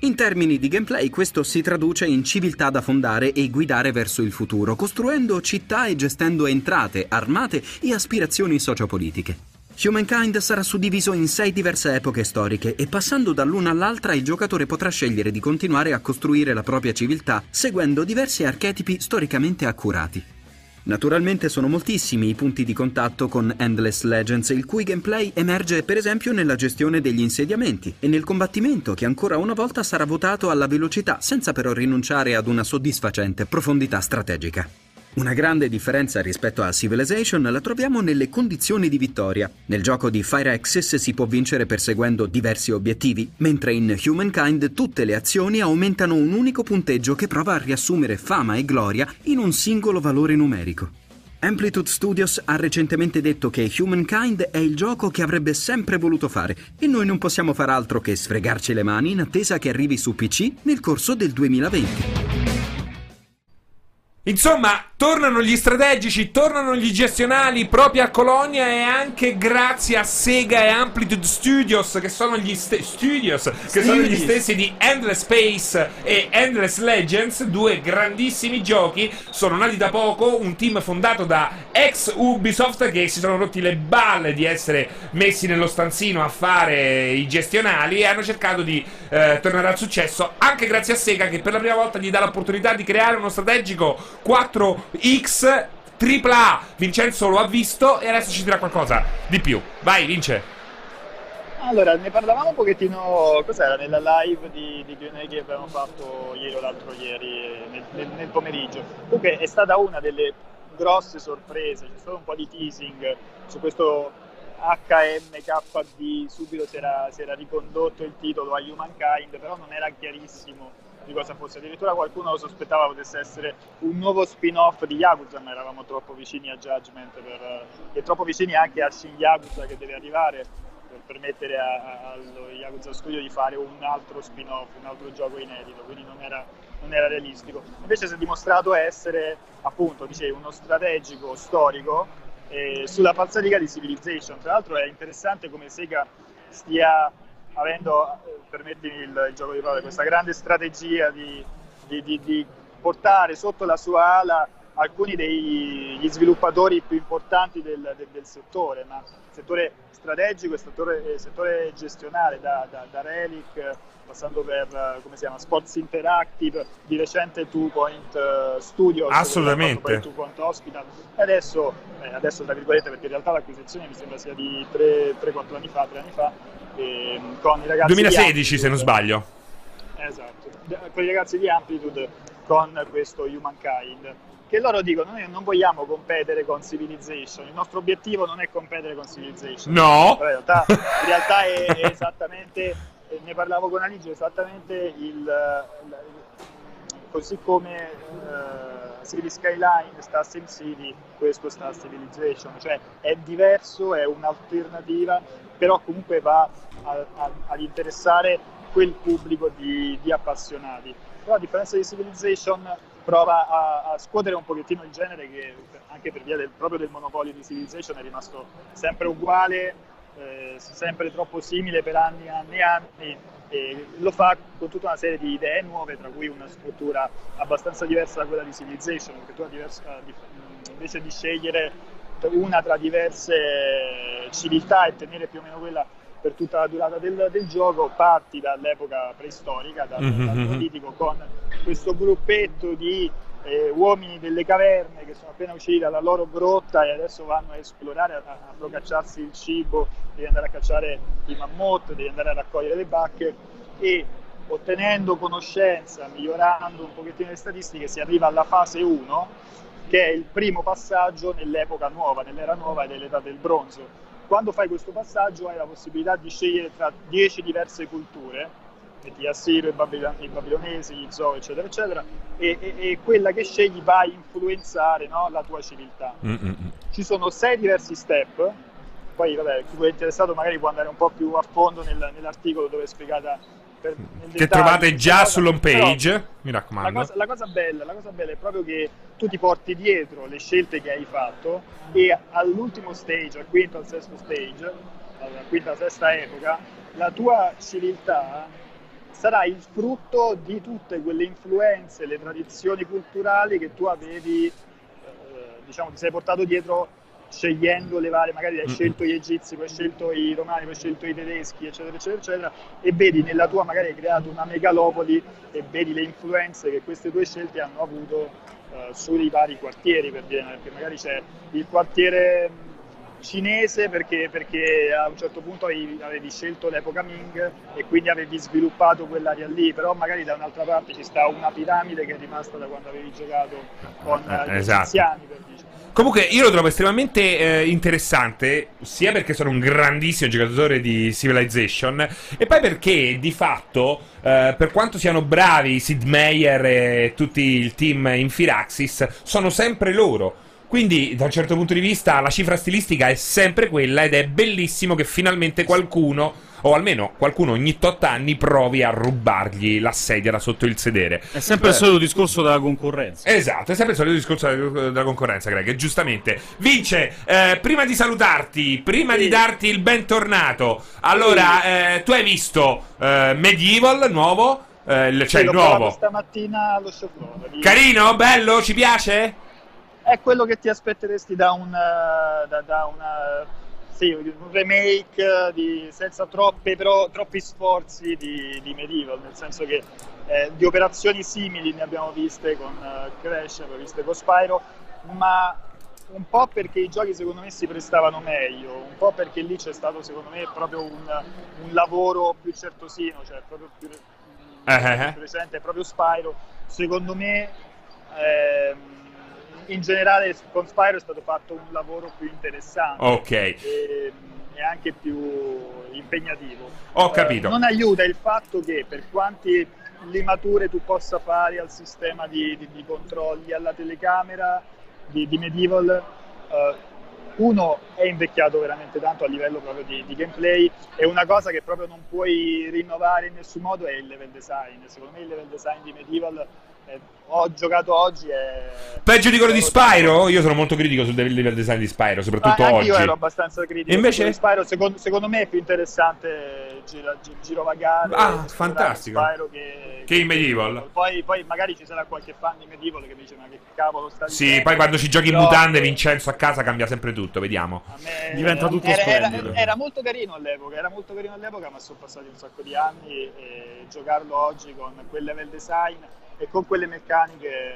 E: In termini di gameplay questo si traduce in civiltà da fondare e guidare verso il futuro, costruendo città e gestendo entrate, armate e aspirazioni sociopolitiche. Humankind sarà suddiviso in sei diverse epoche storiche e passando dall'una all'altra il giocatore potrà scegliere di continuare a costruire la propria civiltà seguendo diversi archetipi storicamente accurati. Naturalmente sono moltissimi i punti di contatto con Endless Legends, il cui gameplay emerge per esempio nella gestione degli insediamenti e nel combattimento che ancora una volta sarà votato alla velocità senza però rinunciare ad una soddisfacente profondità strategica. Una grande differenza rispetto a Civilization la troviamo nelle condizioni di vittoria. Nel gioco di Fire Axis si può vincere perseguendo diversi obiettivi, mentre in Humankind tutte le azioni aumentano un unico punteggio che prova a riassumere fama e gloria in un singolo valore numerico. Amplitude Studios ha recentemente detto che Humankind è il gioco che avrebbe sempre voluto fare e noi non possiamo far altro che sfregarci le mani in attesa che arrivi su PC nel corso del 2020.
A: Insomma, tornano gli strategici, tornano gli gestionali proprio a Colonia e anche grazie a Sega e Amplitude Studios, che sono gli, st- studios, che sono gli stessi di Endless Space e Endless Legends, due grandissimi giochi, sono nati da poco, un team fondato da ex Ubisoft che si sono rotti le balle di essere messi nello stanzino a fare i gestionali e hanno cercato di eh, tornare al successo, anche grazie a Sega che per la prima volta gli dà l'opportunità di creare uno strategico 4X AAA. Vincenzo lo ha visto e adesso ci dirà qualcosa di più. Vai, Vince.
G: Allora, ne parlavamo un pochettino, cos'era, nella live di, di Q&A che abbiamo fatto ieri o l'altro ieri, nel, nel, nel, pomeriggio. Comunque è stata una delle grosse sorprese, c'è stato un po' di teasing su questo HMKD, subito si era, si era ricondotto il titolo a Humankind, però non era chiarissimo di cosa fosse. Addirittura qualcuno sospettava potesse essere un nuovo spin-off di Yakuza, ma eravamo troppo vicini a Judgment per, e troppo vicini anche a Shin Yakuza che deve arrivare per permettere allo Yakuza Studio di fare un altro spin-off, un altro gioco inedito, quindi non era, non era realistico. Invece si è dimostrato essere, appunto, dicevi, uno strategico storico eh, sulla falsariga di Civilization. Tra l'altro è interessante come Sega stia avendo, eh, permettimi il, il, gioco di parole, questa grande strategia di, di, di, di, portare sotto la sua ala alcuni degli sviluppatori più importanti del, del, del settore, ma settore strategico e settore, settore gestionale, da, da, da, Relic, passando per come si chiama, Sports Interactive, di recente Two Point uh, Studios,
A: assolutamente.
G: Two Point Hospital, e adesso, eh, adesso tra virgolette, perché in realtà l'acquisizione mi sembra sia di 3-4 anni fa, 3 anni fa, eh, con i ragazzi
A: 2016 se non sbaglio.
G: Esatto, con i ragazzi di Amplitude con questo Humankind che loro dicono noi non vogliamo competere con Civilization, il nostro obiettivo non è competere con Civilization.
A: No!
G: in realtà, in realtà è, è, esattamente, ne parlavo con Alice, esattamente il, il così come uh, City Skyline sta a SimCity, questo sta a Civilization, cioè è diverso, è un'alternativa, però comunque va ad interessare quel pubblico di, di appassionati. Però a differenza di Civilization prova a, a, scuotere un pochettino il genere che anche per via del, proprio del monopolio di Civilization è rimasto sempre uguale, eh, sempre troppo simile per anni e anni e anni e lo fa con tutta una serie di idee nuove, tra cui una struttura abbastanza diversa da quella di Civilization, perché tu diversa, invece di scegliere una tra diverse civiltà e tenere più o meno quella per tutta la durata del, del gioco, parti dall'epoca preistorica, dal, mm-hmm. dal neolitico, con questo gruppetto di eh, uomini delle caverne che sono appena usciti dalla loro grotta e adesso vanno a esplorare, a, a procacciarsi il cibo, devi andare a cacciare i mammut, devi andare a raccogliere le bacche e ottenendo conoscenza, migliorando un pochettino le statistiche, si arriva alla fase 1, che è il primo passaggio nell'epoca nuova, nell'era nuova e nell'età del bronzo quando fai questo passaggio hai la possibilità di scegliere tra 10 diverse culture, gli assiro, i, babil- i babilonesi, gli zoo, eccetera, eccetera, e, e, e, quella che scegli va a influenzare no, la tua civiltà. Mm-mm. Ci sono sei diversi step, poi vabbè, chi è interessato magari può andare un po' più a fondo nel, nell'articolo dove è spiegata per- nel
A: Che
G: dettaglio
A: trovate già sull'home
G: però
A: page, mi
G: La
A: raccomando.
G: cosa, la cosa bella, la cosa bella è proprio che tu ti porti dietro le scelte che hai fatto e all'ultimo stage, al quinto, al sesto stage, alla quinta, sesta epoca, la tua civiltà sarà il frutto di tutte quelle influenze, le tradizioni culturali che tu avevi, eh, diciamo, ti sei portato dietro scegliendo le varie, magari hai scelto gli egizi, poi hai scelto i romani, poi hai scelto i tedeschi, eccetera, eccetera, eccetera, e vedi nella tua, magari hai creato una megalopoli e vedi le influenze che queste tue scelte hanno avuto eh, sui vari quartieri, per dire, perché magari c'è il quartiere cinese perché, perché a un certo punto avevi, avevi scelto l'epoca Ming e quindi avevi sviluppato quell'area lì, però magari da un'altra parte ci sta una piramide che è rimasta da quando avevi giocato con
A: Eh,
G: eh, gli
A: esatto.
G: egiziani, per dire.
A: Comunque io lo trovo estremamente eh, interessante, sia perché sono un grandissimo giocatore di Civilization, e poi perché di fatto, eh, per quanto siano bravi Sid Meier e tutti il team in Firaxis, sono sempre loro. Quindi, da un certo punto di vista, la cifra stilistica è sempre quella ed è bellissimo che finalmente qualcuno, o almeno qualcuno ogni tot anni, provi a rubargli la sedia da sotto il sedere.
C: È sempre il solito discorso della concorrenza.
A: Esatto, è sempre il solito discorso della, della concorrenza, Greg. Giustamente. Vince, eh, prima di salutarti, prima di darti il bentornato, allora, eh, tu hai visto eh, Medieval nuovo? Eh, il- cioè
G: Sì,
A: il nuovo.
G: stamattina allo show floor. di-
A: Carino, bello, ci piace?
G: È quello che ti aspetteresti da un, eh, da, da una, sì, un remake di- senza troppe, però, troppi sforzi di, di Medieval, nel senso che eh, di operazioni simili ne abbiamo viste con eh, Crash, ne abbiamo viste con Spyro, ma un po' perché i giochi secondo me si prestavano meglio, un po' perché lì c'è stato secondo me proprio un, un lavoro più certosino, cioè proprio più,
A: eh.
G: più recente, è proprio Spyro. Secondo me ehm, in generale con Spyro è stato fatto un lavoro più interessante
A: Ok.
G: e, e anche più impegnativo.
A: Ho
G: Eh,
A: capito.
G: non aiuta il fatto che per quanti limature tu possa fare al sistema di, di- di controlli, alla telecamera di, di Medieval, eh, uno è invecchiato veramente tanto a livello proprio di, di gameplay e una cosa che proprio non puoi rinnovare in nessun modo è il level design. Secondo me il level design di Medieval eh, ho giocato oggi è
A: Peggio di quello di Spyro? Io sono molto critico sul level design di Spyro, soprattutto
G: Ah, anche
A: oggi.
G: io ero abbastanza critico.
A: E invece-
G: su Spyro, secondo, secondo me è più interessante gira, gi- girovagare.
A: Ah, fantastico.
G: Spyro che,
A: Che in Medieval.
G: Poi, poi magari ci sarà qualche fan di Medieval che mi dice: Ma che cavolo sta
A: Sì,
G: dicendo?"
A: poi quando ci giochi in mutande, Vincenzo a casa cambia sempre tutto, vediamo.
G: me-
C: Diventa tutto
G: era, era-
C: splendido.
G: era molto carino all'epoca, era molto carino all'epoca, ma sono passati un sacco di anni e giocarlo oggi con quel level design e con quelle meccaniche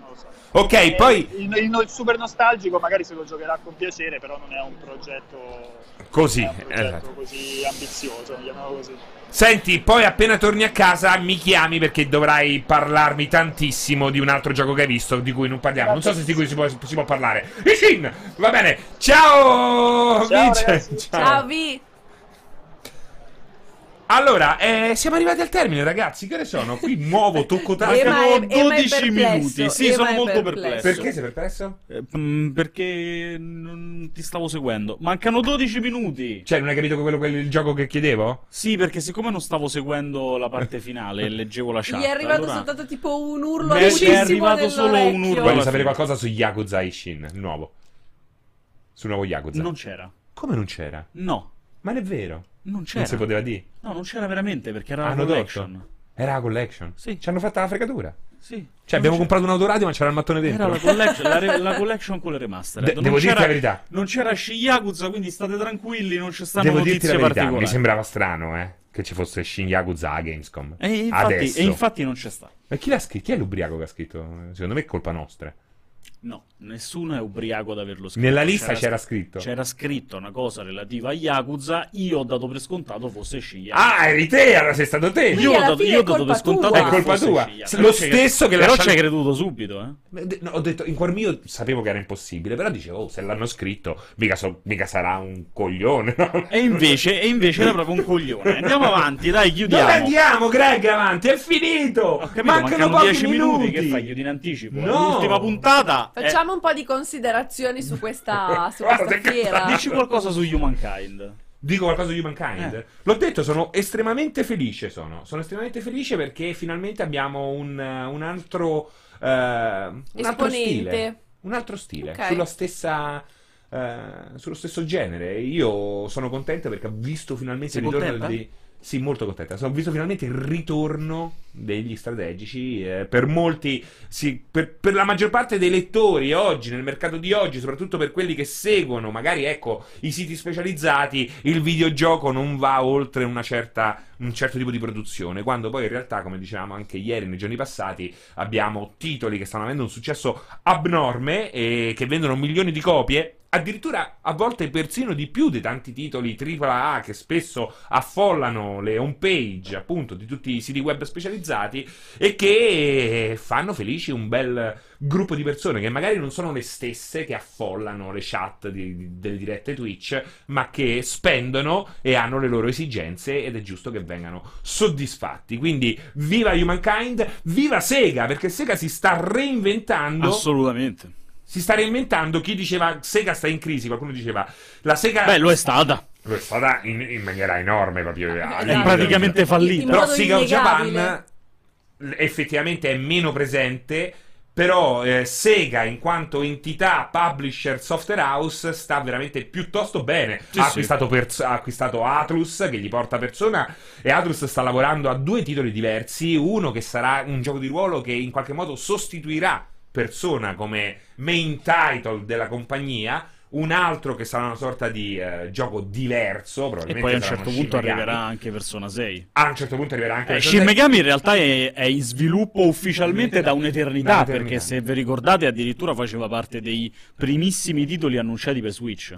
G: non lo so.
A: Ok,
G: Eh,
A: poi
G: il, il- il super nostalgico magari se lo giocherà con piacere, però non è un progetto
A: Così,
G: è un progetto
A: esatto.
G: così ambizioso, chiamiamolo così.
A: Senti, poi appena torni a casa mi chiami perché dovrai parlarmi tantissimo di un altro gioco che hai visto di cui non parliamo. Non so se di cui si può, si può parlare. Ishin! Va bene. Ciao!
G: Ciao,
A: Vince.
G: ragazzi.
B: Ciao Vi.
A: Allora, eh, siamo arrivati al termine, ragazzi. Che ne sono? Qui nuovo tocco (laughs)
B: Ema è
C: 12
B: perplesso,
C: minuti. Sì,
B: Ema
C: sono molto
B: perplesso.
C: perplesso.
A: Perché sei perplesso?
C: Eh, mm, perché non ti stavo seguendo. Mancano 12 minuti.
A: Cioè, non hai capito quello, quello- il gioco che chiedevo?
C: Sì, perché siccome non stavo seguendo la parte finale e (laughs) leggevo la chat.
B: Gli è arrivato
C: allora-
B: soltanto tipo un urlo
C: Mi è- mi arrivato solo un urlo.
A: Voglio sapere qualcosa su Yakuza Ishin, il nuovo. Sul nuovo Yakuza.
C: Non c'era.
A: Come non c'era?
C: No,
A: Ma non è vero.
C: non c'era.
A: Non si poteva dire.
C: No, non c'era veramente perché era la
A: Hanno
C: collection.
A: detto. Era la collection.
C: Sì.
A: Ci hanno fatto la fregatura.
C: Sì.
A: Cioè, abbiamo
C: Non
A: comprato un autoradio, ma c'era il mattone
C: c'era-
A: dentro.
C: Era la collection, la, re- la collection con le remastered.
A: De-
C: Non
A: devo dirti
C: c'era-
A: la verità.
C: Non c'era Shin quindi state tranquilli, non ci stanno
A: Devo
C: notizie
A: la
C: particolari.
A: mi sembrava strano, eh, che ci fosse Shin Yakuza a Gamescom.
C: E infatti, e infatti non c'è sta.
A: Ma chi l'ha scritto? Chi è l'ubriaco che ha scritto? Secondo me è colpa nostra.
C: No, nessuno è ubriaco ad averlo scritto.
A: Nella lista c'era scritto.
C: C'era scritto una cosa relativa a Yakuza, io ho dato per scontato fosse Shin Yakuza.
A: Ah, eri te, allora sei stato te.
B: Quindi
C: io ho dato, io ho
B: è
C: dato
B: colpa
C: per scontato
B: tua.
C: che
A: È colpa
C: fosse
A: tua. Lo
C: Però ci-
A: stesso che
C: Però ci hai creduto subito, eh?
A: No, ho detto, in cuor mio sapevo che era impossibile, però dicevo, oh, se l'hanno scritto, mica, so- mica sarà un coglione. no?
C: E invece, e invece era proprio un coglione. Andiamo avanti, dai,
A: Dove
C: chiudiamo.
A: andiamo, Greg? Avanti, è finito.
C: Ho capito,
A: mancano,
C: mancano
A: pochi
C: 10 minuti.
A: minuti.
C: Che fai? Chiudi in anticipo.
A: No.
C: L'ultima puntata.
B: Facciamo un po' di considerazioni su questa, (laughs) su
A: Guarda,
B: questa fiera.
C: Dici qualcosa su Humankind.
A: Dico qualcosa di Humankind?
C: Eh.
A: L'ho detto, sono estremamente felice. Sono, sono estremamente felice perché finalmente abbiamo un, uh, un altro. uh, un altro
B: Esponente.
A: stile. Un altro stile.
B: Ok.
A: Sulla stessa. uh, sullo stesso genere. Io sono contento perché ho visto finalmente
C: Sei
A: il ritorno
C: contenta?
A: di. Sì, molto contenta. Ho visto finalmente il ritorno degli strategici. eh, per molti, sì, per, per la maggior parte dei lettori oggi, nel mercato di oggi, soprattutto per quelli che seguono magari ecco i siti specializzati, il videogioco non va oltre certa, un certo tipo di produzione. Quando poi in realtà, come dicevamo anche ieri, nei giorni passati, abbiamo titoli che stanno avendo un successo abnorme e che vendono milioni di copie. Addirittura a volte persino di più di tanti titoli AAA che spesso affollano le home page appunto di tutti i siti web specializzati e che fanno felici un bel gruppo di persone che magari non sono le stesse che affollano le chat di- di- delle dirette Twitch, ma che spendono e hanno le loro esigenze ed è giusto che vengano soddisfatti. Quindi viva Humankind, viva Sega, perché Sega si sta reinventando
C: Assolutamente.
A: Si sta reinventando. Chi diceva Sega sta in crisi, qualcuno diceva la Sega
C: Beh, lo è stata.
A: lo è stata in, in maniera enorme proprio. a
B: Esatto.
A: livello-
C: praticamente fallita.
A: Però Sega of Japan effettivamente è meno presente. Però eh, Sega, in quanto entità publisher software house, sta veramente piuttosto bene.
C: Sì,
A: ha, acquistato pers- ha acquistato Atlus, che gli porta persona, e Atlus sta lavorando a due titoli diversi. Uno che sarà un gioco di ruolo che in qualche modo sostituirà Persona come main title della compagnia. Un altro che sarà una sorta di eh, gioco diverso.
C: E
A: Probabilmente
C: poi a un certo punto
A: Shin Megami.
C: arriverà anche Persona 6.
A: A un certo punto arriverà anche
C: Eh,
A: Persona
C: Shin
A: 6.
C: Megami in realtà è, è in sviluppo ufficialmente da un'eternità,
A: Da un'eternità.
C: perché se vi ricordate addirittura faceva parte dei primissimi titoli annunciati per Switch.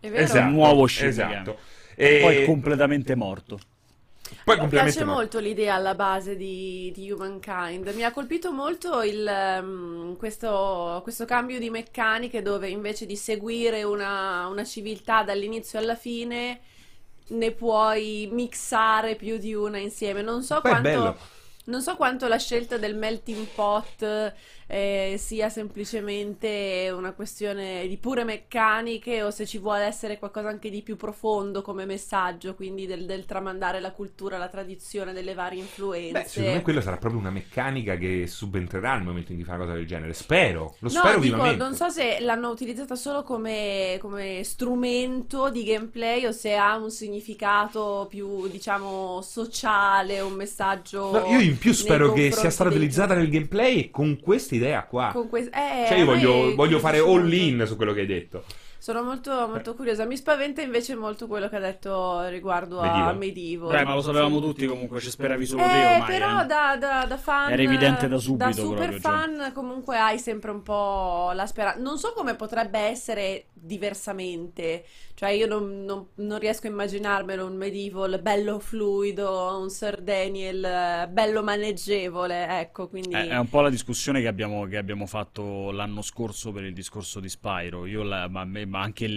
B: È vero?
C: Esatto. nuovo Shin
A: esatto.
C: Megami.
A: E
C: Poi è completamente morto.
A: Poi
B: Mi piace
A: no.
B: molto l'idea alla base di, di Humankind. Mi ha colpito molto il, ehm, questo, questo cambio di meccaniche dove invece di seguire una, una civiltà dall'inizio alla fine ne puoi mixare più di una insieme. Non so
A: Poi
B: quanto, non so quanto la scelta del melting pot eh, sia semplicemente una questione di pure meccaniche o se ci vuole essere qualcosa anche di più profondo come messaggio, quindi del, del tramandare la cultura, la tradizione delle varie influenze.
A: Beh, secondo me quello sarà proprio una meccanica che subentrerà nel momento in cui fa una cosa del genere. Spero, lo
B: No,
A: spero
B: dico,
A: vivamente.
B: non so se l'hanno utilizzata solo come, come strumento di gameplay o se ha un significato più, diciamo, sociale, un messaggio.
A: No, io in più spero che sia stata utilizzata nel gameplay con questa idea qua.
B: Que- eh,
A: Cioè, io voglio, voglio fare all in su quello che hai detto.
B: Sono molto, molto curiosa. Mi spaventa invece molto quello che ha detto riguardo a
A: Medieval.
C: Beh, ma lo sapevamo tutti comunque, ci speravi solo te
B: Eh,
C: ormai.
B: però
C: eh.
B: da, da, da fan,
C: Era evidente da subito
B: da super
C: proprio, cioè.
B: fan, comunque hai sempre un po' la speranza. Non so come potrebbe essere diversamente, cioè io non, non- non riesco a immaginarmelo un medieval bello fluido, un Sir Daniel eh, bello maneggevole, ecco, quindi...
C: È, è un po' la discussione che abbiamo, che abbiamo fatto l'anno scorso per il discorso di Spyro. Io la- ma, me- ma anche,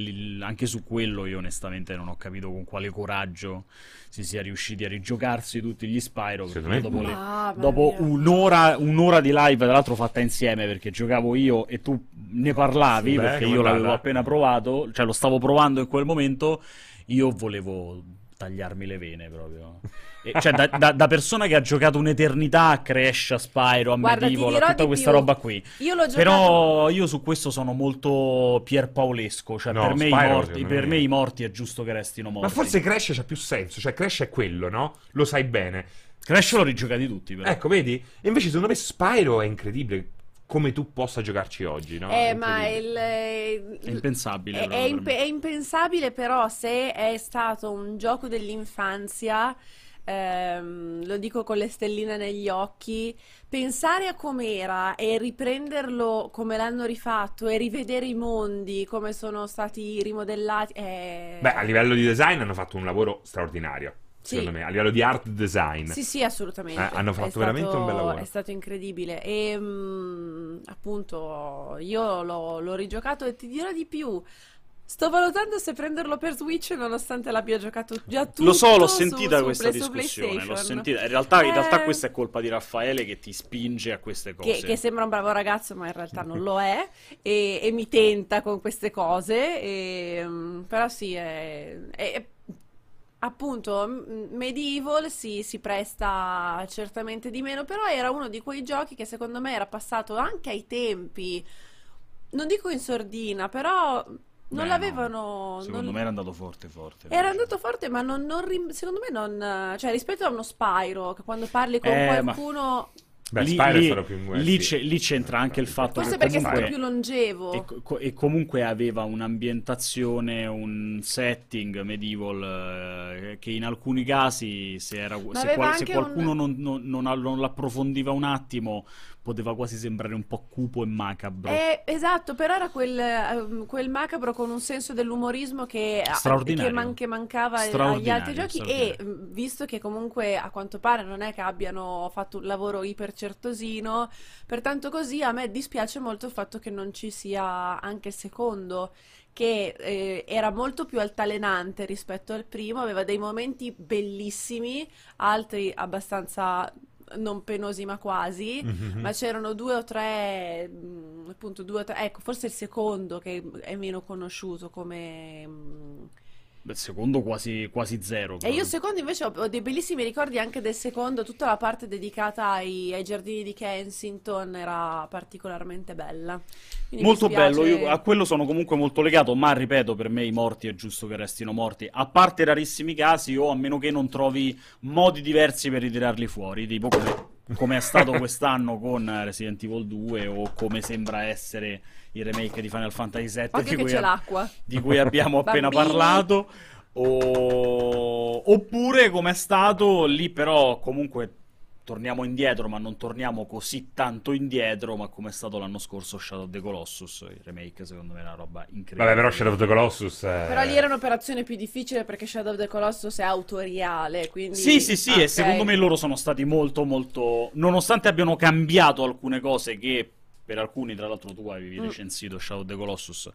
C: anche su quello io onestamente non ho capito con quale coraggio si sia riusciti a rigiocarsi tutti gli Spyro. dopo, le- dopo un'ora, un'ora di live, tra l'altro fatta insieme perché giocavo io e tu ne parlavi
A: Sì, beh,
C: perché
A: come
C: io l'avevo
A: parla?
C: appena provato, cioè lo stavo provando in quel momento. Io volevo tagliarmi le vene proprio. E- cioè, da, da- da persona che ha giocato un'eternità a Crash, a Spyro, a
B: Guarda,
C: Medieval, a tutta questa
B: più.
C: roba qui.
B: Io l'ho giocato...
C: Però io su questo sono molto pierpaolesco. Cioè,
A: No,
C: per, me i
A: Spyro,
C: morti,
A: secondo
C: per
A: me-
C: me i morti è giusto che restino morti.
A: Ma forse Crash c'ha più senso. Cioè, Crash è quello, no? Lo sai bene.
C: Crash l'ho rigiocati tutti, però.
A: Ecco, vedi? E invece, secondo me, Spyro è incredibile. Come tu possa giocarci oggi, no?
B: Eh,
A: È
B: ma il,
C: È impensabile.
B: È, è
C: me.
B: è impensabile, però, se è stato un gioco dell'infanzia, ehm, lo dico con le stelline negli occhi, pensare a com'era e riprenderlo come l'hanno rifatto e rivedere i mondi, come sono stati rimodellati, è...
A: Beh, a livello di design hanno fatto un lavoro straordinario.
B: Sì.
A: Secondo me, a livello di art design.
B: Sì, sì, assolutamente.
A: Eh, hanno
B: È
A: fatto veramente un bel lavoro.
B: È stato incredibile. E mm, appunto, io l'ho, l'ho rigiocato e ti dirò di più. Sto valutando se prenderlo per Switch nonostante l'abbia giocato già tutto
C: Lo so, l'ho sentita
B: su
C: questa
B: su
C: discussione. L'ho sentita. In realtà, in realtà
B: Eh,
C: questa è colpa di Raffaele che ti spinge a queste cose.
B: Che, che sembra un bravo ragazzo, ma in realtà non lo è, e, e mi tenta con queste cose. e, mm, però sì, è, è- appunto Medieval si, si presta certamente di meno, però era uno di quei giochi che secondo me era passato anche ai tempi, non dico in sordina, però non
C: Beh, no.
B: l'avevano...
C: Secondo
B: non-
C: me era andato forte, forte.
B: Era andato forte, ma non, non secondo me non... Cioè, rispetto a uno Spyro, che quando parli con
C: Eh, ma-
B: qualcuno...
A: Beh,
C: lì,
A: è
C: lì- lì c'è- lì c'entra anche il fatto
B: Forse
C: che
B: perché è
C: comunque...
B: stato più longevo.
C: E, co- e comunque aveva un'ambientazione, un setting medieval eh, che in alcuni casi, se, era- se qual- se qualcuno
B: un-
C: non, non- non non l'approfondiva un attimo, poteva quasi sembrare un po' cupo e macabro.
B: Eh, esatto, però era quel, ehm, quel macabro con un senso dell'umorismo che,
C: Straordinario.
B: che, man- che mancava agli altri giochi e mh, visto che comunque a quanto pare non è che abbiano fatto un lavoro ipercertosino, pertanto così a me dispiace molto il fatto che non ci sia anche il secondo che eh, era molto più altalenante rispetto al primo, aveva dei momenti bellissimi, altri abbastanza non penosi ma quasi,
A: Mhm.
B: ma c'erano due o tre, mh, appunto due o tre, ecco, forse il secondo che è meno conosciuto come...
C: Beh, secondo quasi, quasi zero.
B: E io il secondo invece ho, ho dei bellissimi ricordi anche del secondo, tutta la parte dedicata ai, ai giardini di Kensington era particolarmente bella. Quindi
C: Molto bello, io a quello sono comunque molto legato, ma ripeto, per me i morti è giusto che restino morti, a parte rarissimi casi o a meno che non trovi modi diversi per ritirarli fuori, tipo come, come è stato (laughs) quest'anno con Resident Evil 2 o come sembra essere il remake di Final Fantasy VII di cui,
B: c'è
C: ab-
B: l'acqua.
C: di cui abbiamo (laughs) appena parlato, o- oppure come è stato lì però comunque torniamo indietro, ma non torniamo così tanto indietro, ma come è stato l'anno scorso Shadow of the Colossus, il remake secondo me è una roba incredibile.
A: Vabbè, però Shadow of the Colossus... eh,
B: Però lì era un'operazione più difficile perché Shadow of the Colossus è autoriale, quindi...
C: Sì, sì, sì,
B: Ah,
C: e secondo me loro sono stati molto, molto... Nonostante abbiano cambiato alcune cose che per alcuni, tra l'altro tu avevi
B: Mm.
C: recensito Shadow of the Colossus,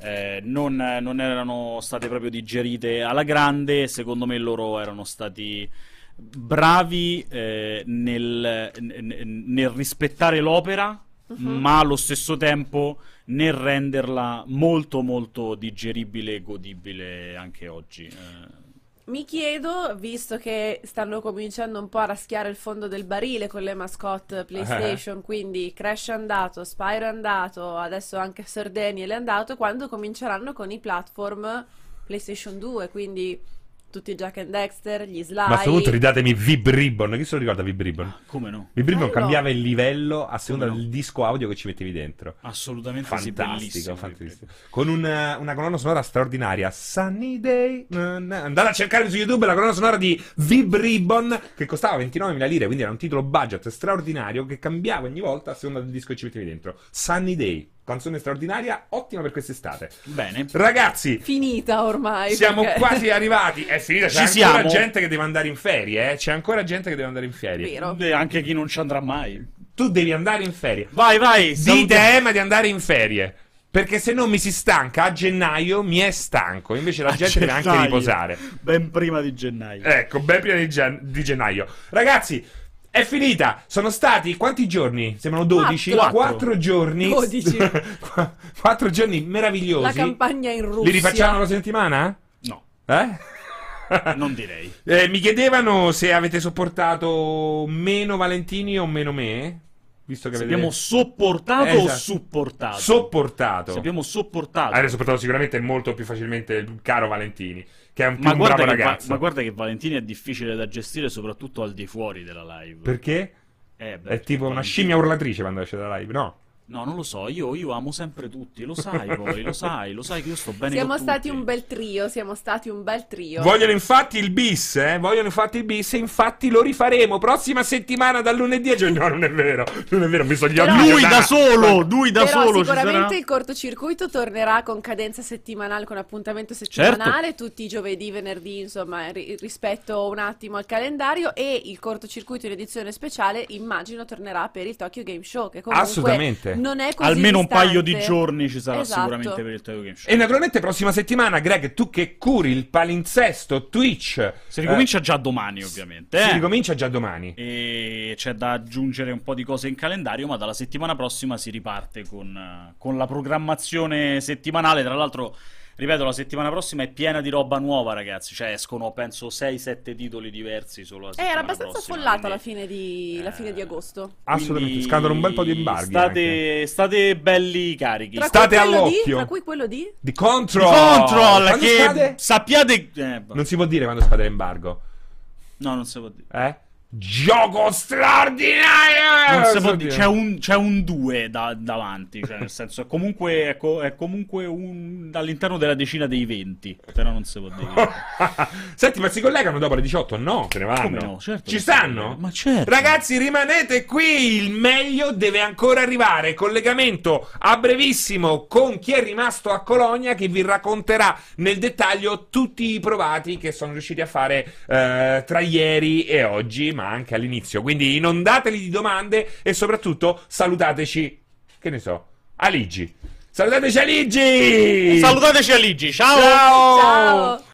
C: eh, non, non erano state proprio digerite alla grande, secondo me loro erano stati bravi eh, nel, nel rispettare l'opera,
B: Mhm.
C: ma allo stesso tempo nel renderla molto molto digeribile e godibile anche oggi. Eh,
B: Mi chiedo, visto che stanno cominciando un po' a raschiare il fondo del barile con le mascotte PlayStation, quindi Crash è andato, Spyro è andato, adesso anche Sir Daniel è andato, quando cominceranno con i platform PlayStation 2, quindi tutti i Jack and Dexter, gli Sly.
A: Ma a questo punto ridatemi Vibribbon. Chi se lo ricorda Vibribbon?
C: come no?
A: Vibribbon
B: Bello.
A: cambiava il livello a seconda
C: Come no?
A: del disco audio che ci mettevi dentro.
C: Assolutamente sì,
A: Fantastico,
C: bellissimo.
A: fantastico. Con una, una colonna sonora straordinaria. Sunny Day. Andate a cercare su YouTube la colonna sonora di Vibribbon che costava 29.000 lire, quindi era un titolo budget straordinario che cambiava ogni volta a seconda del disco che ci mettevi dentro. Sunny Day, canzone straordinaria, ottima per quest'estate.
C: Bene.
A: Ragazzi,
B: Finita ormai.
A: siamo
B: perché-
A: quasi arrivati. È finita, c'è
C: Ci
A: ancora
C: siamo.
A: gente che deve andare in ferie, eh? C'è ancora gente che deve andare in ferie.
B: Vero.
C: E anche chi non ci andrà mai.
A: Tu devi andare in ferie.
C: Vai, vai.
A: Dite a Emma di andare in ferie. Perché se no mi si stanca a gennaio, mi è stanco. Invece la
C: A
A: gente deve anche
C: gennaio.
A: riposare.
C: Ben prima di gennaio.
A: Ecco, ben prima di, gen- di gennaio. Ragazzi, è finita. Sono stati quanti giorni? Sembrano 12?
B: Quattro.
A: Quattro giorni.
B: 12. (laughs)
A: Qu- Quattro giorni meravigliosi.
B: La campagna in Russia.
A: Li rifacciamo la settimana?
C: No,
A: Eh? (laughs)
C: non direi.
A: Eh, mi chiedevano se avete sopportato meno Valentini o meno me. Visto che
C: abbiamo sopportato o
A: Esatto.
C: supportato?
A: sopportato.
C: Se abbiamo sopportato.
A: Avrei sopportato sicuramente molto più facilmente il caro Valentini, che è un, più
C: ma,
A: bravo
C: che, Va-
A: ragazzo.
C: ma guarda che Valentini è difficile da gestire, soprattutto al di fuori della live.
A: Perché?
C: Eh, beh,
A: È tipo una
C: Valentini-
A: scimmia urlatrice quando esce dalla live, no?
C: No, non lo so, io, io amo sempre tutti, lo sai poi, lo sai, lo sai che io sto bene
B: Siamo
C: con
B: stati
C: tutti.
B: un bel trio, siamo stati un bel trio.
A: Vogliono infatti il bis, eh? Vogliono infatti il bis e infatti lo rifaremo prossima settimana dal lunedì a giugno. No, non è vero, non è vero, mi sono gli occhi.
B: Però-
C: Lui da solo, lui da
B: Però
C: solo
B: sicuramente il cortocircuito tornerà con cadenza settimanale, con appuntamento settimanale, tutti i giovedì, venerdì, insomma, ri- rispetto un attimo al calendario e il cortocircuito in edizione speciale immagino tornerà per il Tokyo Game Show, che comunque
A: Assolutamente.
B: Non è così
C: Almeno un paio di
B: distante.
C: giorni ci sarà
B: Esatto.
C: sicuramente per il Tokyo Game Show.
A: E naturalmente prossima settimana, Greg, tu che curi il palinsesto Twitch.
C: Si ricomincia già domani, ovviamente.
A: eh,
C: eh.
A: si ricomincia già domani.
C: E c'è da aggiungere un po' di cose in calendario, ma dalla settimana prossima si riparte con, eh, con la programmazione settimanale. Tra l'altro, Ripeto, la settimana prossima è piena di roba nuova, ragazzi. Cioè, escono, penso, 6-7 titoli diversi solo la
B: Eh,
C: settimana
B: era abbastanza
C: prossima,
B: affollato
C: quindi-
B: la fine di, la fine di agosto.
A: Assolutamente,
C: quindi
A: scadono un bel po' di embarghi.
C: State, state belli carichi.
B: Tra
A: State
B: cui quello di-
A: all'occhio.
B: tra cui quello di...
A: Di
C: Di
A: Control!
C: Control,
A: Quando
C: che
A: scade?
C: sappiate... eh.
A: Non si può dire quando scade l'embargo.
C: No, non si può dire.
A: Eh? Gioco straordinario!
C: Dire. C'è un, c'è un 2 davanti, cioè nel senso è comunque, è co- è comunque un, all'interno della decina dei 20, però non si può dire. (laughs)
A: Senti, ma si collegano dopo le 18? No, se ne vanno.
C: No? Certo
A: Ci stanno?
C: Ma certo.
A: Ragazzi, rimanete qui. Il meglio deve ancora arrivare. Collegamento a brevissimo con chi è rimasto a Colonia che vi racconterà nel dettaglio tutti i provati che sono riusciti a fare eh, tra ieri e oggi, ma anche all'inizio. Quindi inondateli di domande e soprattutto salutateci, che ne so, Aligi. Salutateci Aligi!
C: Salutateci Aligi, ciao!
A: Ciao!
B: Ciao!